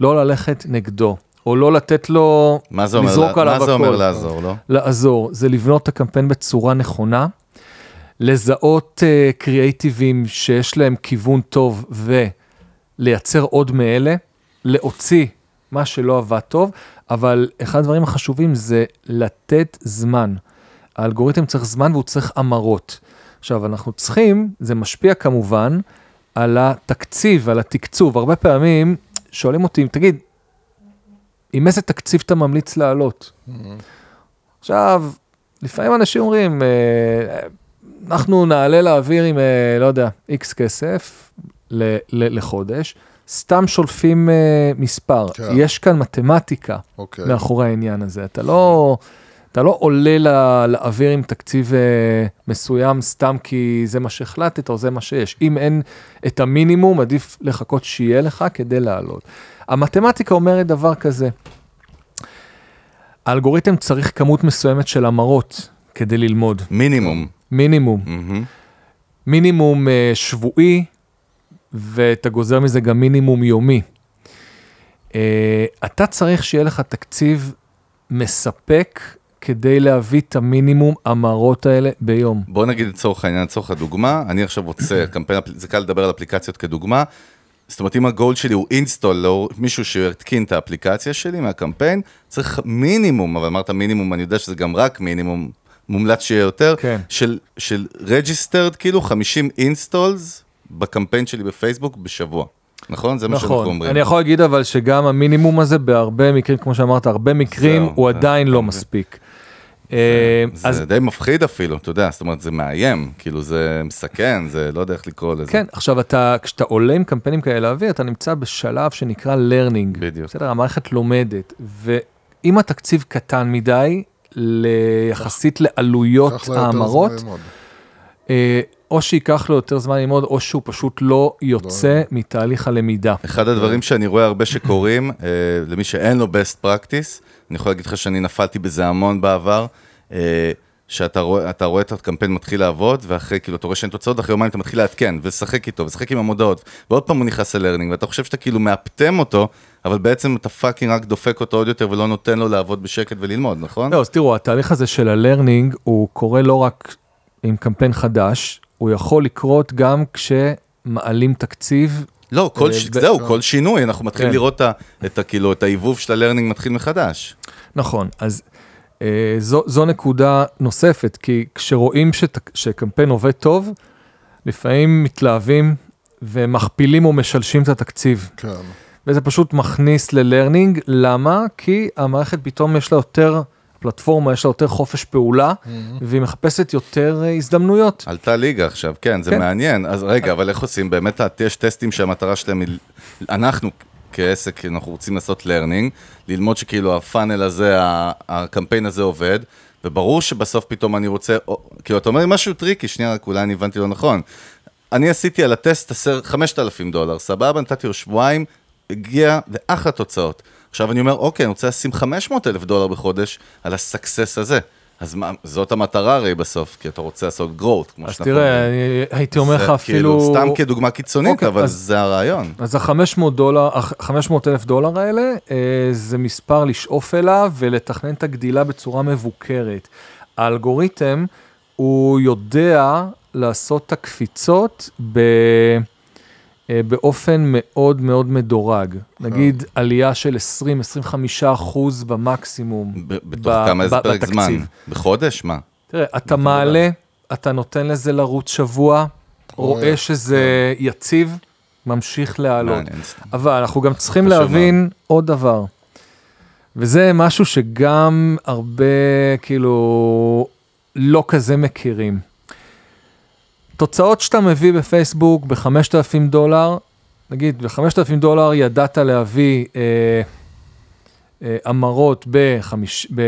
[SPEAKER 7] לא ללכת נגדו, או לא לתת לו
[SPEAKER 6] מה זה אומר,
[SPEAKER 7] לזרוק
[SPEAKER 6] לה-
[SPEAKER 7] עליו
[SPEAKER 6] מה זה אומר. לעזור, לא?
[SPEAKER 7] לעזור, זה לבנות את הקמפיין בצורה נכונה, לזהות uh, קריאייטיבים שיש להם כיוון טוב ולייצר עוד מאלה, להוציא מה שלא עבד טוב, אבל אחד הדברים החשובים זה לתת זמן. האלגוריתם צריך זמן והוא צריך המרות. עכשיו, אנחנו צריכים, זה משפיע כמובן על התקציב, על התקצוב. הרבה פעמים שואלים אותי, תגיד, עם איזה תקציב אתה ממליץ לעלות? עכשיו, לפעמים אנשים אומרים, אה, אנחנו נעלה לאוויר עם, אה, לא יודע, איקס כסף ל- ל- לחודש, סתם שולפים אה, מספר.
[SPEAKER 8] כן.
[SPEAKER 7] יש כאן מתמטיקה
[SPEAKER 8] אוקיי.
[SPEAKER 7] מאחורי העניין הזה. אתה לא, אתה לא עולה ל- לאוויר עם תקציב אה, מסוים סתם כי זה מה שהחלטת או זה מה שיש. אם אין את המינימום, עדיף לחכות שיהיה לך כדי לעלות. המתמטיקה אומרת דבר כזה, האלגוריתם צריך כמות מסוימת של המרות כדי ללמוד,
[SPEAKER 6] מינימום.
[SPEAKER 7] מינימום. מינימום אה, שבועי, ואתה גוזר מזה גם מינימום יומי. אה, אתה צריך שיהיה לך תקציב מספק כדי להביא את המינימום המרות האלה ביום.
[SPEAKER 6] בוא נגיד לצורך העניין, לצורך הדוגמה, אני עכשיו רוצה קמפיין, זה קל לדבר על אפליקציות כדוגמה. זאת אומרת, אם הגול שלי הוא אינסטול, לא מישהו שיתקין את האפליקציה שלי מהקמפיין, צריך מינימום, אבל אמרת מינימום, אני יודע שזה גם רק מינימום, מומלץ שיהיה יותר,
[SPEAKER 7] כן.
[SPEAKER 6] של, של registered, כאילו 50 אינסטולס בקמפיין שלי בפייסבוק בשבוע. נכון? זה מה שאנחנו
[SPEAKER 7] נכון,
[SPEAKER 6] אומרים.
[SPEAKER 7] אני יכול להגיד אבל שגם המינימום הזה בהרבה מקרים, כמו שאמרת, הרבה מקרים
[SPEAKER 6] זהו,
[SPEAKER 7] הוא
[SPEAKER 6] זה-
[SPEAKER 7] עדיין לא
[SPEAKER 6] מבין.
[SPEAKER 7] מספיק. אה,
[SPEAKER 6] זה
[SPEAKER 7] אז
[SPEAKER 6] די מפחיד אפילו, אתה יודע, זאת אומרת, זה מאיים, כאילו זה מסכן, זה לא יודע איך לקרוא לזה.
[SPEAKER 7] כן, עכשיו אתה, כשאתה עולה עם קמפיינים כאלה לאוויר, אתה נמצא בשלב שנקרא learning.
[SPEAKER 6] בדיוק.
[SPEAKER 7] בסדר, המערכת לומדת, ואם התקציב קטן מדי, יחסית לעלויות ההמרות. אה, או שייקח לו יותר זמן ללמוד, או שהוא פשוט לא יוצא מתהליך הלמידה.
[SPEAKER 6] אחד הדברים שאני רואה הרבה שקורים, אה, למי שאין לו best practice, אני יכול להגיד לך שאני נפלתי בזה המון בעבר, אה, שאתה רואה, אתה רואה את הקמפיין מתחיל לעבוד, ואחרי, כאילו, אתה רואה שאין תוצאות, אחרי יומיים אתה מתחיל לעדכן, ולשחק איתו, ולשחק עם המודעות, ועוד פעם הוא נכנס ל learning, ואתה חושב שאתה כאילו מאפטם אותו, אבל בעצם אתה fucking רק דופק אותו עוד יותר, ולא נותן לו לעבוד בשקט וללמוד, נכון?
[SPEAKER 7] לא, אז תראו, התהליך הזה של ה learning, הוא קורה לא רק עם קמפיין חדש, הוא יכול לקרות גם כשמעלים תקציב.
[SPEAKER 6] לא, כל,
[SPEAKER 7] אה,
[SPEAKER 6] ש...
[SPEAKER 7] ו-
[SPEAKER 6] זהו, כל שינוי, אנחנו מתחילים
[SPEAKER 7] כן.
[SPEAKER 6] לראות את ה- את, ה- כאילו, את העיבוב של ה learning מתחיל מחדש.
[SPEAKER 7] נכון, אז זו, זו נקודה נוספת, כי כשרואים שת, שקמפיין עובד טוב, לפעמים מתלהבים ומכפילים או משלשים את התקציב.
[SPEAKER 8] כן.
[SPEAKER 7] וזה פשוט מכניס ל learning, למה? כי המערכת פתאום יש לה יותר, פלטפורמה יש לה יותר חופש פעולה, והיא מחפשת יותר אה, הזדמנויות.
[SPEAKER 6] עלתה ליגה עכשיו, כן, זה
[SPEAKER 7] כן.
[SPEAKER 6] מעניין. אז רגע, אבל איך עושים? באמת, יש טסטים שהמטרה שלהם היא... אנחנו כעסק, אנחנו רוצים לעשות learning, ללמוד שכאילו ה funnel הזה, הקמפיין הזה עובד, וברור שבסוף פתאום אני רוצה... כאילו, אתה אומר משהו טריקי, שנייה, רק אולי אני הבנתי לא נכון. אני עשיתי על הטסט 10 5,000 דולר, סבבה, נתתי לו שבועיים, הגיע לאחלה תוצאות. עכשיו אני אומר, אוקיי, אני רוצה לשים 500 אלף דולר בחודש על ה success הזה. אז מה, זאת המטרה הרי בסוף, כי אתה רוצה לעשות growth, כמו
[SPEAKER 7] אז
[SPEAKER 6] שאנחנו
[SPEAKER 7] תראה,
[SPEAKER 6] אומרים.
[SPEAKER 7] אני הייתי אומר לך
[SPEAKER 6] זה
[SPEAKER 7] אפילו...
[SPEAKER 6] כאילו, סתם כדוגמה קיצונית,
[SPEAKER 7] אוקיי,
[SPEAKER 6] אבל
[SPEAKER 7] אז-
[SPEAKER 6] זה הרעיון.
[SPEAKER 7] אז ה-500 דולר, ה-500 אלף דולר האלה, אה, זה מספר לשאוף אליו ולתכנן את הגדילה בצורה מבוקרת. האלגוריתם, הוא יודע לעשות את הקפיצות ב... אה, באופן מאוד מאוד מדורג. נגיד עלייה של 20-25 אחוז במקסימום.
[SPEAKER 6] בתוך כמה, פרק זמן? בחודש? מה?
[SPEAKER 7] תראה, אתה מעלה, אתה נותן לזה לרוץ שבוע, רואה שזה יציב, ממשיך לעלות. אבל אנחנו גם צריכים להבין עוד דבר, וזה משהו שגם הרבה, כאילו, לא כזה מכירים. תוצאות שאתה מביא בפייסבוק ב-5,000 דולר, נגיד ב-5,000 דולר ידעת להביא אה, אה, המרות בחמיש, ב...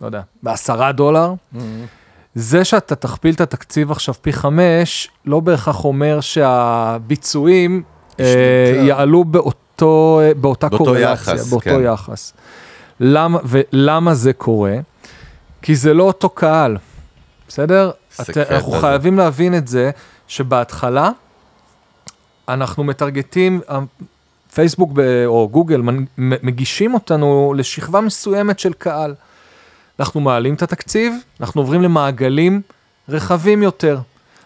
[SPEAKER 7] לא יודע, בעשרה דולר, זה שאתה תכפיל את התקציב עכשיו פי חמש, לא בהכרח אומר שהביצועים אה. יעלו באותו, אה, באותה
[SPEAKER 6] באותו
[SPEAKER 7] קורלציה,
[SPEAKER 6] יחס,
[SPEAKER 7] באותו
[SPEAKER 6] כן.
[SPEAKER 7] יחס. למה, ולמה זה קורה? כי זה לא אותו קהל, בסדר? את, אנחנו
[SPEAKER 6] זה.
[SPEAKER 7] חייבים להבין את זה, שבהתחלה אנחנו מטרגטים, ה- פייסבוק או גוגל מגישים אותנו לשכבה מסוימת של קהל. אנחנו מעלים את התקציב, אנחנו עוברים למעגלים רחבים יותר.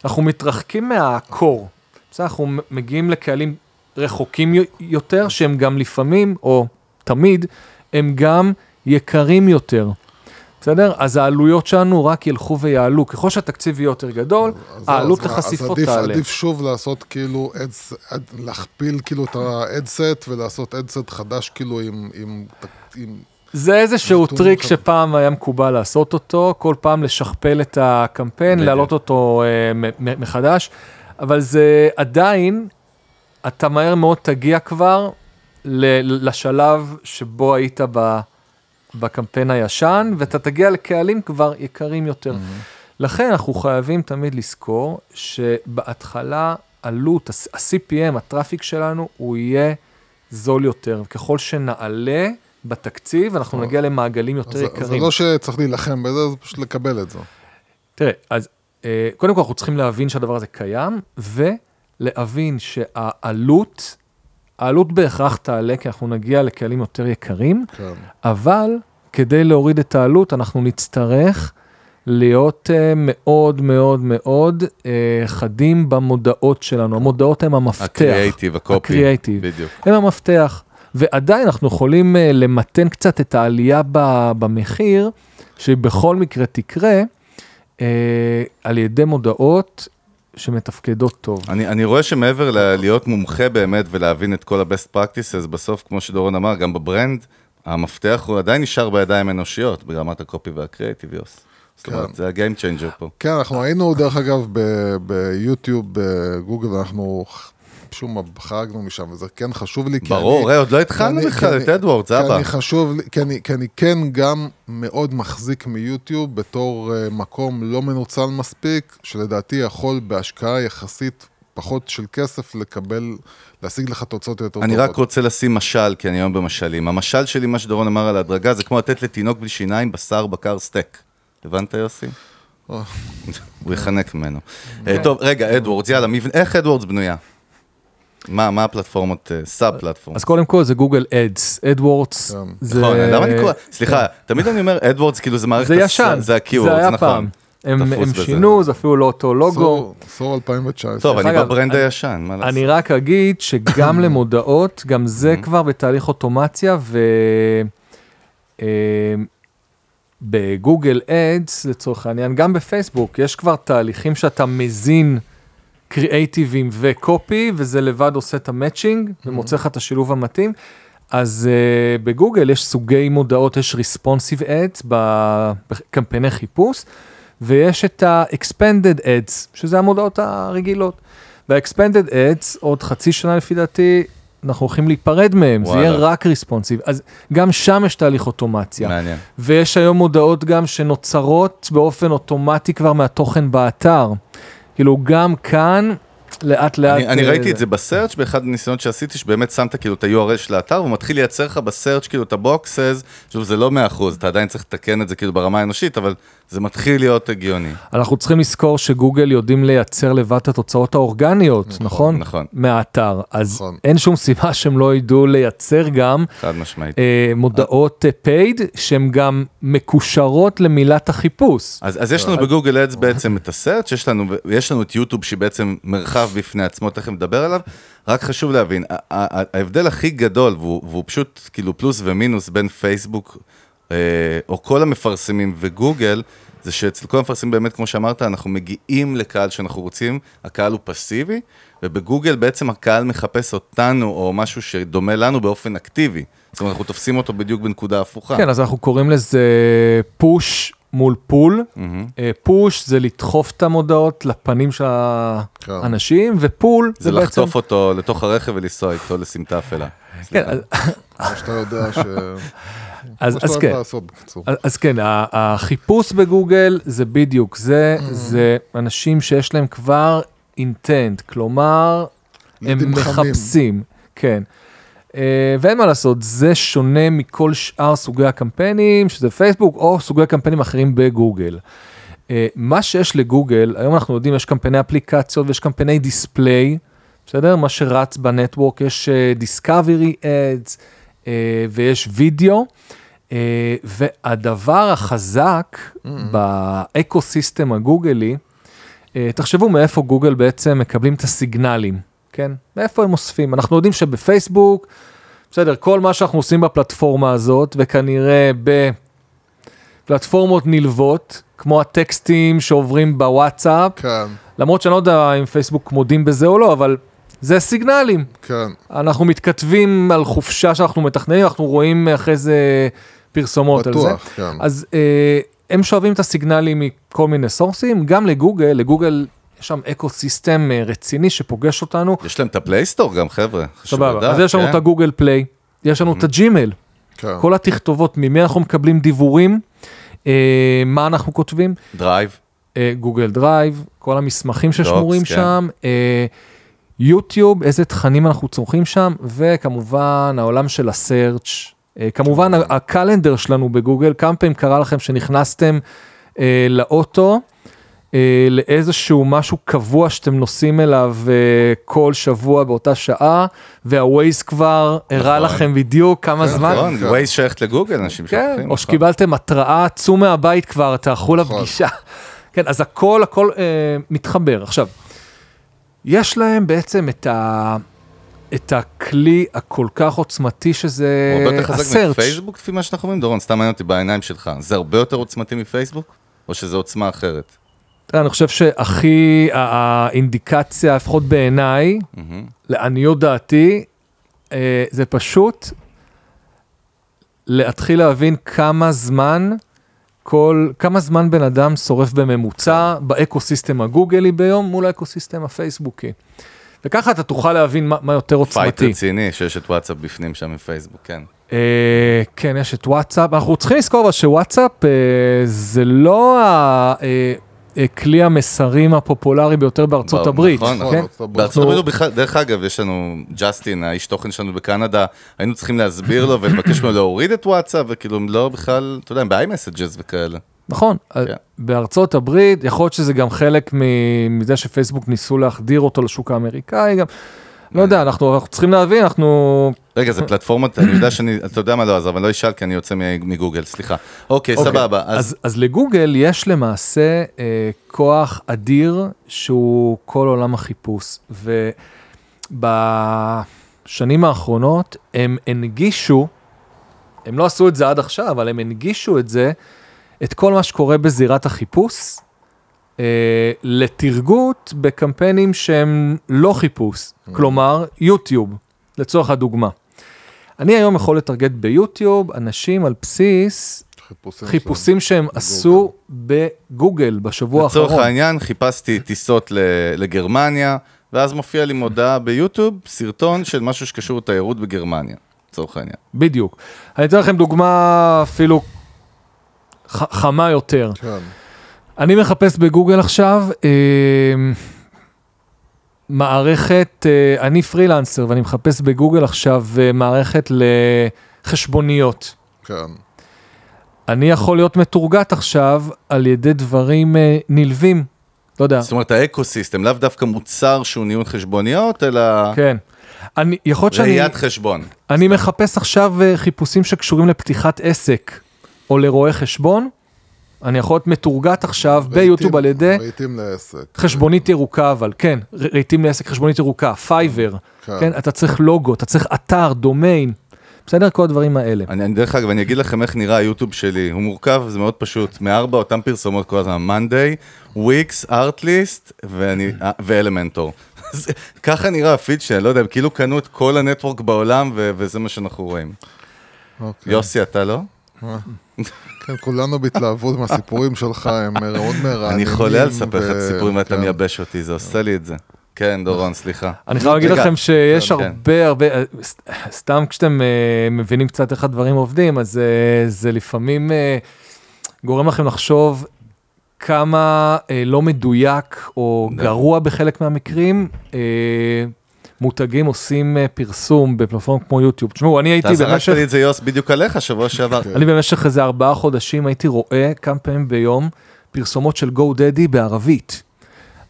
[SPEAKER 7] אנחנו מתרחקים מה core. בסדר, אנחנו מגיעים לקהלים רחוקים יותר, שהם גם לפעמים, או תמיד, הם גם יקרים יותר. בסדר? אז העלויות שלנו רק ילכו ויעלו. ככל שהתקציב יהיה יותר גדול,
[SPEAKER 8] אז-
[SPEAKER 7] העלות
[SPEAKER 8] אז-
[SPEAKER 7] לחשיפות
[SPEAKER 8] אז עדיף,
[SPEAKER 7] תעלה.
[SPEAKER 8] עדיף שוב לעשות כאילו, adsets, ad, להכפיל כאילו את ה adset ולעשות adset חדש כאילו עם... עם, עם
[SPEAKER 7] זה איזשהו טריק. שפעם היה מקובל לעשות אותו, כל פעם לשכפל את הקמפיין. להעלות אותו אה, מ- מ- מחדש, אבל זה עדיין, אתה מהר מאוד תגיע כבר ל- לשלב שבו היית ב, בקמפיין הישן, ואתה תגיע לקהלים כבר יקרים יותר. לכן אנחנו חייבים תמיד לזכור שבהתחלה עלות, ה-CPM, הטראפיק שלנו, הוא יהיה זול יותר. ככל שנעלה בתקציב, אנחנו נגיע למעגלים יותר
[SPEAKER 8] אז,
[SPEAKER 7] יקרים.
[SPEAKER 8] זה לא שצריך להילחם בזה, זה פשוט לקבל את זה.
[SPEAKER 7] תראה, אז אה, קודם כל אנחנו צריכים להבין שהדבר הזה קיים, ולהבין שהעלות, העלות בהכרח תעלה, כי אנחנו נגיע לקהלים יותר יקרים,
[SPEAKER 8] כן.
[SPEAKER 7] אבל כדי להוריד את העלות, אנחנו נצטרך להיות uh, מאוד מאוד מאוד uh, חדים במודעות שלנו. המודעות הן המפתח.
[SPEAKER 6] הקריאייטיב, הקופי.
[SPEAKER 7] הקריאייטיב.
[SPEAKER 6] בדיוק.
[SPEAKER 7] הם המפתח. ועדיין אנחנו יכולים uh, למתן קצת את העלייה ב- במחיר, שבכל מקרה תקרה, uh, על ידי מודעות שמתפקדות טוב.
[SPEAKER 6] אני, אני רואה שמעבר ל- להיות מומחה באמת ולהבין את כל ה-best practices, בסוף, כמו שדורון אמר, גם בברנד, המפתח הוא עדיין נשאר בידיים אנושיות, ברמת הקופי והקריאיטיב, יוס. זאת
[SPEAKER 8] כן.
[SPEAKER 6] אומרת, זה ה-game changer פה.
[SPEAKER 8] כן, אנחנו היינו, דרך אגב, ב- ביוטיוב, בגוגל, ואנחנו משום מה חרגנו משם, וזה כן חשוב לי, כי
[SPEAKER 6] ברור,
[SPEAKER 8] אני...
[SPEAKER 6] ראי, עוד לא התחלנו
[SPEAKER 8] אני-
[SPEAKER 6] בכלל את
[SPEAKER 8] אני-
[SPEAKER 6] אדוארד,
[SPEAKER 8] כי. אני חשוב, לי- כי אני, כי אני כן גם מאוד מחזיק מיוטיוב בתור uh, מקום לא מנוצל מספיק, שלדעתי יכול בהשקעה יחסית פחות של כסף לקבל, להשיג לך תוצאות יותר
[SPEAKER 6] אני
[SPEAKER 8] טובות.
[SPEAKER 6] רק רוצה לשים משל, כי אני היום במשלים. המשל שלי, מה שדורון אמר על ההדרגה, זה כמו לתת לתינוק בלי שיניים בשר בקר סטייק. הבנת, יוסי? הוא יחנק ממנו. אה, טוב, רגע, AdWords, יאללה, איך AdWords בנויה? מה מה הפלטפורמות, אה, sub פלטפורמות?
[SPEAKER 7] אז קודם כל זה גוגל Ads, AdWords.
[SPEAKER 8] כן.
[SPEAKER 6] נכון, למה אני קורא? סליחה, תמיד אני אומר AdWords, כאילו זה מערכת...
[SPEAKER 7] זה ישן,
[SPEAKER 6] זה ה keywords,
[SPEAKER 7] זה היה
[SPEAKER 6] נכון.
[SPEAKER 7] פעם. הם, הם. שינו, זה אפילו לא אותו לוגו.
[SPEAKER 8] עשור- עשור 2019.
[SPEAKER 6] טוב, אני
[SPEAKER 7] אגב,
[SPEAKER 6] בברנד
[SPEAKER 7] אני-
[SPEAKER 6] הישן, מה לעשות?
[SPEAKER 7] אני רק אגיד שגם למודעות, גם זה כבר בתהליך אוטומציה, ו... אה, אדס, לצורך העניין, גם בפייסבוק, יש כבר תהליכים שאתה מזין קריאייטיבים וקופי, וזה לבד עושה את המצ'ינג, ומוצא לך את השילוב המתאים. אז uh, בגוגל יש סוגי מודעות, יש responsive ads ב- בקמפייני חיפוש, ויש את ה-expanded ads, שזה המודעות הרגילות. וה-expanded ads, עוד חצי שנה לפי דעתי, אנחנו הולכים להיפרד מהם, זה יהיה
[SPEAKER 6] וואלה.
[SPEAKER 7] רק responsive. אז גם שם יש תהליך אוטומציה.
[SPEAKER 6] מעניין.
[SPEAKER 7] ויש היום מודעות גם שנוצרות באופן אוטומטי כבר מהתוכן באתר. כאילו גם כאן לאט לאט.
[SPEAKER 6] אני, אני
[SPEAKER 7] אה,
[SPEAKER 6] ראיתי את זה בסרצ' באחד הניסיונות שעשיתי, שבאמת שמת כאילו את ה-URL של האתר, והוא מתחיל לייצר לך בסרצ' כאילו את הבוקסס, שוב, זה לא 100%, אתה עדיין צריך לתקן את זה כאילו ברמה האנושית, אבל זה מתחיל להיות הגיוני.
[SPEAKER 7] אנחנו צריכים לזכור שגוגל יודעים לייצר לבד את התוצאות האורגניות, נכון?
[SPEAKER 6] נכון.
[SPEAKER 7] מהאתר. אז
[SPEAKER 6] נכון.
[SPEAKER 7] אין שום סיבה שהם לא ידעו לייצר גם
[SPEAKER 6] חד משמעית.
[SPEAKER 7] אה, מודעות פייד שהן גם מקושרות למילת החיפוש.
[SPEAKER 6] אז, אז יש לנו בגוגל אדס בעצם את הסרט, יש לנו, יש לנו את יוטיוב שבעצם מרחב בפני עצמו, תכף נדבר עליו, רק חשוב להבין, ההבדל הכי גדול, והוא, והוא פשוט כאילו פלוס ומינוס בין פייסבוק, אה, או כל המפרסמים וגוגל, זה שאצל כל המפרסמים באמת, כמו שאמרת, אנחנו מגיעים לקהל שאנחנו רוצים, הקהל הוא פסיבי, ובגוגל בעצם הקהל מחפש אותנו, או משהו שדומה לנו באופן אקטיבי. זאת אומרת, אנחנו תופסים אותו בדיוק בנקודה הפוכה.
[SPEAKER 7] כן, אז אנחנו קוראים לזה פוש מול פול. אה, פוש זה לדחוף את המודעות לפנים של האנשים, ופול
[SPEAKER 6] זה
[SPEAKER 7] זה בעצם...
[SPEAKER 6] לחטוף אותו לתוך הרכב ולנסוע איתו לסמטה אפלה.
[SPEAKER 7] כן, אז-
[SPEAKER 8] שאתה יודע ש...
[SPEAKER 7] אז
[SPEAKER 8] שאתה
[SPEAKER 7] אז
[SPEAKER 8] אוהב
[SPEAKER 7] כן,
[SPEAKER 8] לעשות.
[SPEAKER 7] אז- אז כן, החיפוש בגוגל זה בדיוק זה, זה אנשים שיש להם כבר אינטנט, כלומר, הם. מחפשים, כן. אה, ואין מה לעשות, זה שונה מכל שאר סוגי הקמפיינים, שזה פייסבוק או סוגי קמפיינים אחרים בגוגל. אה, מה שיש לגוגל, היום אנחנו יודעים, יש קמפייני אפליקציות ויש קמפייני display, בסדר? מה שרץ ב network, יש אה, discovery ads ויש וידאו. והדבר החזק ב ecosystem הגוגלי, תחשבו מאיפה גוגל בעצם מקבלים את הסיגנלים, כן? מאיפה הם אוספים? אנחנו יודעים שבפייסבוק, בסדר, כל מה שאנחנו עושים בפלטפורמה הזאת, וכנראה בפלטפורמות נלוות, כמו הטקסטים שעוברים בוואטסאפ,
[SPEAKER 8] כן,
[SPEAKER 7] למרות שאני לא יודע אם פייסבוק מודים בזה או לא, אבל זה סיגנלים.
[SPEAKER 8] כן. אנחנו
[SPEAKER 7] מתכתבים על חופשה שאנחנו מתכננים, אנחנו רואים אחרי זה פרסומות על זה.
[SPEAKER 8] בטוח, כן.
[SPEAKER 7] אז אה, הם שואבים את הסיגנלים מכל מיני source ים, גם לגוגל, לגוגל יש שם ecosystem אה, רציני שפוגש אותנו.
[SPEAKER 6] יש להם את ה Play Store גם, חבר'ה. חשוב
[SPEAKER 7] סבבה,
[SPEAKER 6] לדעת,
[SPEAKER 7] אז יש לנו
[SPEAKER 6] כן?
[SPEAKER 7] את הגוגל Play, יש לנו את הג'ימל,
[SPEAKER 8] כן.
[SPEAKER 7] כל התכתובות, ממי אנחנו מקבלים דיוורים, אה, מה אנחנו כותבים,
[SPEAKER 6] דרייב.
[SPEAKER 7] אה, גוגל דרייב, כל המסמכים ששמורים
[SPEAKER 6] כן.
[SPEAKER 7] שם, אה, יוטיוב, איזה תכנים אנחנו צורכים שם, וכמובן העולם של ה search. אה, כמובן ה- ה calendar שלנו בגוגל, כמה פעמים קרה לכם שנכנסתם אה, לאוטו, לאיזשהו משהו קבוע שאתם נוסעים אליו אה, כל שבוע באותה שעה, והווייז כבר הראה
[SPEAKER 6] נכון.
[SPEAKER 7] לכם בדיוק כמה זמן.
[SPEAKER 6] נכון. ווייז שייכת לגוגל, אנשים
[SPEAKER 7] כן,
[SPEAKER 6] שוכחים.
[SPEAKER 7] או
[SPEAKER 6] נכון.
[SPEAKER 7] שקיבלתם התראה, צאו מהבית כבר, תאכלו
[SPEAKER 8] נכון.
[SPEAKER 7] לפגישה. כן, אז הכל, הכל אה, מתחבר. עכשיו, יש להם בעצם את, ה, את הכלי הכל כך עוצמתי שזה
[SPEAKER 6] הוא הרבה יותר חזק
[SPEAKER 7] הסרצ'.
[SPEAKER 6] מפייסבוק, לפי מה שאנחנו רואים, דורון, סתם מעניין אותי בעיניים שלך. זה הרבה יותר עוצמתי מפייסבוק? או שזו עוצמה אחרת?
[SPEAKER 7] תראה, אני חושב שהכי, ה- האינדיקציה, לפחות בעיניי, לעניות דעתי, אה, זה פשוט להתחיל להבין כמה זמן, כל, כמה זמן בן אדם שורף בממוצע ב ecosystem הגוגלי ביום מול ה ecosystem הפייסבוקי. וככה אתה תוכל להבין מה, מה יותר
[SPEAKER 6] fight
[SPEAKER 7] עוצמתי.
[SPEAKER 6] רציני שיש את וואטסאפ בפנים שם מפייסבוק, כן.
[SPEAKER 7] אה, כן, יש את וואטסאפ. אנחנו צריכים לזכור אבל שוואטסאפ אה, זה לא הכלי המסרים הפופולרי ביותר בארצות הברית.
[SPEAKER 6] נכון,
[SPEAKER 8] נכון,
[SPEAKER 7] כן?
[SPEAKER 8] ארצות הברית.
[SPEAKER 6] בארצות הברית הוא בכלל, דרך אגב, יש לנו ג'סטין, האיש תוכן שלנו בקנדה, היינו צריכים להסביר לו ולבקש ממנו להוריד את וואטסאפ, וכאילו הם לא בכלל, אתה יודע, הם ב-iMessages וכאלה.
[SPEAKER 7] נכון,
[SPEAKER 6] כן.
[SPEAKER 7] בארצות הברית, יכול להיות שזה גם חלק מ- מזה שפייסבוק ניסו להחדיר אותו לשוק האמריקאי, גם, לא יודע, אנחנו אנחנו צריכים להבין, אנחנו...
[SPEAKER 6] רגע, זה פלטפורמת, אני יודע שאני, אתה יודע מה לא עזר, אבל לא אשאל כי אני יוצא מגוגל, סליחה. אוקיי,
[SPEAKER 7] אוקיי,
[SPEAKER 6] סבבה, אז
[SPEAKER 7] אז, אז לגוגל יש למעשה אה, כוח אדיר שהוא כל עולם החיפוש, ובשנים האחרונות הם הנגישו, הם לא עשו את זה עד עכשיו, אבל הם הנגישו את זה, את כל מה שקורה בזירת החיפוש, לתרגות בקמפיינים שהם לא חיפוש, כלומר יוטיוב, לצורך הדוגמה. אני היום יכול לטרגט ביוטיוב אנשים על בסיס
[SPEAKER 8] חיפושים.
[SPEAKER 7] חיפושים שהם עשו בגוגל בשבוע
[SPEAKER 6] לצורך
[SPEAKER 7] האחרון.
[SPEAKER 6] העניין, חיפשתי טיסות לגרמניה, ואז מופיע לי מודעה ביוטיוב, סרטון של משהו שקשור לתיירות בגרמניה, לצורך העניין.
[SPEAKER 7] בדיוק. אני אתן לכם דוגמה אפילו ח- חמה יותר.
[SPEAKER 8] כן.
[SPEAKER 7] אני מחפש בגוגל עכשיו אה, מערכת, אה, אני פרילנסר ואני מחפש בגוגל עכשיו אה, מערכת לחשבוניות.
[SPEAKER 8] כן.
[SPEAKER 7] אני יכול להיות מתורגת עכשיו על ידי דברים אה, נלווים. לא יודע,
[SPEAKER 6] זאת אומרת, האקו-סיסטם, לאו דווקא מוצר שהוא ניהול חשבוניות, אלא
[SPEAKER 7] כן. אני, יכול להיות שאני,
[SPEAKER 6] ראיית חשבון.
[SPEAKER 7] אני מחפש עכשיו אה, חיפושים שקשורים לפתיחת עסק או לרואה חשבון. אני יכול להיות מתורגת עכשיו ביוטיוב על ידי
[SPEAKER 8] רהיטים לעסק.
[SPEAKER 7] חשבונית ירוקה, אבל כן, רהיטים לעסק חשבונית ירוקה, פייבר,
[SPEAKER 8] כן.
[SPEAKER 7] כן, אתה צריך לוגו, אתה צריך אתר, דומיין, בסדר? כל הדברים האלה.
[SPEAKER 6] אני, אני דרך אגב, אני אגיד לכם איך נראה היוטיוב שלי. הוא מורכב, זה מאוד פשוט. מארבע אותם פרסומות כל הזמן, מאנדיי, וויקס, ארטליסט אה, ואלמנטור. ככה נראה הפיד שלי, אני לא יודע, הם כאילו קנו את כל ה network בעולם, ו- וזה מה שאנחנו רואים.
[SPEAKER 8] אוקיי.
[SPEAKER 6] יוסי, אתה לא?
[SPEAKER 8] כן, כולנו בהתלהבות מהסיפורים שלך, הם מאוד מרעננים.
[SPEAKER 6] אני חולה על לספר לך את הסיפורים ואתה
[SPEAKER 8] כן.
[SPEAKER 6] מייבש אותי, זה עושה לי את זה. כן, דורון, סליחה.
[SPEAKER 7] אני חייב להגיד לכם שיש
[SPEAKER 6] כן.
[SPEAKER 7] הרבה הרבה, אה, סתם כשאתם אה, מבינים קצת איך הדברים עובדים, אז אה, זה לפעמים אה, גורם לכם לחשוב כמה אה, לא מדויק או גרוע בחלק מהמקרים. מותגים עושים אה, פרסום בפלטפורמה כמו יוטיוב. תשמעו, אני
[SPEAKER 6] אתה
[SPEAKER 7] הייתי
[SPEAKER 6] זרקת
[SPEAKER 7] במשך,
[SPEAKER 6] לי את זה, יוס, בדיוק עליך, שבוע שעבר.
[SPEAKER 7] אני במשך איזה ארבעה חודשים הייתי רואה כמה פעמים ביום פרסומות של גו דדי בערבית.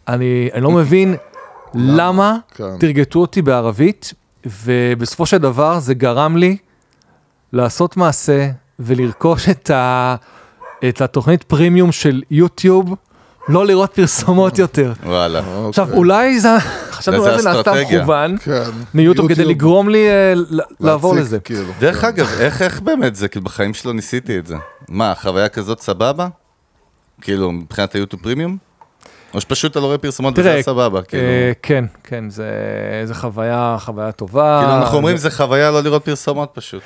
[SPEAKER 7] אני, אני לא מבין למה
[SPEAKER 8] כן.
[SPEAKER 7] תרגטו אותי בערבית, ובסופו של דבר זה גרם לי לעשות מעשה ולרכוש את, ה, את התוכנית פרימיום של יוטיוב, לא לראות פרסומות יותר.
[SPEAKER 6] וואלה.
[SPEAKER 7] עכשיו,
[SPEAKER 8] אוקיי.
[SPEAKER 7] אולי זה, חשבתי
[SPEAKER 6] זה
[SPEAKER 7] אולי זה נעשה
[SPEAKER 6] אסטרטגיה.
[SPEAKER 7] מכוון
[SPEAKER 8] כן.
[SPEAKER 7] מיוטיוב כדי לגרום לי אה, ל- לעבור לזה.
[SPEAKER 8] כאילו.
[SPEAKER 6] דרך
[SPEAKER 8] כן.
[SPEAKER 6] אגב, איך, באמת זה? כאילו, בחיים שלו ניסיתי את זה. מה, חוויה כזאת סבבה? כאילו, מבחינת היוטיוב פרימיום? או שפשוט אתה לא רואה פרסומות וזה
[SPEAKER 7] תראה,
[SPEAKER 6] סבבה, כאילו.
[SPEAKER 7] אה, כן, כן, זה, זה חוויה, חוויה טובה.
[SPEAKER 6] כאילו, אנחנו אומרים, זה חוויה לא לראות פרסומות פשוט.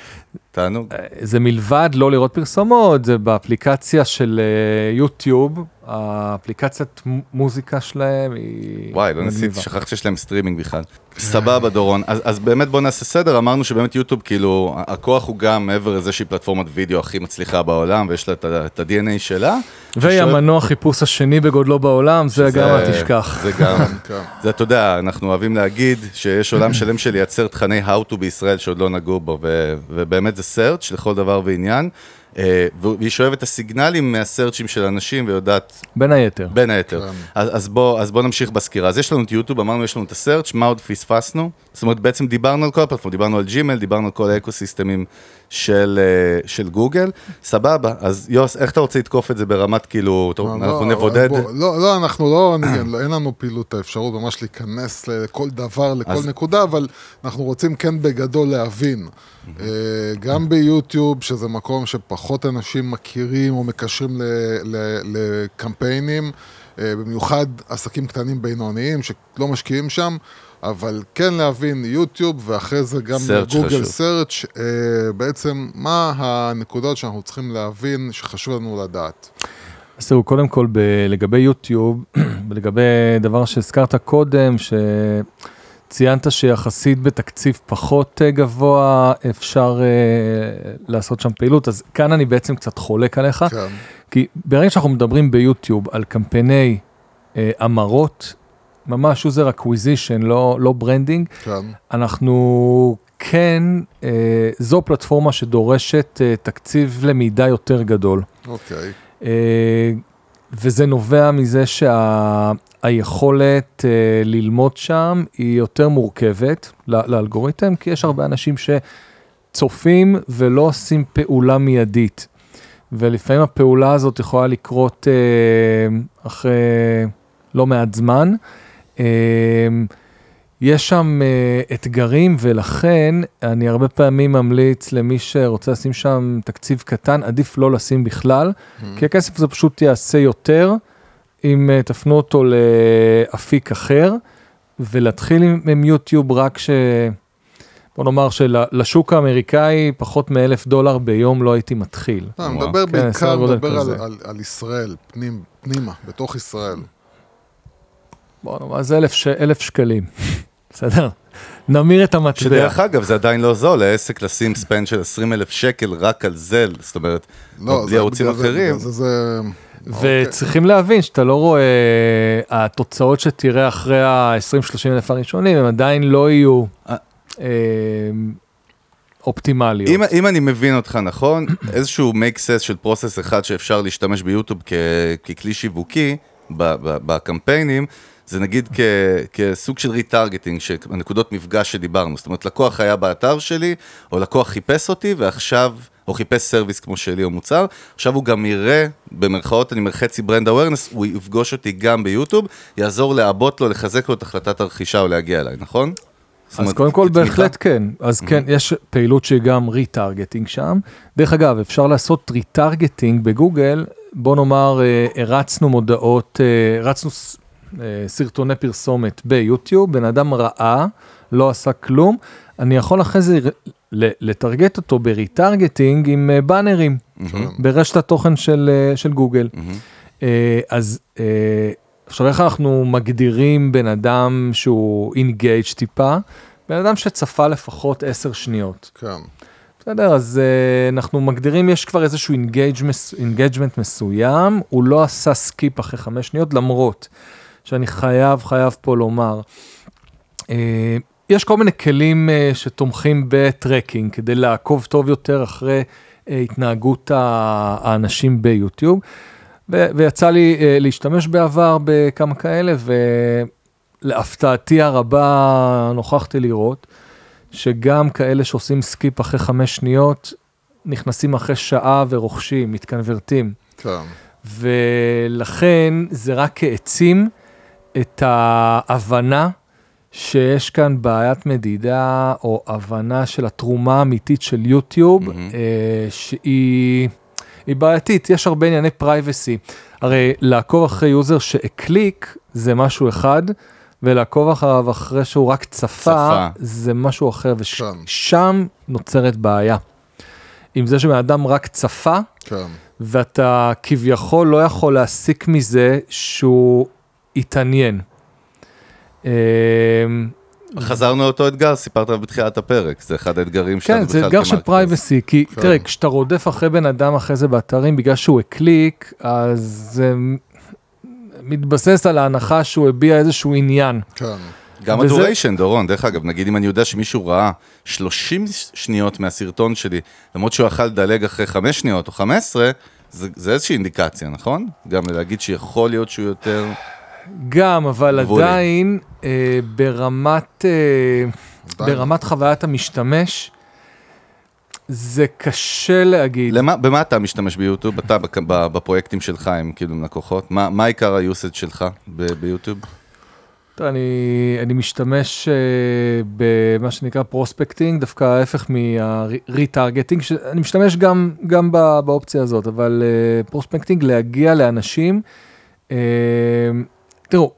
[SPEAKER 6] תענוג.
[SPEAKER 7] זה מלבד לא לראות פרסומות, זה באפליקציה של אה, יוטיוב, האפליקציית מוזיקה שלהם היא...
[SPEAKER 6] וואי, לא. ניסיתי, שכחתי שיש להם סטרימינג בכלל. סבבה, דורון. אז, אז באמת בוא נעשה סדר, אמרנו שבאמת יוטיוב, כאילו, הכוח הוא גם מעבר לזה שהיא פלטפורמת וידאו הכי מצליחה בעולם, ויש לה את ה-DNA שלה.
[SPEAKER 7] והיא
[SPEAKER 6] ששואל-
[SPEAKER 7] המנוע חיפוש השני בגודלו בעולם, זה גם אל תשכח.
[SPEAKER 6] זה גם,
[SPEAKER 8] כן.
[SPEAKER 6] זה אתה יודע, אנחנו אוהבים להגיד שיש עולם שלם של לייצר תכני How to בישראל שעוד לא נגעו בו, ו- ובאמת זה search לכל דבר ועניין. אה, והיא שואבת את הסיגנלים מהסרצ'ים של אנשים ויודעת
[SPEAKER 7] בין היתר.
[SPEAKER 6] בין היתר.
[SPEAKER 8] כן.
[SPEAKER 6] אז, אז, בוא, אז בוא נמשיך בסקירה. אז יש לנו את יוטיוב, אמרנו יש לנו את הסרצ', מה עוד פספסנו? זאת אומרת, בעצם דיברנו על כל הפלטפורם, דיברנו על ג'ימל, דיברנו על כל האקוסיסטמים של, אה, של גוגל. סבבה, אז יוס, איך אתה רוצה לתקוף את זה ברמת כאילו, טוב,
[SPEAKER 8] לא,
[SPEAKER 6] אנחנו
[SPEAKER 8] לא,
[SPEAKER 6] נבודד?
[SPEAKER 8] בוא, לא, לא, אנחנו לא, אני, לא, אין לנו פעילות האפשרות ממש להיכנס לכל דבר, לכל
[SPEAKER 6] אז-
[SPEAKER 8] נקודה, אבל אנחנו רוצים כן בגדול להבין. אה, גם ביוטיוב, שזה מקום שפחות אנשים מכירים או מקשרים ל- ל- לקמפיינים, אה, במיוחד עסקים קטנים בינוניים שלא משקיעים שם, אבל כן להבין יוטיוב, ואחרי זה גם
[SPEAKER 6] Search
[SPEAKER 8] גוגל. סרצ', אה, בעצם מה הנקודות שאנחנו צריכים להבין שחשוב לנו לדעת.
[SPEAKER 7] אז תראו, קודם כל ב- לגבי יוטיוב, ולגבי דבר שהזכרת קודם, שציינת שיחסית בתקציב פחות אה, גבוה אפשר אה, לעשות שם פעילות, אז כאן אני בעצם קצת חולק עליך,
[SPEAKER 8] כן.
[SPEAKER 7] כי ברגע שאנחנו מדברים ביוטיוב על קמפייני אה, המרות, ממש user acquisition, לא, לא branding,
[SPEAKER 8] כן,
[SPEAKER 7] אנחנו כן, אה, זו פלטפורמה שדורשת אה, תקציב למידה יותר גדול.
[SPEAKER 8] אוקיי.
[SPEAKER 7] אה, וזה נובע מזה שהיכולת ללמוד שם היא יותר מורכבת לאלגוריתם, כי יש הרבה אנשים שצופים ולא עושים פעולה מיידית. ולפעמים הפעולה הזאת יכולה לקרות אה, אחרי לא מעט זמן. אה, יש שם uh, אתגרים ולכן אני הרבה פעמים ממליץ למי שרוצה לשים שם תקציב קטן, עדיף לא לשים בכלל,
[SPEAKER 8] Mm-hmm.
[SPEAKER 7] כי הכסף הזה פשוט יעשה יותר אם uh, תפנו אותו לאפיק אחר, ולהתחיל עם, עם יוטיוב רק ש... בוא נאמר שלשוק האמריקאי פחות מאלף דולר ביום לא הייתי מתחיל.
[SPEAKER 8] אני
[SPEAKER 6] וואו.
[SPEAKER 8] מדבר
[SPEAKER 7] כן,
[SPEAKER 8] בעיקר, מדבר על, ישראל, פנימה, בתוך ישראל.
[SPEAKER 7] בוא נאמר, זה אלף, ש... אלף שקלים, בסדר? נמיר את המטבע.
[SPEAKER 6] שדרך אגב, זה עדיין לא זול, לעסק לשים ספן של 20 אלף שקל רק על זה, זאת אומרת,
[SPEAKER 8] לא,
[SPEAKER 6] בלי
[SPEAKER 8] זה-
[SPEAKER 6] ערוצים
[SPEAKER 8] זה-
[SPEAKER 6] אחרים.
[SPEAKER 8] בגלל זה, זה,
[SPEAKER 7] וצריכים להבין שאתה לא רואה, התוצאות שתראה אחרי ה-20-30 אלף הראשונים, הם עדיין לא יהיו
[SPEAKER 6] אה.
[SPEAKER 7] אה, אופטימליות.
[SPEAKER 6] אם, אם אני מבין אותך נכון, איזשהו make sense של process אחד שאפשר להשתמש ביוטיוב כ, ככלי שיווקי ב, ב, בקמפיינים, זה נגיד כ, כסוג של retargeting, הנקודות מפגש שדיברנו. זאת אומרת, לקוח היה באתר שלי, או לקוח חיפש אותי, ועכשיו, או חיפש service כמו שלי או מוצר, עכשיו הוא גם יראה, במרכאות אני אומר חצי brand awareness, הוא יפגוש אותי גם ביוטיוב, יעזור לעבות לו, לחזק לו את החלטת הרכישה או להגיע אליי, נכון?
[SPEAKER 7] אז
[SPEAKER 6] אומרת,
[SPEAKER 7] קודם כל? בהחלט כן, אז כן, יש פעילות שהיא גם retargeting שם. דרך אגב, אפשר לעשות retargeting בגוגל, בוא נאמר, אה, הרצנו מודעות, אה, הרצנו סרטוני פרסומת ביוטיוב, בן אדם ראה, לא עשה כלום, אני יכול אחרי זה לטרגט אותו ב retargeting עם אה, באנרים, ברשת התוכן של, אה, של גוגל. אה, אז אה, עכשיו איך אנחנו מגדירים בן אדם שהוא engaged טיפה? בן אדם שצפה לפחות 10 שניות.
[SPEAKER 8] כן.
[SPEAKER 7] בסדר, אז אה, אנחנו מגדירים, יש כבר איזשהו engagement מסוים, הוא לא עשה skip אחרי חמש שניות, למרות שאני חייב, חייב פה לומר, uh, יש כל מיני כלים uh, שתומכים ב tracking, כדי לעקוב טוב יותר אחרי uh, התנהגות האנשים ביוטיוב, ו- ויצא לי להשתמש בעבר בכמה כאלה, ולהפתעתי הרבה נוכחתי לראות. שגם כאלה שעושים skip אחרי חמש שניות, נכנסים אחרי שעה ורוכשים, מתקנוורטים.
[SPEAKER 8] כן.
[SPEAKER 7] ולכן זה רק העצים את ההבנה שיש כאן בעיית מדידה, או הבנה של התרומה האמיתית של יוטיוב, אה, שהיא היא בעייתית, יש הרבה ענייני privacy. הרי לעקוב אחרי user שהקליק זה משהו אחד, ולעקוב אחריו אחרי שהוא רק צפה,
[SPEAKER 6] צפה.
[SPEAKER 7] זה משהו אחר,
[SPEAKER 8] שם.
[SPEAKER 7] ושם נוצרת בעיה. עם זה שבן אדם רק צפה,
[SPEAKER 8] כן.
[SPEAKER 7] ואתה כביכול לא יכול להסיק מזה שהוא התעניין. אמ,
[SPEAKER 6] חזרנו לאותו אתגר, סיפרת בתחילת הפרק, זה אחד האתגרים שלנו
[SPEAKER 7] כן, זה אתגר של. privacy, כי
[SPEAKER 8] כן.
[SPEAKER 7] תראה, כשאתה רודף אחרי בן אדם אחרי זה באתרים בגלל שהוא הקליק, אז זה מתבסס על ההנחה שהוא הביע איזשהו עניין.
[SPEAKER 8] כן.
[SPEAKER 6] גם
[SPEAKER 7] וזה-
[SPEAKER 6] ה duration, דורון, דרך אגב, נגיד אם אני יודע שמישהו ראה 30 שניות מהסרטון שלי, למרות שהוא יכל לדלג אחרי 5 שניות או 15, זה, זה איזושהי אינדיקציה, נכון? גם להגיד שיכול להיות שהוא יותר...
[SPEAKER 7] גם, אבל
[SPEAKER 6] גבולי.
[SPEAKER 7] עדיין אה, ברמת, אה. ברמת חוויית המשתמש, זה קשה להגיד.
[SPEAKER 6] למה, במה אתה משתמש ביוטיוב? אתה בפרויקטים שלך עם כאילו לקוחות? מה, מה עיקר היוסד שלך ב- ביוטיוב?
[SPEAKER 7] תראה, אני, אני משתמש uh, במה שנקרא prospecting, דווקא ההפך מה retargeting, אני משתמש גם, גם באופציה הזאת, אבל uh, prospecting להגיע לאנשים, uh, תראו,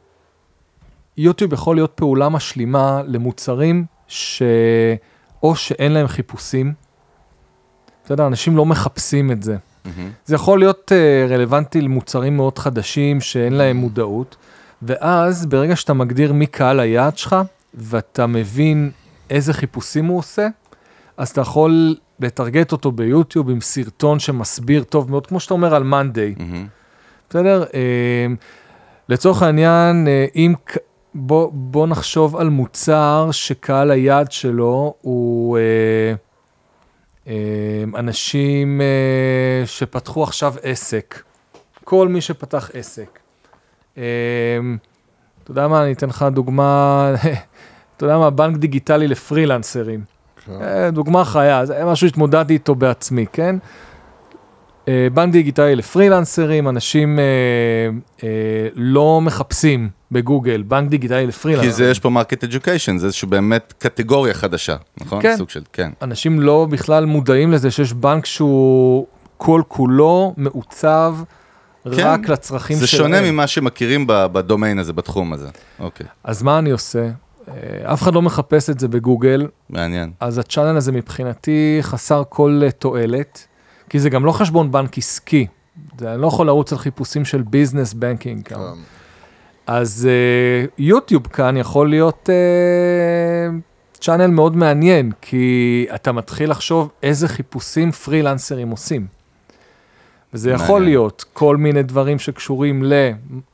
[SPEAKER 7] יוטיוב יכול להיות פעולה משלימה למוצרים שאו שאין להם חיפושים, בסדר, אנשים לא מחפשים את זה. זה יכול להיות uh, רלוונטי למוצרים מאוד חדשים שאין להם מודעות, ואז ברגע שאתה מגדיר מי קהל היעד שלך, ואתה מבין איזה חיפושים הוא עושה, אז אתה יכול לטרגט אותו ביוטיוב עם סרטון שמסביר טוב מאוד, כמו שאתה אומר על מאנדיי, בסדר? אה, לצורך העניין, אה, אם, בוא, בוא נחשוב על מוצר שקהל היעד שלו הוא... אה, אה, אנשים אה, שפתחו עכשיו עסק, כל מי שפתח עסק. אה, אתה יודע מה, אני אתן לך דוגמה, אתה יודע מה, בנק דיגיטלי לפרילנסרים. אה, דוגמה חיה, זה משהו שהתמודדתי איתו בעצמי, כן? אה, בנק דיגיטלי לפרילנסרים, אנשים אה, אה, לא מחפשים בגוגל, בנק דיגיטלי לפרילנסרים.
[SPEAKER 6] כי זה, יש פה market education, זה איזשהו באמת קטגוריה חדשה, נכון?
[SPEAKER 7] כן.
[SPEAKER 6] סוג של, כן.
[SPEAKER 7] אנשים לא בכלל מודעים לזה שיש בנק שהוא כל כולו מעוצב
[SPEAKER 6] כן,
[SPEAKER 7] רק לצרכים
[SPEAKER 6] זה
[SPEAKER 7] שלהם.
[SPEAKER 6] שונה ממה שמכירים בדומיין הזה, בתחום הזה. אוקיי,
[SPEAKER 7] אז מה אני עושה? אף אחד לא מחפש את זה בגוגל,
[SPEAKER 6] מעניין.
[SPEAKER 7] אז ה channel הזה מבחינתי חסר כל תועלת, כי זה גם לא חשבון בנק עסקי. זה, אני לא יכול לרוץ על חיפושים של business banking.
[SPEAKER 8] כן.
[SPEAKER 7] אז uh, יוטיוב כאן יכול להיות uh, channel מאוד מעניין, כי אתה מתחיל לחשוב איזה חיפושים פרילנסרים עושים. וזה יכול
[SPEAKER 6] מעניין.
[SPEAKER 7] להיות כל מיני דברים שקשורים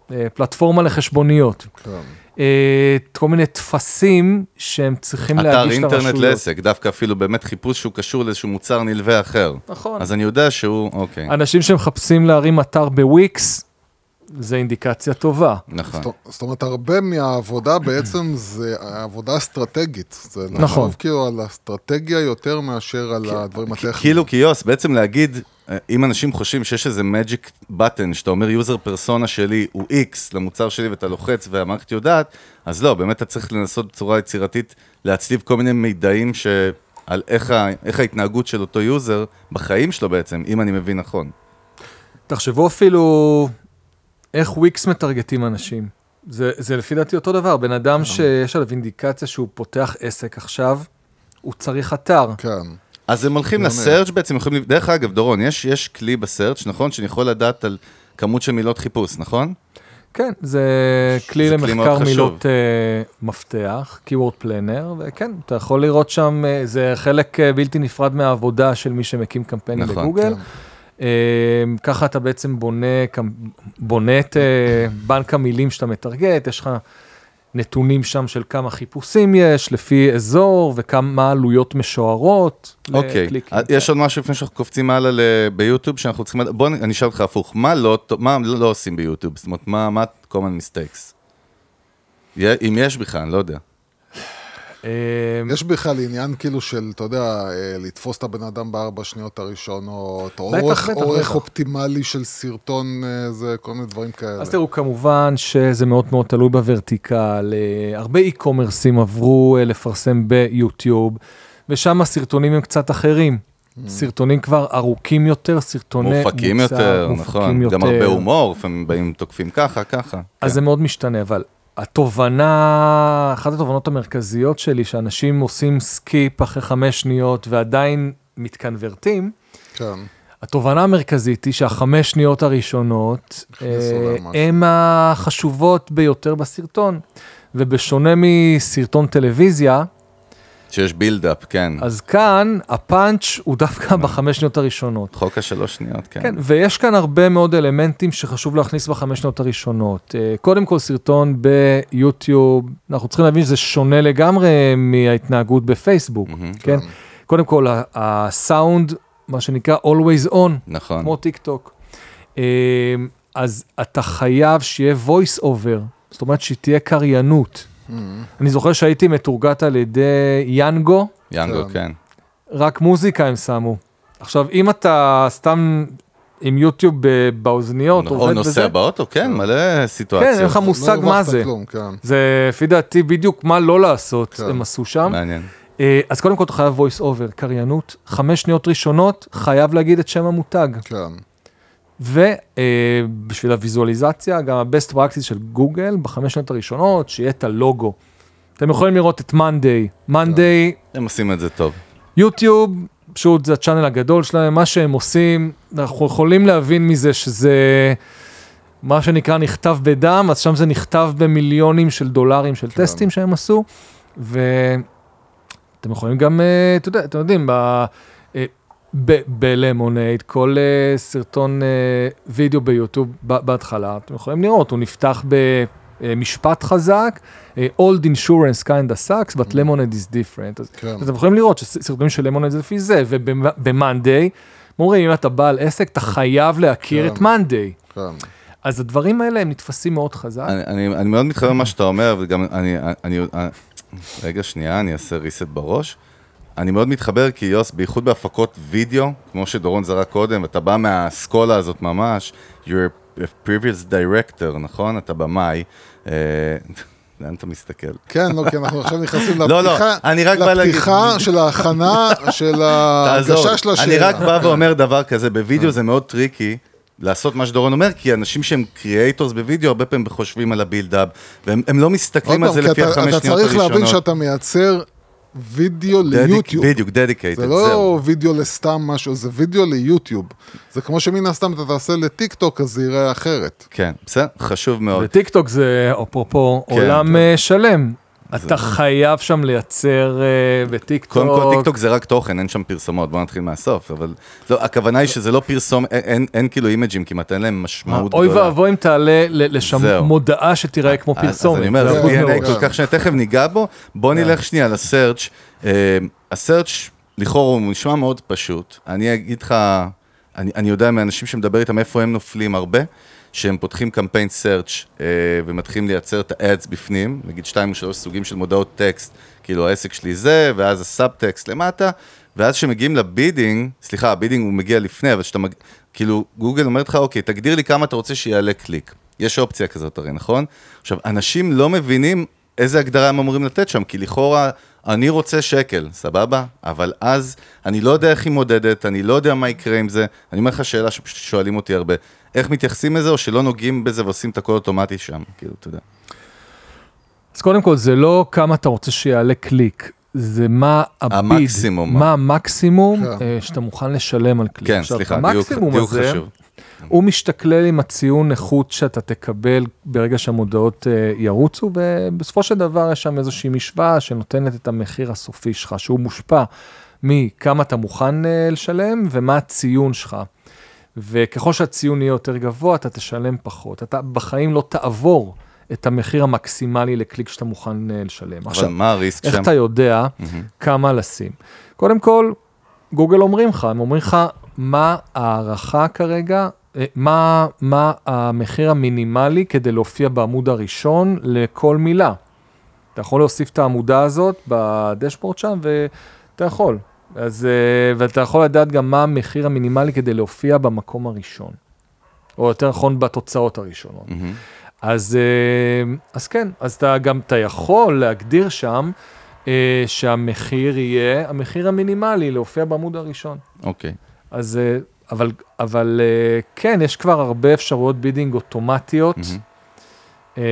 [SPEAKER 7] לפלטפורמה לחשבוניות.
[SPEAKER 8] כן.
[SPEAKER 7] אה, כל מיני טפסים שהם צריכים
[SPEAKER 6] אתר
[SPEAKER 7] להגיש לרשויות.
[SPEAKER 6] אינטרנט לעסק, דווקא אפילו באמת חיפוש שהוא קשור לאיזשהו מוצר נלווה אחר.
[SPEAKER 7] נכון.
[SPEAKER 6] אז אני יודע שהוא, אוקיי,
[SPEAKER 7] אנשים שמחפשים להרים אתר בוויקס, זה אינדיקציה טובה.
[SPEAKER 6] נכון.
[SPEAKER 8] זאת- זאת אומרת, הרבה מהעבודה בעצם זה עבודה אסטרטגית. זה
[SPEAKER 7] נכון.
[SPEAKER 8] לחשוב כאילו על אסטרטגיה יותר מאשר על הדברים הטכניים.
[SPEAKER 6] כאילו קיוס, בעצם להגיד, אה, אם אנשים חושבים שיש איזה magic button, שאתה אומר user persona שלי הוא X למוצר שלי ואתה לוחץ והמערכת יודעת, אז לא, באמת אתה צריך לנסות בצורה יצירתית להצליב כל מיני מידעים ש... על איך, ה... איך ההתנהגות של אותו user בחיים שלו בעצם, אם אני מבין נכון.
[SPEAKER 7] תחשבו אפילו איך וויקס מטרגטים אנשים. זה, זה לפי דעתי אותו דבר, בן אדם שיש עליו אינדיקציה שהוא פותח עסק עכשיו, הוא צריך אתר.
[SPEAKER 8] כן.
[SPEAKER 6] אז הם הולכים. לסרצ' בעצם, יכולים... דרך אגב, דורון, יש, יש כלי בסרצ', נכון? שאני יכול לדעת על כמות של מילות חיפוש, נכון?
[SPEAKER 7] כן, זה כלי
[SPEAKER 6] זה כלי
[SPEAKER 7] למחקר
[SPEAKER 6] חשוב.
[SPEAKER 7] מילות uh, מפתח, Keyword Planner, וכן, אתה יכול לראות שם, uh, זה חלק uh, בלתי נפרד מהעבודה של מי שמקים קמפיינים
[SPEAKER 6] נכון,
[SPEAKER 7] בגוגל.
[SPEAKER 8] כן.
[SPEAKER 7] Uh, ככה אתה בעצם בונה, בונה את uh, בנק המילים שאתה מטרגט, יש לך נתונים שם של כמה חיפושים יש, לפי אזור, וכמה עלויות משוערות.
[SPEAKER 6] אוקיי,
[SPEAKER 7] לקליקים.
[SPEAKER 6] אז יש עוד משהו לפני שאנחנו קופצים הלאה ל- ביוטיוב, שאנחנו צריכים... בוא אני אשאל אותך הפוך, מה לא, מה לא עושים ביוטיוב? זאת אומרת, מה מה common mistakes? אם יש בכלל, אני לא יודע.
[SPEAKER 7] אה,
[SPEAKER 8] יש בכלל עניין כאילו של, אתה יודע, אה, לתפוס את הבן אדם בארבע שניות הראשונות, או אורך,
[SPEAKER 7] בטח,
[SPEAKER 8] אורך
[SPEAKER 7] בטח.
[SPEAKER 8] אופטימלי של סרטון, אה, זה כל מיני דברים כאלה.
[SPEAKER 7] אז תראו, כמובן שזה מאוד מאוד תלוי ב vertical. אה, הרבה e-commerceים עברו לפרסם ביוטיוב, ושם הסרטונים הם קצת אחרים. סרטונים כבר ארוכים יותר, סרטוני
[SPEAKER 6] מופקים
[SPEAKER 7] מוצר,
[SPEAKER 6] יותר,
[SPEAKER 7] מופקים
[SPEAKER 6] נכון.
[SPEAKER 7] יותר.
[SPEAKER 6] גם הרבה הומור, לפעמים באים תוקפים ככה, ככה.
[SPEAKER 7] אז
[SPEAKER 6] כן.
[SPEAKER 7] זה מאוד משתנה, אבל התובנה, אחת התובנות המרכזיות שלי, שאנשים עושים skip אחרי חמש שניות ועדיין מתקנוורטים,
[SPEAKER 8] כן.
[SPEAKER 7] התובנה המרכזית היא שהחמש שניות הראשונות
[SPEAKER 8] הכניסו
[SPEAKER 7] אה. הן החשובות ביותר בסרטון. ובשונה מסרטון טלוויזיה,
[SPEAKER 6] שיש בילדאפ, כן.
[SPEAKER 7] אז כאן הפאנץ' הוא דווקא בחמש שניות הראשונות.
[SPEAKER 6] חוק השלוש שניות, כן.
[SPEAKER 7] כן, ויש כאן הרבה מאוד אלמנטים שחשוב להכניס בחמש שנות הראשונות. אה, קודם כל, סרטון ביוטיוב, אנחנו צריכים להבין שזה שונה לגמרי מההתנהגות בפייסבוק, כן? קודם כל, הסאונד, מה שנקרא always on,
[SPEAKER 6] נכון.
[SPEAKER 7] כמו טיק טוק. אה, אז אתה חייב שיהיה voice over, זאת אומרת שתהיה קריינות. אני זוכר שהייתי מתורגת על ידי יאנגו,
[SPEAKER 6] יאנגו,
[SPEAKER 8] כן.
[SPEAKER 6] כן.
[SPEAKER 7] רק מוזיקה הם שמו. עכשיו, אם אתה סתם עם יוטיוב ב- באוזניות,
[SPEAKER 6] או
[SPEAKER 7] עובד
[SPEAKER 6] נוסע
[SPEAKER 7] בזה,
[SPEAKER 6] באוטו, כן, מלא
[SPEAKER 7] כן,
[SPEAKER 6] סיטואציות.
[SPEAKER 7] אין לך מושג
[SPEAKER 8] לא
[SPEAKER 7] מה זה.
[SPEAKER 8] כלום, כן.
[SPEAKER 7] זה לפי דעתי בדיוק מה לא לעשות,
[SPEAKER 8] כן.
[SPEAKER 7] הם עשו שם.
[SPEAKER 6] מעניין.
[SPEAKER 7] אה, אז קודם כל אתה חייב voice over, קריינות, חמש שניות ראשונות, חייב להגיד את שם המותג.
[SPEAKER 8] כן.
[SPEAKER 7] ובשביל הוויזואליזציה, גם ה-best practice של גוגל, בחמש שניות הראשונות, שיהיה את הלוגו. אתם יכולים לראות את מאנדיי. מאנדיי,
[SPEAKER 6] הם עושים את זה טוב.
[SPEAKER 7] יוטיוב, פשוט זה הצ'אנל הגדול שלהם, מה שהם עושים, אנחנו יכולים להבין מזה שזה מה שנקרא נכתב בדם, אז שם זה נכתב במיליונים של דולרים של טסטים שהם עשו, ואתם יכולים גם, אה, אתה יודע, אתם יודעים, ב... בלמונייד, כל אה, סרטון אה, וידאו ביוטיוב בהתחלה, אתם יכולים לראות, הוא נפתח במשפט חזק, אה, Old insurance kind of sucks, but lemonade is different. אז
[SPEAKER 8] כן.
[SPEAKER 7] אז אתם יכולים לראות שסרטונים של למונייד זה לפי זה, ובמאנדיי, אומרים, אם אתה בעל עסק, אתה חייב להכיר
[SPEAKER 8] כן.
[SPEAKER 7] את מאנדיי.
[SPEAKER 8] כן.
[SPEAKER 7] אז הדברים האלה הם נתפסים מאוד חזק.
[SPEAKER 6] אני, אני, אני מאוד מתחבר למה שאתה אומר, וגם אני, אני, אני, רגע, שנייה, אני אעשה reset בראש. אני מאוד מתחבר כי יוס, בייחוד בהפקות וידאו, כמו שדורון זרק קודם, אתה בא מהאסכולה הזאת ממש, you're a previous director, נכון? אתה במאי. אה, לאן אתה מסתכל?
[SPEAKER 8] כן, לא, כי אנחנו עכשיו נכנסים
[SPEAKER 6] לא, לא,
[SPEAKER 8] לפתיחה,
[SPEAKER 6] אני רק בא להגיד-
[SPEAKER 8] לפתיחה של ההכנה, של
[SPEAKER 6] לי.
[SPEAKER 8] של השאלה.
[SPEAKER 6] אני רק בא ואומר דבר כזה, בווידאו זה מאוד tricky. לעשות מה שדורון אומר, כי אנשים שהם creators בווידאו, הרבה פעמים חושבים על ה buildup, והם הם לא מסתכלים על זה לפי
[SPEAKER 8] אתה-
[SPEAKER 6] החמש
[SPEAKER 8] אתה
[SPEAKER 6] שניות
[SPEAKER 8] צריך
[SPEAKER 6] הראשונות.
[SPEAKER 8] להבין שאתה מייצר וידאו ליוטיוב.
[SPEAKER 6] בדיוק, dedicated,
[SPEAKER 8] זה לא וידאו לסתם משהו, זה וידאו ליוטיוב. זה כמו שמן הסתם אתה תעשה לטיק טוק, אז זה ייראה אחרת.
[SPEAKER 6] כן, בסדר, חשוב מאוד.
[SPEAKER 7] וטיק טוק זה, אפרופו,
[SPEAKER 6] כן,
[SPEAKER 7] עולם
[SPEAKER 6] כן.
[SPEAKER 7] אה, שלם. אתה חייב שם לייצר אה, בטיקטוק.
[SPEAKER 6] קודם כל, טיקטוק זה רק תוכן, אין שם פרסומות, בוא נתחיל מהסוף, אבל לא, הכוונה היא שזה לא פרסום, אין, אין, אין כאילו imageים כמעט, אין להם משמעות
[SPEAKER 7] אוי
[SPEAKER 6] גדולה.
[SPEAKER 7] ואבוי אם תעלה לשם
[SPEAKER 6] זהו.
[SPEAKER 7] מודעה שתיראה כמו
[SPEAKER 6] אז-
[SPEAKER 7] פרסומת.
[SPEAKER 6] אז אני אומר,
[SPEAKER 7] זה
[SPEAKER 6] זה DNA. כל כך שונה, תכף ניגע בו. בוא נלך שנייה ל search. ה search לכאורה הוא נשמע מאוד פשוט. אני אגיד לך, אני אני יודע מאנשים שמדבר איתם איפה הם נופלים הרבה, שהם פותחים קמפיין search ומתחילים לייצר את ה ads בפנים, נגיד שתיים או שלוש סוגים של מודעות טקסט, כאילו העסק שלי זה, ואז הסאב-טקסט למטה, ואז כשמגיעים ל bidding, סליחה, ה bidding הוא מגיע לפני, אבל כשאתה מג... כאילו, גוגל אומרת לך, אוקיי, תגדיר לי כמה אתה רוצה שיעלה קליק. יש אופציה כזאת הרי, נכון? עכשיו, אנשים לא מבינים איזה הגדרה הם אמורים לתת שם, כי לכאורה, אני רוצה שקל, סבבה? אבל אז אני לא יודע איך היא מודדת, אני לא יודע מה יקרה עם זה. אני אומר לך שאלה שפשוט שואלים אותי הרבה, איך מתייחסים לזה, או שלא נוגעים בזה ועושים את הכל אוטומטי שם, כאילו, אתה יודע.
[SPEAKER 7] אז קודם כל, זה לא כמה אתה רוצה שיעלה קליק, זה מה הביד,
[SPEAKER 6] המקסימום.
[SPEAKER 7] מה המקסימום
[SPEAKER 8] כן.
[SPEAKER 7] אה, שאתה מוכן לשלם על קליק.
[SPEAKER 6] כן,
[SPEAKER 7] עכשיו,
[SPEAKER 6] סליחה, דיוק
[SPEAKER 7] המקסימום
[SPEAKER 6] דיוק
[SPEAKER 7] הזה,
[SPEAKER 6] חשוב.
[SPEAKER 7] הוא משתכלל עם הציון איכות שאתה תקבל ברגע שהמודעות אה, ירוצו, ובסופו של דבר יש שם איזושהי משוואה שנותנת את המחיר הסופי שלך, שהוא מושפע מכמה אתה מוכן אה, לשלם ומה הציון שלך. וככל שהציון יהיה יותר גבוה, אתה תשלם פחות. אתה בחיים לא תעבור את המחיר המקסימלי לקליק שאתה מוכן אה, לשלם.
[SPEAKER 6] אבל מה הריסק
[SPEAKER 7] איך
[SPEAKER 6] שם?
[SPEAKER 7] אתה יודע כמה לשים? קודם כל, גוגל אומרים לך, הם אומרים לך מה ההערכה כרגע, מה, מה המחיר המינימלי כדי להופיע בעמוד הראשון לכל מילה. אתה יכול להוסיף את העמודה הזאת בדשבורד שם, ואתה יכול. אז, אה, ואתה יכול לדעת גם מה המחיר המינימלי כדי להופיע במקום הראשון. או יותר נכון, בתוצאות הראשונות.
[SPEAKER 6] מהמם.
[SPEAKER 7] אז, אה, אז כן, אז אתה גם, אתה יכול להגדיר שם אה, שהמחיר יהיה המחיר המינימלי להופיע בעמוד הראשון.
[SPEAKER 6] אוקיי.
[SPEAKER 7] אז, אה, אבל, אבל אה, כן, יש כבר הרבה אפשרויות bidding אוטומטיות. אה,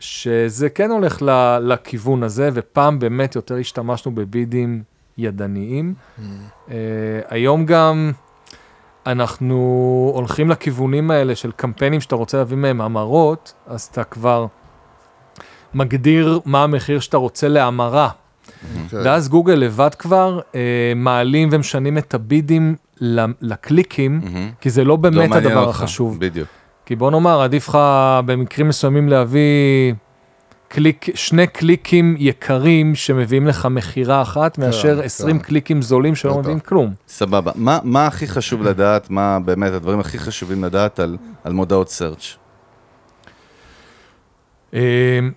[SPEAKER 7] שזה כן הולך ל- לכיוון הזה, ופעם באמת יותר השתמשנו ב bidים ידניים. אה, היום גם אנחנו הולכים לכיוונים האלה של קמפיינים שאתה רוצה להביא מהם המרות, אז אתה כבר מגדיר מה המחיר שאתה רוצה להמרה.
[SPEAKER 8] אוקיי.
[SPEAKER 7] ואז גוגל לבד כבר אה, מעלים ומשנים את הבידים לקליקים,
[SPEAKER 6] מהמם.
[SPEAKER 7] כי זה לא
[SPEAKER 6] לא
[SPEAKER 7] באמת
[SPEAKER 6] מעניין
[SPEAKER 7] הדבר
[SPEAKER 6] אותך.
[SPEAKER 7] החשוב.
[SPEAKER 6] בדיוק.
[SPEAKER 7] כי בוא נאמר, עדיף לך במקרים מסוימים להביא קליק, שני קליקים יקרים שמביאים לך מכירה אחת, מאשר
[SPEAKER 8] כן.
[SPEAKER 7] 20 קליקים זולים שלא
[SPEAKER 8] בטח.
[SPEAKER 7] מביאים כלום.
[SPEAKER 6] סבבה. מה, מה הכי חשוב לדעת, מה באמת הדברים הכי חשובים לדעת על, על מודעות סרצ'?
[SPEAKER 7] אה,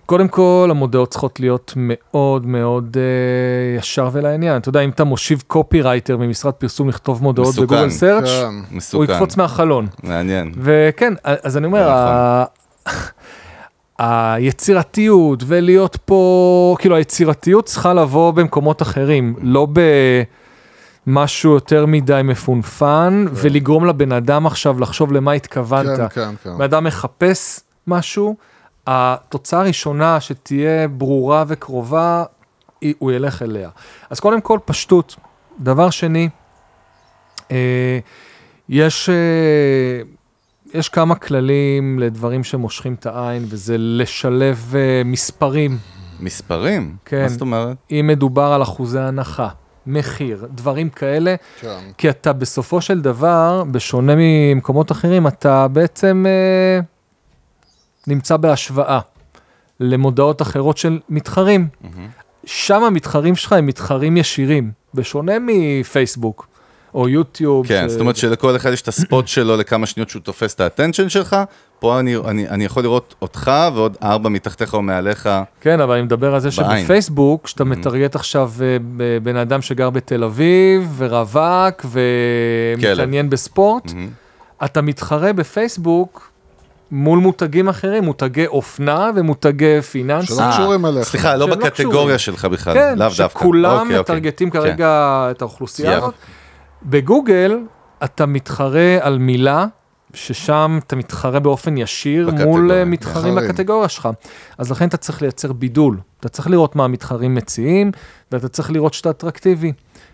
[SPEAKER 7] קודם כל, המודעות צריכות להיות מאוד מאוד אה, ישר ולעניין. אתה יודע, אם אתה מושיב קופירייטר ממשרד פרסום לכתוב מודעות
[SPEAKER 6] מסוכן.
[SPEAKER 7] בגוגל סרצ',
[SPEAKER 8] כן.
[SPEAKER 7] הוא. יקפוץ מהחלון.
[SPEAKER 6] מעניין.
[SPEAKER 7] וכן, אז אני אומר,
[SPEAKER 6] נכון.
[SPEAKER 7] ה... היצירתיות ולהיות פה, כאילו היצירתיות צריכה לבוא במקומות אחרים, לא במשהו יותר מדי מפונפן, ולגרום לבן אדם עכשיו לחשוב למה התכוונת.
[SPEAKER 8] כן, כן, כן.
[SPEAKER 7] בן אדם מחפש משהו, התוצאה הראשונה שתהיה ברורה וקרובה, הוא ילך אליה. אז קודם כל, פשטות. דבר שני, אה, יש, אה, יש כמה כללים לדברים שמושכים את העין, וזה לשלב אה, מספרים.
[SPEAKER 6] מספרים?
[SPEAKER 7] כן.
[SPEAKER 6] מה זאת אומרת?
[SPEAKER 7] אם מדובר על אחוזי הנחה, מחיר, דברים כאלה,
[SPEAKER 8] כן.
[SPEAKER 7] כי אתה בסופו של דבר, בשונה ממקומות אחרים, אתה בעצם אה, נמצא בהשוואה למודעות אחרות של מתחרים. שם המתחרים שלך הם מתחרים ישירים, בשונה מפייסבוק או יוטיוב.
[SPEAKER 6] כן,
[SPEAKER 7] ש-
[SPEAKER 6] זאת אומרת שלכל אחד יש את הספוט שלו לכמה שניות שהוא תופס את האטנשן שלך, פה אני, אני, אני יכול לראות אותך ועוד ארבע מתחתיך או מעליך.
[SPEAKER 7] כן, אבל אני מדבר על זה
[SPEAKER 6] בעין.
[SPEAKER 7] שבפייסבוק, שאתה מטרגט עכשיו אה, בן אדם שגר בתל אביב, ורווק, ומתעניין בספורט. אתה מתחרה בפייסבוק מול מותגים אחרים, מותגי אופנה ומותגי פיננסים.
[SPEAKER 8] שלא קשורים אליך.
[SPEAKER 6] סליחה, לא בקטגוריה. שלך בכלל,
[SPEAKER 7] כן,
[SPEAKER 6] לאו דווקא.
[SPEAKER 7] שכולם
[SPEAKER 6] אוקיי, אוקיי.
[SPEAKER 7] מטרגטים
[SPEAKER 6] כן.
[SPEAKER 7] כרגע את האוכלוסייה. הזאת. בגוגל אתה מתחרה על מילה, ששם אתה מתחרה באופן ישיר מול
[SPEAKER 6] בקטגוריה.
[SPEAKER 7] אה, מתחרים
[SPEAKER 8] מתחרים.
[SPEAKER 7] בקטגוריה שלך. אז לכן אתה צריך לייצר בידול. אתה צריך לראות מה המתחרים מציעים, ואתה צריך לראות שאתה אטרקטיבי.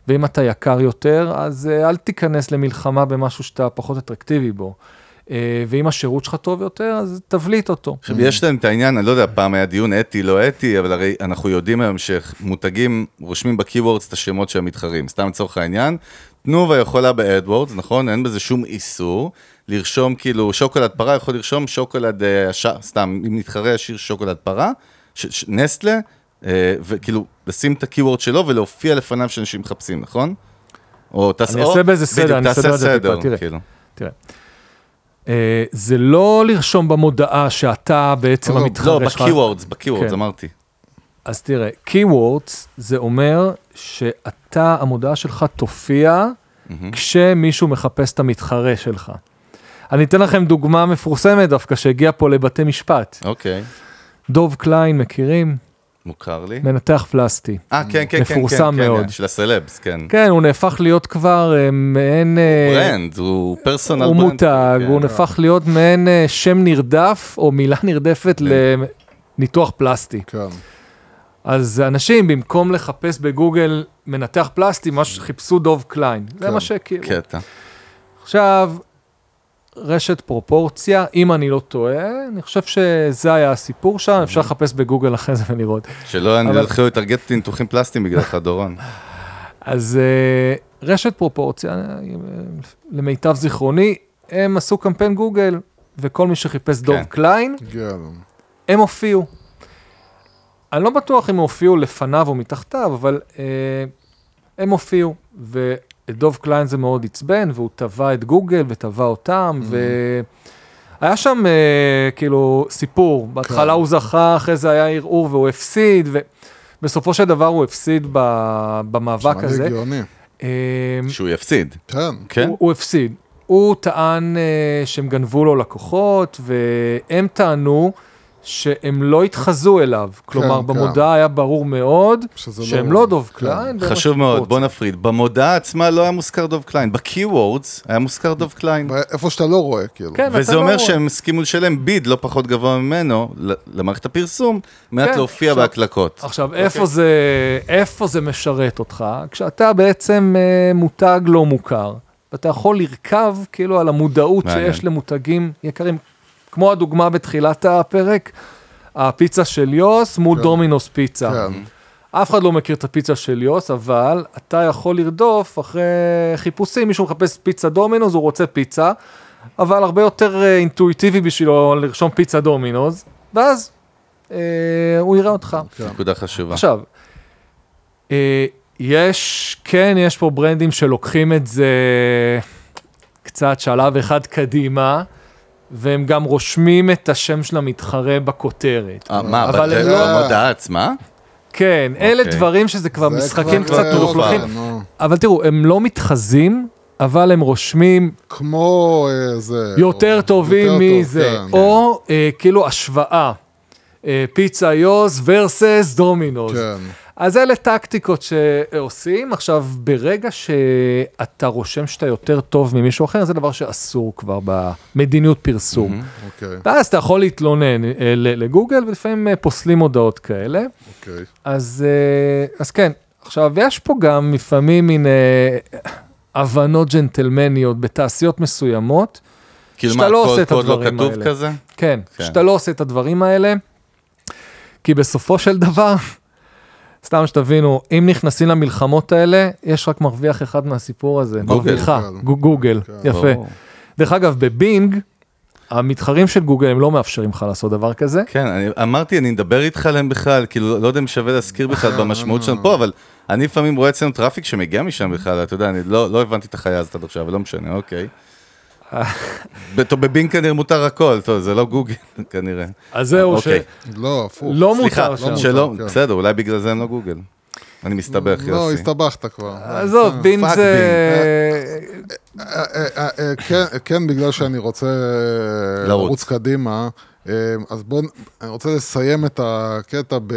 [SPEAKER 7] ואם אתה יקר יותר, אז אה, אל תיכנס למלחמה במשהו שאתה פחות אטרקטיבי בו. אה, ואם השירות שלך טוב יותר, אז תבליט אותו.
[SPEAKER 6] עכשיו, יש להם את העניין, אני לא יודע, פעם היה דיון אתי, לא אתי, אבל הרי אנחנו יודעים היום שמותגים רושמים ב keywords את השמות של המתחרים. סתם לצורך העניין, תנובה יכולה ב AdWords, נכון? אין בזה שום איסור. לרשום כאילו, שוקולד פרה יכול לרשום שוקולד, אה, ש... סתם, אם נתחרה ישיר שוקולד פרה, ש... ש... נסטלה, אה, וכאילו, לשים את ה keyword שלו ולהופיע לפניו שאנשים מחפשים, נכון? או תעשה...
[SPEAKER 7] אני אעשה באיזה סדר, אני אסדר את זה טיפה, תראה.
[SPEAKER 6] כאילו.
[SPEAKER 7] תראה. אה, זה לא לרשום במודעה שאתה בעצם
[SPEAKER 8] לא, לא,
[SPEAKER 6] לא,
[SPEAKER 7] המתחרה שלך.
[SPEAKER 6] ב keywords, ב keywords,
[SPEAKER 7] כן.
[SPEAKER 6] אמרתי.
[SPEAKER 7] אז תראה, keywords זה אומר שאתה, המודעה שלך תופיע כשמישהו מחפש את המתחרה שלך. אני אתן לכם דוגמה מפורסמת דווקא שהגיעה פה לבתי משפט.
[SPEAKER 6] אוקיי,
[SPEAKER 7] דוב קליין, מכירים?
[SPEAKER 6] מוכר לי.
[SPEAKER 7] מנתח פלסטי.
[SPEAKER 6] אה, כן, כן, כן,
[SPEAKER 7] מפורסם
[SPEAKER 6] כן, כן,
[SPEAKER 7] מאוד.
[SPEAKER 6] של הסלבס, כן.
[SPEAKER 7] כן, הוא נהפך להיות כבר אה, מעין... אה,
[SPEAKER 6] brand, הוא personal
[SPEAKER 7] הוא
[SPEAKER 6] brand.
[SPEAKER 7] מותג,
[SPEAKER 6] כן.
[SPEAKER 7] הוא נהפך להיות מעין אה, שם נרדף או מילה נרדפת לניתוח פלסטי.
[SPEAKER 8] כן.
[SPEAKER 7] אז אנשים במקום לחפש בגוגל מנתח פלסטי, מה שחיפשו דוב קליין. זה
[SPEAKER 8] כן.
[SPEAKER 7] מה שכאילו.
[SPEAKER 6] קטע.
[SPEAKER 7] עכשיו, רשת פרופורציה, אם אני לא טועה, אני חושב שזה היה הסיפור שם, אפשר לחפש בגוגל אחרי זה ולראות.
[SPEAKER 6] שלא
[SPEAKER 7] אבל-
[SPEAKER 6] יתחילו לטרגט ניתוחים פלסטיים בגללך, דורון.
[SPEAKER 7] אז אה, רשת פרופורציה, למיטב זיכרוני, הם עשו קמפיין גוגל, וכל מי שחיפש דוב
[SPEAKER 6] כן.
[SPEAKER 7] קליין. הם הופיעו. אני לא בטוח אם הם הופיעו לפניו או מתחתיו, אבל אה, הם הופיעו, ודוב קליין זה מאוד עצבן, והוא תבע את גוגל ותבע אותם, והיה שם אה, כאילו סיפור, בהתחלה הוא זכה, אחרי זה היה ערעור והוא הפסיד, ובסופו של דבר הוא הפסיד ב- במאבק הזה.
[SPEAKER 8] הגיוני.
[SPEAKER 7] אה,
[SPEAKER 6] שהוא יפסיד.
[SPEAKER 8] כן.
[SPEAKER 6] כן?
[SPEAKER 7] הוא, הוא הפסיד. הוא טען uh, שהם גנבו לו לקוחות, והם טענו שהם לא התחזו אליו. כלומר,
[SPEAKER 8] כן.
[SPEAKER 7] במודעה היה ברור מאוד
[SPEAKER 8] לא
[SPEAKER 7] שהם
[SPEAKER 8] הוא.
[SPEAKER 7] לא דוב
[SPEAKER 8] כן.
[SPEAKER 7] קליין. והם
[SPEAKER 6] חשוב מאוד. בוא נפריד. במודעה עצמה לא היה מוזכר דוב קליין, ב keywords היה מוזכר דוב קליין.
[SPEAKER 8] איפה שאתה לא רואה, כאילו.
[SPEAKER 7] כן,
[SPEAKER 6] וזה
[SPEAKER 7] לא
[SPEAKER 6] אומר
[SPEAKER 7] רואה.
[SPEAKER 6] שהם הסכימו לשלם ביד לא פחות גבוה ממנו למערכת הפרסום, מנת
[SPEAKER 7] כן,
[SPEAKER 6] להופיע
[SPEAKER 7] עכשיו-
[SPEAKER 6] בהקלקות.
[SPEAKER 7] עכשיו, איפה, זה, איפה זה משרת אותך? כשאתה בעצם אה, מותג לא מוכר, ואתה יכול לרכב כאילו על המודעות
[SPEAKER 6] מעניין.
[SPEAKER 7] שיש למותגים יקרים, כמו הדוגמה בתחילת הפרק, הפיצה של יוס מול
[SPEAKER 8] כן.
[SPEAKER 7] דומינוס פיצה.
[SPEAKER 8] כן.
[SPEAKER 7] אף אחד לא מכיר את הפיצה של יוס, אבל אתה יכול לרדוף אחרי חיפושים, מישהו מחפש פיצה דומינוס, הוא רוצה פיצה, אבל הרבה יותר אה, אינטואיטיבי בשבילו לרשום פיצה דומינוס, ואז אה, הוא יראה אותך.
[SPEAKER 6] נקודה חשובה.
[SPEAKER 7] עכשיו, אה, יש, כן, יש פה ברנדים שלוקחים את זה קצת שלב אחד קדימה, והם גם רושמים את השם של המתחרה בכותרת.
[SPEAKER 6] אה, מה,
[SPEAKER 7] אבל הם לא-
[SPEAKER 6] במודעה עצמה?
[SPEAKER 7] כן, אלה
[SPEAKER 6] אוקיי.
[SPEAKER 7] דברים שזה כבר
[SPEAKER 8] זה
[SPEAKER 7] משחקים קצת
[SPEAKER 8] אה,
[SPEAKER 7] מלוכלכים. אבל תראו, הם לא מתחזים, אבל הם רושמים
[SPEAKER 8] כמו אה, זה.
[SPEAKER 7] יותר טובים מזה,
[SPEAKER 8] כן.
[SPEAKER 7] או אה, כאילו השוואה. אה, פיצה יוס versus דומינוס.
[SPEAKER 8] כן.
[SPEAKER 7] אז אלה טקטיקות שעושים. עכשיו, ברגע שאתה רושם שאתה יותר טוב ממישהו אחר, זה דבר שאסור כבר במדיניות פרסום.
[SPEAKER 8] אוקיי,
[SPEAKER 7] ואז אתה יכול להתלונן אה, לגוגל, ולפעמים אה, פוסלים הודעות כאלה.
[SPEAKER 8] אוקיי.
[SPEAKER 7] אז, אה, אז כן, עכשיו, יש פה גם לפעמים מין הבנות ג'נטלמניות בתעשיות מסוימות.
[SPEAKER 6] כאילו
[SPEAKER 7] שאתה
[SPEAKER 6] מה,
[SPEAKER 7] לא
[SPEAKER 6] קוד-
[SPEAKER 7] עושה את
[SPEAKER 6] קוד לא
[SPEAKER 7] הדברים
[SPEAKER 6] כתוב
[SPEAKER 7] האלה.
[SPEAKER 6] כזה?
[SPEAKER 7] כן,
[SPEAKER 6] כן.
[SPEAKER 7] שאתה לא עושה את הדברים האלה, כי בסופו של דבר, סתם שתבינו, אם נכנסים למלחמות האלה, יש רק מרוויח אחד מהסיפור הזה,
[SPEAKER 6] גוגל.
[SPEAKER 7] מרוויחה,
[SPEAKER 8] כן.
[SPEAKER 7] גו- גוגל,
[SPEAKER 8] כן.
[SPEAKER 7] יפה. דרך אגב, ב-Bing, המתחרים של גוגל הם לא מאפשרים לך לעשות דבר כזה.
[SPEAKER 6] כן, אני אמרתי, אני אדבר איתך עליהם בכלל, כאילו, לא יודע אם שווה להזכיר בכלל במשמעות שלנו פה, אבל אני לפעמים רואה אצלנו traffic שמגיע משם בכלל, אתה יודע, אני לא לא הבנתי את החיה הזאת עד עכשיו, אבל לא משנה, אוקיי. טוב, ב-Bing כנראה מותר הכל, טוב, זה לא גוגל כנראה.
[SPEAKER 7] אז זהו,
[SPEAKER 6] אוקיי.
[SPEAKER 8] לא, הפוך.
[SPEAKER 6] סליחה,
[SPEAKER 7] מותר שם.
[SPEAKER 6] שלא,
[SPEAKER 8] מותר, כן.
[SPEAKER 6] בסדר, אולי בגלל זה הם לא גוגל. אני מסתבך,
[SPEAKER 8] לא,
[SPEAKER 6] יוסי.
[SPEAKER 8] הסתבכת כבר.
[SPEAKER 7] עזוב,
[SPEAKER 8] אה,
[SPEAKER 6] Bing
[SPEAKER 7] זה...
[SPEAKER 8] אה, אה, אה, אה, כן, כן, בגלל שאני רוצה אה,
[SPEAKER 6] לרוץ.
[SPEAKER 8] קדימה, אה, אז בואו, אני רוצה לסיים את הקטע במה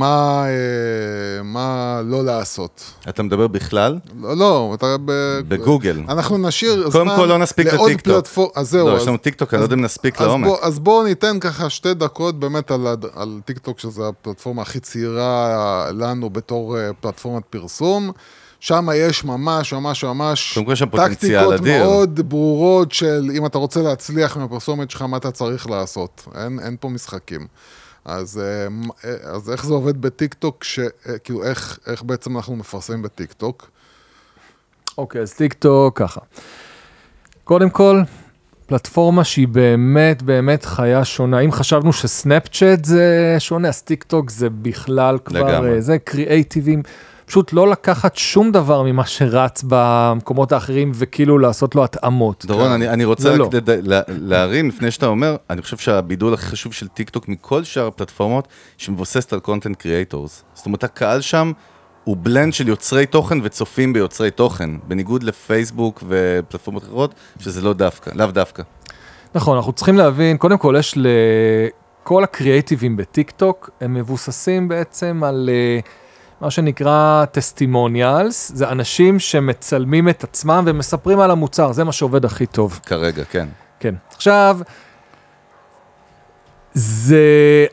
[SPEAKER 8] אה, מה לא לעשות.
[SPEAKER 6] אתה מדבר בכלל?
[SPEAKER 8] לא, לא, אתה ב...
[SPEAKER 6] בגוגל.
[SPEAKER 8] אנחנו נשאיר
[SPEAKER 6] קודם
[SPEAKER 8] זמן
[SPEAKER 6] כל לא נספיק לטיקטוק.
[SPEAKER 8] פלטפור- אז זהו,
[SPEAKER 6] לא,
[SPEAKER 8] אז-
[SPEAKER 6] יש לנו טיקטוק, אני לא יודע אם נספיק
[SPEAKER 8] אז
[SPEAKER 6] לעומק.
[SPEAKER 8] בוא, אז בואו ניתן ככה שתי דקות באמת על, על טיק טוק, שזו הפלטפורמה הכי צעירה לנו בתור אה, פלטפורמת פרסום, שם יש ממש ממש ממש
[SPEAKER 6] קודם
[SPEAKER 8] טקטיקות. מאוד ברורות של אם אתה רוצה להצליח עם הפרסומת שלך, מה אתה צריך לעשות. אין, אין פה משחקים. אז, אה, אה, אז איך זה עובד בטיקטוק, ש, אה, כאילו איך, איך בעצם אנחנו מפרסמים בטיקטוק?
[SPEAKER 7] אוקיי, אז טיק טוק ככה. קודם כל, פלטפורמה שהיא באמת באמת חיה שונה. אם חשבנו שסנאפצ'אט זה שונה, אז טיק טוק זה בכלל כבר,
[SPEAKER 6] לגמרי.
[SPEAKER 7] זה קריאייטיבים. פשוט לא לקחת שום דבר ממה שרץ במקומות האחרים וכאילו לעשות לו התאמות.
[SPEAKER 6] דורון, אני, אני רוצה
[SPEAKER 7] זה
[SPEAKER 6] רק
[SPEAKER 7] לא.
[SPEAKER 6] לה, להרים לפני שאתה אומר, אני חושב שהבידול הכי חשוב של טיק טוק מכל שאר הפלטפורמות, שמבוססת על content creators. זאת אומרת, הקהל שם הוא blend של יוצרי תוכן וצופים ביוצרי תוכן, בניגוד לפייסבוק ופלטפורמות אחרות, שזה לא דווקא, לאו דווקא.
[SPEAKER 7] נכון, אנחנו צריכים להבין, קודם כל יש לכל הקריאייטיבים בטיק טוק, הם מבוססים בעצם על אה, מה שנקרא טסטימוניאלס, זה אנשים שמצלמים את עצמם ומספרים על המוצר, זה מה שעובד הכי טוב.
[SPEAKER 6] כרגע, כן.
[SPEAKER 7] כן. עכשיו, זה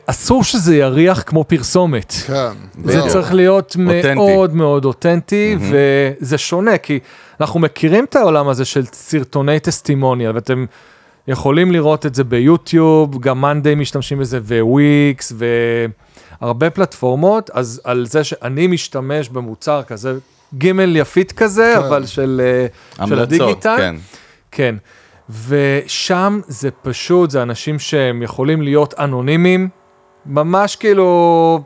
[SPEAKER 7] אסור שזה יריח כמו פרסומת.
[SPEAKER 8] כן.
[SPEAKER 7] זה
[SPEAKER 8] זהו.
[SPEAKER 7] צריך להיות
[SPEAKER 6] אותנטי.
[SPEAKER 7] מאוד מאוד אותנטי, וזה שונה, כי אנחנו מכירים את העולם הזה של סרטוני טסטימוניאל, ואתם יכולים לראות את זה ביוטיוב, גם מאנדיי משתמשים בזה, וויקס, והרבה פלטפורמות, אז על זה שאני משתמש במוצר כזה, ג'ימייל יפית כזה,
[SPEAKER 8] כן.
[SPEAKER 7] אבל של, אה, של הדיגיטל.
[SPEAKER 6] כן.
[SPEAKER 7] כן. ושם זה פשוט, זה אנשים שהם יכולים להיות אנונימיים, ממש כאילו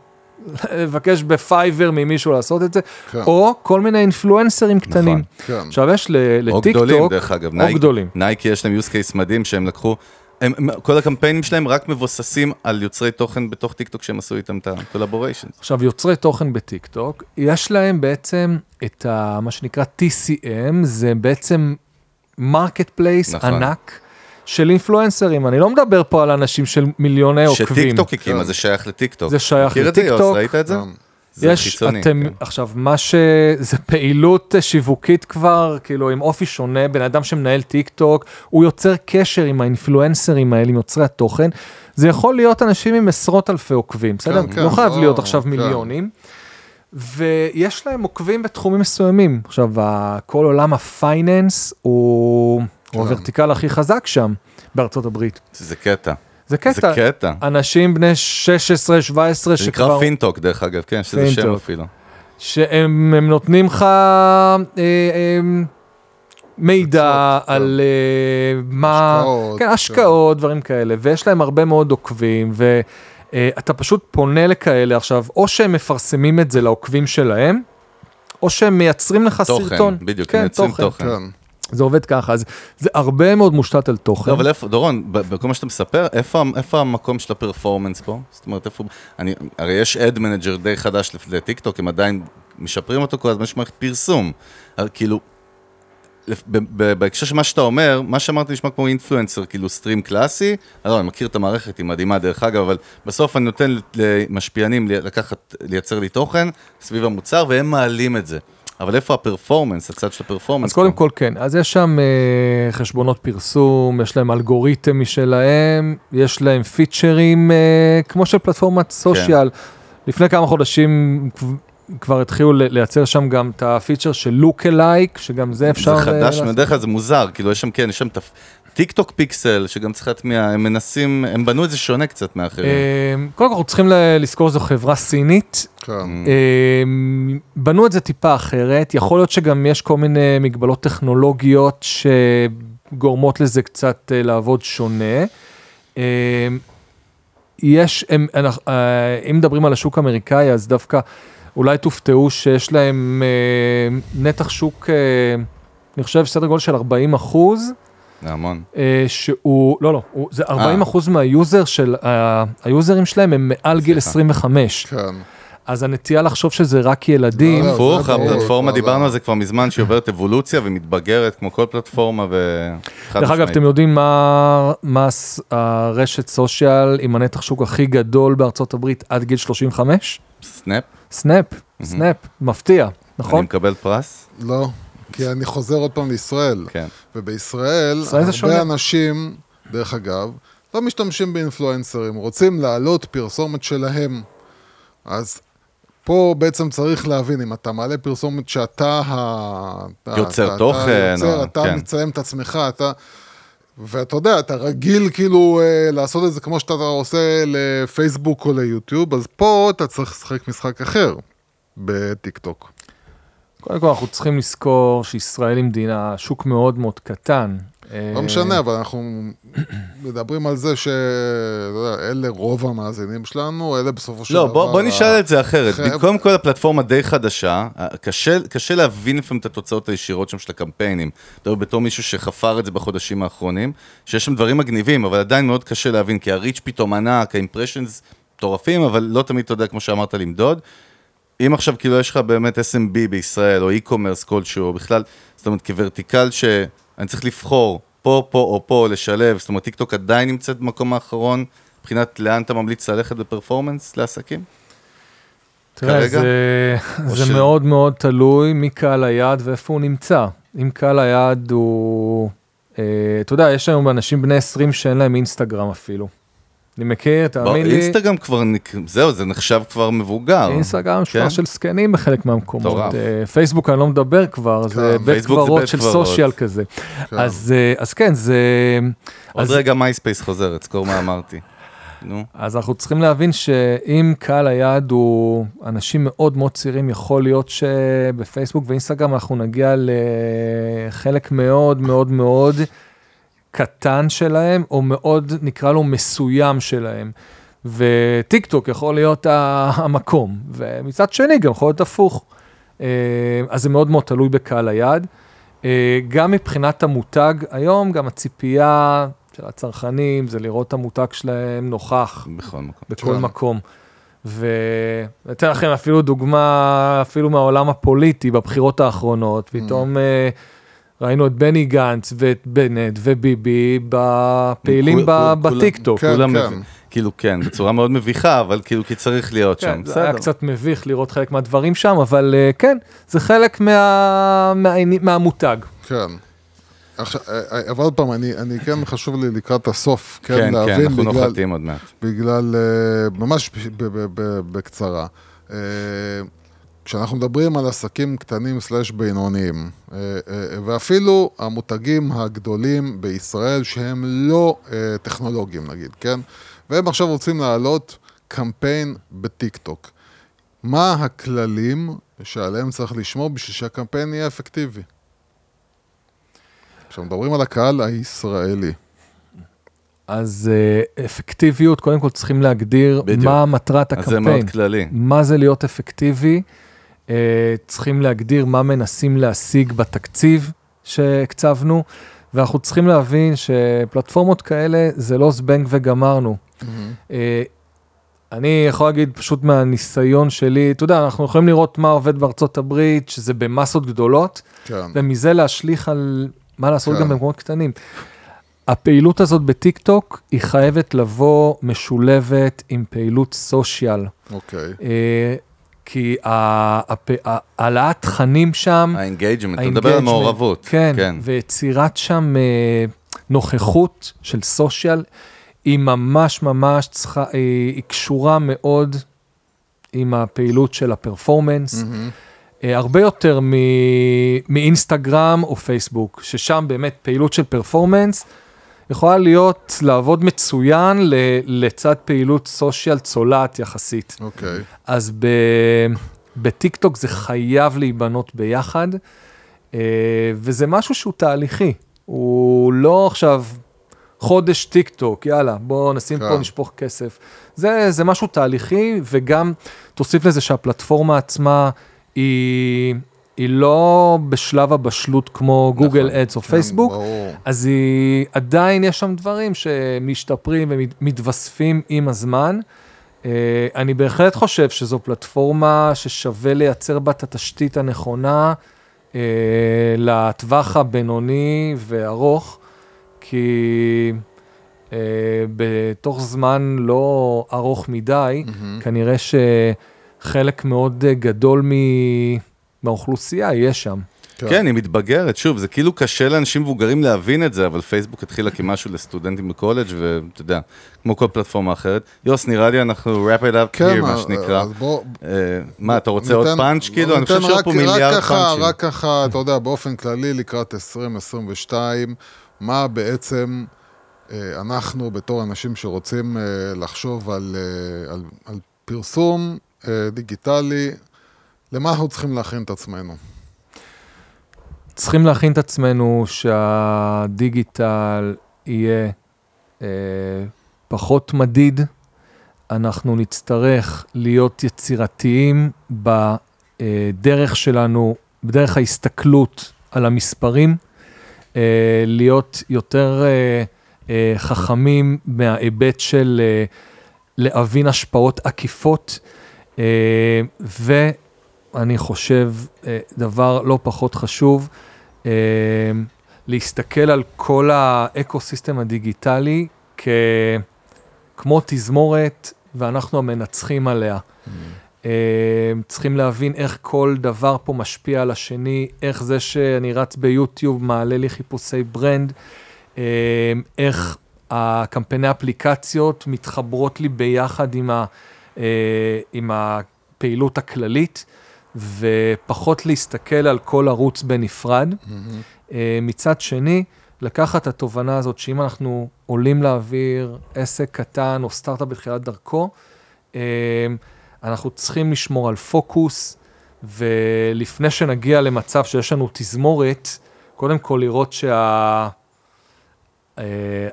[SPEAKER 7] לבקש בפייבר ממישהו לעשות את זה,
[SPEAKER 8] כן.
[SPEAKER 7] או כל מיני אינפלואנסרים קטנים.
[SPEAKER 8] כן.
[SPEAKER 7] עכשיו יש ל-
[SPEAKER 6] או גדולים, דרך אגב.
[SPEAKER 7] או
[SPEAKER 6] נייק-
[SPEAKER 7] גדולים.
[SPEAKER 6] נייקי יש להם use case מדהים שהם לקחו, הם, הם, כל הקמפיינים שלהם רק מבוססים על יוצרי תוכן בתוך טיק טוק שהם עשו איתם את ה-collaborations.
[SPEAKER 7] עכשיו, יוצרי תוכן בטיק טוק, יש להם בעצם את ה, מה שנקרא TCM, זה בעצם marketplace
[SPEAKER 6] נכון.
[SPEAKER 7] ענק של אינפלואנסרים. אני לא מדבר פה על אנשים של מיליוני עוקבים.
[SPEAKER 6] שטיק טוק הקימה,
[SPEAKER 8] כן.
[SPEAKER 6] זה שייך לטיק טוק.
[SPEAKER 7] זה שייך
[SPEAKER 6] מכיר את זה, יוס? ראית את זה?
[SPEAKER 8] כן.
[SPEAKER 6] זה
[SPEAKER 7] יש,
[SPEAKER 6] חיצוני.
[SPEAKER 7] אתם,
[SPEAKER 6] כן.
[SPEAKER 7] עכשיו, מה ש... זה פעילות שיווקית כבר, כאילו, עם אופי שונה, בן אדם שמנהל טיק טוק, הוא יוצר קשר עם האינפלואנסרים האלה, עם יוצרי התוכן. זה יכול להיות אנשים עם עשרות אלפי עוקבים, בסדר?
[SPEAKER 8] כן,
[SPEAKER 7] לא חייב
[SPEAKER 8] לא,
[SPEAKER 7] להיות עכשיו
[SPEAKER 8] כן.
[SPEAKER 7] מיליונים. ויש להם עוקבים בתחומים מסוימים. עכשיו, כל עולם הפייננס הוא, הוא הוורטיקל הכי חזק שם, בארצות הברית.
[SPEAKER 6] זה קטע.
[SPEAKER 7] זה קטע.
[SPEAKER 6] זה קטע.
[SPEAKER 7] אנשים בני 16, 17,
[SPEAKER 6] זה נקרא
[SPEAKER 7] שכבר...
[SPEAKER 6] פינטוק, דרך אגב, כן, שזה שם. אפילו.
[SPEAKER 7] שהם הם נותנים לך אה, אה, מידע על אה, מה,
[SPEAKER 8] השקעות,
[SPEAKER 7] כן. השקעות, דברים כאלה, ויש להם הרבה מאוד עוקבים, ואתה פשוט פונה לכאלה עכשיו, או שהם מפרסמים את זה לעוקבים שלהם, או שהם מייצרים לך
[SPEAKER 6] תוכן,
[SPEAKER 7] סרטון.
[SPEAKER 6] בדיוק,
[SPEAKER 7] כן,
[SPEAKER 6] מייצרים תוכן.
[SPEAKER 8] כן.
[SPEAKER 7] זה עובד ככה, אז זה הרבה מאוד מושתת על תוכן.
[SPEAKER 6] לא, אבל איפה, דורון, בכל מה שאתה מספר, איפה, איפה המקום של ה performance פה? זאת אומרת, איפה, אני, הרי יש ad manager די חדש לטיקטוק, הם עדיין משפרים אותו כל הזמן, יש מערכת פרסום. כאילו, בהקשר של מה שאתה אומר, מה שאמרתי נשמע כמו אינפלואנסר, כאילו סטרים קלאסי, אני לא, אני מכיר את המערכת, היא מדהימה דרך אגב, אבל בסוף אני נותן למשפיענים לקחת, לייצר לי תוכן סביב המוצר, והם מעלים את זה. אבל איפה הפרפורמנס, הצד של הפרפורמנס?
[SPEAKER 7] אז קודם? כל כן, אז יש שם אה, חשבונות פרסום, יש להם אלגוריתם משלהם, יש להם פיצ'רים אה, כמו של פלטפורמת סושיאל. לפני כמה חודשים כב- כבר התחילו לייצר שם גם את הפיצ'ר של לוק אלייק, שגם זה אפשר...
[SPEAKER 6] זה
[SPEAKER 7] אה,
[SPEAKER 6] חדש. בדרך כלל זה מוזר, כאילו יש שם, כן, יש שם את הטיק טוק פיקסל, שגם צריך להטמיע, הם מנסים, הם בנו את זה שונה קצת מאחרים.
[SPEAKER 7] אה, קודם כל אנחנו צריכים ל- לזכור שזו חברה סינית,
[SPEAKER 8] כן.
[SPEAKER 7] אה, בנו את זה טיפה אחרת, יכול להיות שגם יש כל מיני מגבלות טכנולוגיות שגורמות לזה קצת אה, לעבוד שונה. יש, הם, אנחנו, אה, אם מדברים על השוק האמריקאי, אז דווקא אולי תופתעו שיש להם אה, נתח שוק, אה, אני חושב, סדר גודל של 40 אחוז.
[SPEAKER 6] זה המון.
[SPEAKER 7] אה, שהוא, לא, לא, הוא, זה 40 אחוז מהיוזר של, ה- היוזרים שלהם הם מעל גיל
[SPEAKER 6] סליחה.
[SPEAKER 7] 25.
[SPEAKER 8] כן.
[SPEAKER 7] אז הנטייה לחשוב שזה רק ילדים,
[SPEAKER 8] לא, לא,
[SPEAKER 6] הפוך, הפלטפורמה,
[SPEAKER 8] כבר
[SPEAKER 6] דיברנו
[SPEAKER 8] לא.
[SPEAKER 6] על זה כבר מזמן, שהיא עוברת אבולוציה ומתבגרת כמו כל פלטפורמה, ו...
[SPEAKER 7] דרך אגב. אתם יודעים מה, הרשת social עם הנתח שוק הכי גדול בארצות הברית עד גיל 35?
[SPEAKER 6] Snap?
[SPEAKER 7] Snap, Snap, מפתיע,
[SPEAKER 6] אני
[SPEAKER 7] נכון?
[SPEAKER 6] מקבל פרס?
[SPEAKER 8] לא, כי אני חוזר עוד פעם לישראל.
[SPEAKER 6] כן.
[SPEAKER 8] ובישראל,
[SPEAKER 7] ישראל זה שונה.
[SPEAKER 8] הרבה אנשים, דרך אגב, לא משתמשים ב influencers, רוצים להעלות פרסומת שלהם. אז פה בעצם צריך להבין, אם אתה מעלה פרסומת שאתה ה... אתה-
[SPEAKER 6] יוצר
[SPEAKER 8] אתה-
[SPEAKER 6] תוכן,
[SPEAKER 8] אתה יוצר,
[SPEAKER 6] או-
[SPEAKER 8] אתה
[SPEAKER 6] כן.
[SPEAKER 8] מצלם את עצמך, אתה... ואתה יודע, אתה רגיל כאילו אה, לעשות את זה כמו שאתה עושה לפייסבוק או ליוטיוב, אז פה אתה צריך לשחק משחק אחר בטיק טוק.
[SPEAKER 7] קודם כל אנחנו צריכים לזכור שישראל היא מדינה, שוק מאוד מאוד קטן.
[SPEAKER 8] לא משנה, אבל אנחנו מדברים על זה שאלה רוב המאזינים שלנו, אלה בסופו של
[SPEAKER 6] לא,
[SPEAKER 8] דבר...
[SPEAKER 6] בוא, בוא נשאל את זה אחרת. קודם כל, הפלטפורמה די חדשה, קשה, קשה להבין לפעמים את התוצאות הישירות שם של הקמפיינים. בתור מישהו שחפר את זה בחודשים האחרונים, שיש שם דברים מגניבים, אבל עדיין מאוד קשה להבין, כי ה reach פתאום ענק, ה impressions מטורפים, אבל לא תמיד, אתה יודע, כמו שאמרת, למדוד. אם עכשיו כאילו יש לך באמת SMB בישראל, או e-commerce כלשהו, או בכלל, זאת אומרת, כ vertical שאני צריך לבחור פה, פה או פה, לשלב, זאת אומרת, טיקטוק עדיין נמצאת במקום האחרון, מבחינת לאן אתה ממליץ ללכת ב performance לעסקים?
[SPEAKER 7] תראה,
[SPEAKER 6] כרגע?
[SPEAKER 7] זה, זה
[SPEAKER 6] ש-
[SPEAKER 7] מאוד מאוד תלוי מי קהל היעד ואיפה הוא נמצא. אם קהל היעד הוא, אה, אתה יודע, יש היום אנשים בני 20 שאין להם אינסטגרם אפילו. אני מכיר, תאמין לי,
[SPEAKER 6] אינסטגרם כבר, זהו, זה נחשב כבר מבוגר.
[SPEAKER 7] אינסטגרם
[SPEAKER 6] כן?
[SPEAKER 7] כבר של זקנים בחלק מהמקומות. אה, פייסבוק אני לא מדבר כבר, זה
[SPEAKER 8] כן,
[SPEAKER 7] בית
[SPEAKER 6] זה
[SPEAKER 7] קברות
[SPEAKER 6] בית
[SPEAKER 7] של
[SPEAKER 6] קברות.
[SPEAKER 7] social כזה.
[SPEAKER 8] כן.
[SPEAKER 7] אז אה, אז כן, זה...
[SPEAKER 6] עוד
[SPEAKER 7] אז-
[SPEAKER 6] רגע מייספייס חוזרת, זכור מה אמרתי. נו,
[SPEAKER 7] אז אנחנו צריכים להבין שאם קהל היעד הוא אנשים מאוד מאוד צעירים, יכול להיות שבפייסבוק ואינסטגרם אנחנו נגיע לחלק מאוד מאוד מאוד קטן שלהם, או מאוד, נקרא לו, מסוים שלהם. וטיק טוק יכול להיות המקום, ומצד שני גם יכול להיות הפוך. אה, אז זה מאוד מאוד תלוי בקהל היעד. אה, גם מבחינת המותג, היום גם הציפייה של הצרכנים זה לראות את המותג שלהם נוכח
[SPEAKER 6] בכל מקום.
[SPEAKER 7] בכל
[SPEAKER 8] כן.
[SPEAKER 7] מקום. ואתן לכם אפילו דוגמה, אפילו מהעולם הפוליטי, בבחירות האחרונות, פתאום אה, ראינו את בני גנץ ואת בנט וביבי בפעילים בטיקטוק.
[SPEAKER 8] כן,
[SPEAKER 6] כולם
[SPEAKER 8] כן.
[SPEAKER 6] כאילו כן, בצורה מאוד מביכה, אבל כאילו כי צריך להיות שם,
[SPEAKER 7] כן, זה היה
[SPEAKER 6] בסדר.
[SPEAKER 7] קצת מביך לראות חלק מהדברים שם, אבל אה, כן, זה חלק מהמותג.
[SPEAKER 8] כן. עכשיו, אה, אה, אבל עוד פעם, אני, אני כן חשוב לי לקראת הסוף, כן,
[SPEAKER 6] כן, כן,
[SPEAKER 8] להבין
[SPEAKER 6] אנחנו
[SPEAKER 8] בגלל,
[SPEAKER 6] נוחתים עוד מעט.
[SPEAKER 8] בגלל, ממש ב- ב- ב- בקצרה. אה, כשאנחנו מדברים על עסקים קטנים סלאש בינוניים, אה, אה, ואפילו המותגים הגדולים בישראל שהם לא אה, טכנולוגיים נגיד, כן? והם עכשיו רוצים להעלות קמפיין בטיק טוק. מה הכללים שעליהם צריך לשמור בשביל שהקמפיין יהיה אפקטיבי? עכשיו מדברים על הקהל הישראלי.
[SPEAKER 7] אז אה, אפקטיביות, קודם כל צריכים להגדיר
[SPEAKER 6] בדיוק.
[SPEAKER 7] מה מטרת
[SPEAKER 6] אז זה
[SPEAKER 7] הקמפיין.
[SPEAKER 6] מאוד כללי.
[SPEAKER 7] מה זה להיות אפקטיבי, אה, צריכים להגדיר מה מנסים להשיג בתקציב שהקצבנו, ואנחנו צריכים להבין שפלטפורמות כאלה זה לא זבנג וגמרנו. אה, אני יכול להגיד פשוט מהניסיון שלי, אתה יודע, אנחנו יכולים לראות מה עובד בארצות הברית, שזה במסות גדולות,
[SPEAKER 8] כן.
[SPEAKER 7] ומזה להשליך על מה לעשות
[SPEAKER 8] כן.
[SPEAKER 7] גם במקומות קטנים. הפעילות הזאת בטיק טוק היא חייבת לבוא משולבת עם פעילות social.
[SPEAKER 8] אוקיי.
[SPEAKER 7] אה, כי העלאת תכנים שם,
[SPEAKER 6] ה engagement, אתה מדבר על מעורבות.
[SPEAKER 7] כן, ויצירת שם אה, נוכחות של סושיאל, היא ממש ממש צריכה, היא, היא קשורה מאוד עם הפעילות של הפרפורמנס. אה, הרבה יותר מ- מאינסטגרם או פייסבוק, ששם באמת פעילות של פרפורמנס יכולה להיות, לעבוד מצוין ל- לצד פעילות סושיאל צולעת יחסית.
[SPEAKER 8] אוקיי.
[SPEAKER 7] אז ב... בטיקטוק זה חייב להיבנות ביחד, אה, וזה משהו שהוא תהליכי. הוא לא עכשיו חודש טיקטוק, יאללה, בואו נשים
[SPEAKER 8] כן.
[SPEAKER 7] פה, נשפוך כסף. זה, זה משהו תהליכי, וגם תוסיף לזה שהפלטפורמה עצמה היא, היא לא בשלב הבשלות כמו Google Ads או פייסבוק,
[SPEAKER 8] ברור.
[SPEAKER 7] אז היא, עדיין יש שם דברים שמשתפרים ומתווספים עם הזמן. אה, אני בהחלט חושב שזו פלטפורמה ששווה לייצר בה את התשתית הנכונה אה, לטווח הבינוני וארוך, כי אה, בתוך זמן לא ארוך מדי, כנראה שחלק מאוד גדול מ- מהאוכלוסייה יהיה שם.
[SPEAKER 6] כן, היא מתבגרת, שוב, זה כאילו קשה לאנשים מבוגרים להבין את זה, אבל פייסבוק התחילה כמשהו לסטודנטים בקולג' ואתה יודע, כמו כל פלטפורמה אחרת. יוס, נראה לי אנחנו wrap it up
[SPEAKER 8] כן,
[SPEAKER 6] here, מה
[SPEAKER 8] אז-
[SPEAKER 6] שנקרא.
[SPEAKER 8] בוא...
[SPEAKER 6] אה, מה, אתה רוצה עוד
[SPEAKER 8] ניתן-
[SPEAKER 6] פאנץ' כאילו? אני חושב שיש פה מיליארד פאנצ'ים.
[SPEAKER 8] רק ככה, אתה יודע, באופן כללי לקראת 2022, מה בעצם אה, אנחנו בתור אנשים שרוצים אה, לחשוב על, אה, על, על פרסום אה, דיגיטלי, למה אנחנו צריכים להכין את עצמנו?
[SPEAKER 7] צריכים להכין את עצמנו שהדיגיטל יהיה אה, פחות מדיד, אנחנו נצטרך להיות יצירתיים בדרך שלנו, בדרך ההסתכלות על המספרים, אה, להיות יותר אה, אה, חכמים מההיבט של אה, להבין השפעות עקיפות, אה, ואני חושב, אה, דבר לא פחות חשוב, אה, להסתכל על כל ה ecosystem הדיגיטלי כ... כמו תזמורת, ואנחנו המנצחים עליה. אה, צריכים להבין איך כל דבר פה משפיע על השני, איך זה שאני רץ ביוטיוב מעלה לי חיפושי brand, איך הקמפייני אפליקציות מתחברות לי ביחד עם, ה, עם הפעילות הכללית, ופחות להסתכל על כל ערוץ בנפרד. אה, מצד שני, לקחת את התובנה הזאת שאם אנחנו עולים לאוויר עסק קטן או סטארט-אפ בתחילת דרכו, אה, אנחנו צריכים לשמור על פוקוס, ולפני שנגיע למצב שיש לנו תזמורת, קודם כל לראות שה... אה,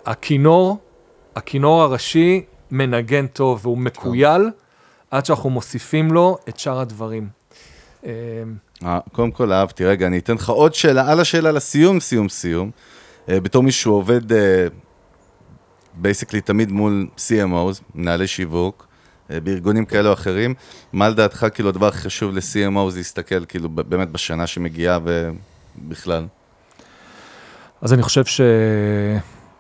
[SPEAKER 7] הכינור הראשי מנגן טוב והוא מקוייל, עד שאנחנו מוסיפים לו את שאר הדברים. אה,
[SPEAKER 6] אה, קודם כל אהבתי, רגע, אני אתן לך עוד שאלה על השאלה לסיום, סיום, סיום. אה, בתור מישהו שעובד basically תמיד מול CMOs, מנהלי שיווק, בארגונים כאלה או אחרים, מה לדעתך כאילו הדבר הכי חשוב ל-CMO זה להסתכל כאילו באמת בשנה שמגיעה ובכלל?
[SPEAKER 7] אז אני חושב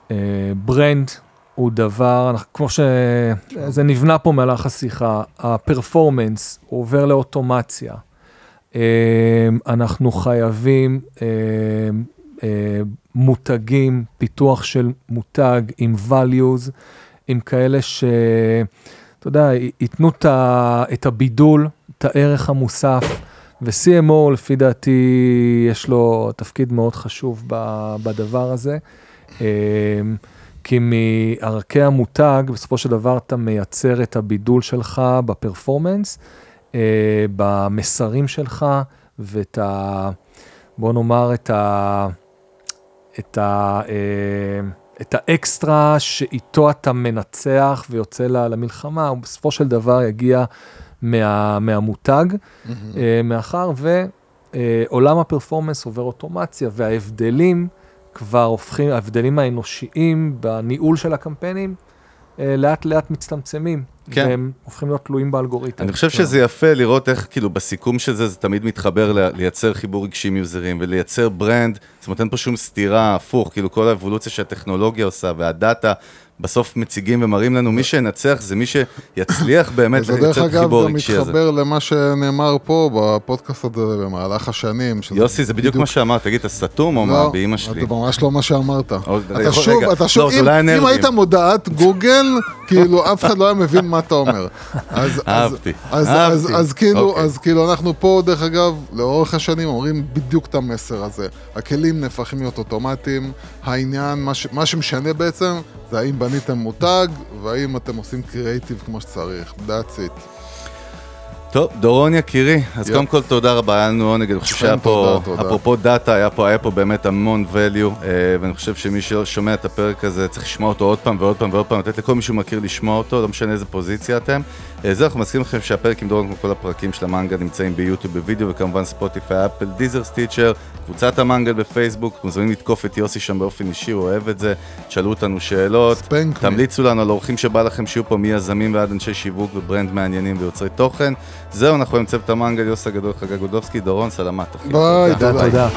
[SPEAKER 7] ש brand הוא דבר, כמו שזה נבנה פה מהלך השיחה, הפרפורמנס עובר לאוטומציה. אה, אנחנו חייבים אה, אה, מותגים, פיתוח של מותג עם values, עם כאלה ש... אתה יודע, ייתנו את הבידול, את הערך המוסף, ו-CMO, לפי דעתי, יש לו תפקיד מאוד חשוב בדבר הזה. כי מערכי המותג, בסופו של דבר אתה מייצר את הבידול שלך בפרפורמנס, במסרים שלך, ואת ה... בוא נאמר, את ה... את ה... אה, את האקסטרה שאיתו אתה מנצח ויוצא ל- למלחמה, הוא בסופו של דבר יגיע מה, מהמותג, אה, מאחר ועולם הפרפורמנס עובר אוטומציה, וההבדלים כבר הופכים, ההבדלים האנושיים בניהול של הקמפיינים, אה, לאט לאט מצטמצמים,
[SPEAKER 6] כן.
[SPEAKER 7] והם הופכים להיות תלויים באלגוריתם.
[SPEAKER 6] אני חושב שזה יפה לראות איך כאילו בסיכום של זה, זה תמיד מתחבר ל- לייצר חיבור רגשי עם יוזרים ולייצר ברנד, זאת אומרת אין פה שום סתירה, הפוך, כאילו כל האבולוציה שהטכנולוגיה עושה והדאטה, בסוף מציגים ומראים לנו, מי שינצח זה מי שיצליח באמת
[SPEAKER 8] דרך
[SPEAKER 6] לייצר את
[SPEAKER 8] אגב
[SPEAKER 6] החיבור
[SPEAKER 8] גם
[SPEAKER 6] הרגשי הזה.
[SPEAKER 8] מתחבר למה שנאמר פה בפודקאסט הזה במהלך השנים.
[SPEAKER 6] יוסי, זה בדיוק מה שאמרת, תגיד, אתה סתום או מה?
[SPEAKER 8] לא,
[SPEAKER 6] באמא שלי.
[SPEAKER 8] זה ממש לא מה שאמרת. אתה שוב. אתה שוב,
[SPEAKER 6] לא, זה
[SPEAKER 8] אם-. אם היית מודעת גוגל, כאילו אף אחד לא היה מבין מה אתה אומר.
[SPEAKER 6] אהבתי, אהבתי.
[SPEAKER 8] אז- כאילו,
[SPEAKER 6] אוקיי.
[SPEAKER 8] אז כאילו אנחנו פה, דרך אגב, לאורך השנים אומרים בדיוק את המסר הזה. הכלים נהפכים להיות אוטומטיים, העניין, מה שמשנה בעצם, זה האם בניתם מותג, והאם אתם עושים קריאייטיב כמו שצריך. That's it.
[SPEAKER 6] טוב, דורון יקירי, אז
[SPEAKER 8] יפ.
[SPEAKER 6] קודם כל תודה רבה, היה לנו עונג, אני חושב שהיה פה,
[SPEAKER 8] תודה, תודה.
[SPEAKER 6] אפרופו דאטה, היה פה, היה פה באמת המון value, אה, ואני חושב שמי ששומע את הפרק הזה צריך לשמוע אותו עוד פעם ועוד פעם ועוד פעם, לתת לכל מי שהוא מכיר לשמוע אותו, לא משנה איזה פוזיציה אתם. אה, זהו, אנחנו מזכירים לכם שהפרק עם דורון, כמו כל הפרקים של המנגל, נמצאים ביוטיוב בווידאו, וכמובן ספוטיפיי, אפל, Deezer Stitcher, קבוצת המנגל בפייסבוק, מוזמנים לתקוף את יוסי שם באופן אישי, הוא אוהב את זה, תשאלו אותנו שאלות. תמליצו לנו על אורחים שבא לכם שיהיו פה מיזמים ועד אנשי שיווק ו brand מעניינים ויוצרי תוכן. זהו, אנחנו עם צוות המנגל, יוס הגדול, חגג גודובסקי, דורון, סלמת, אחי.
[SPEAKER 8] ביי, תודה.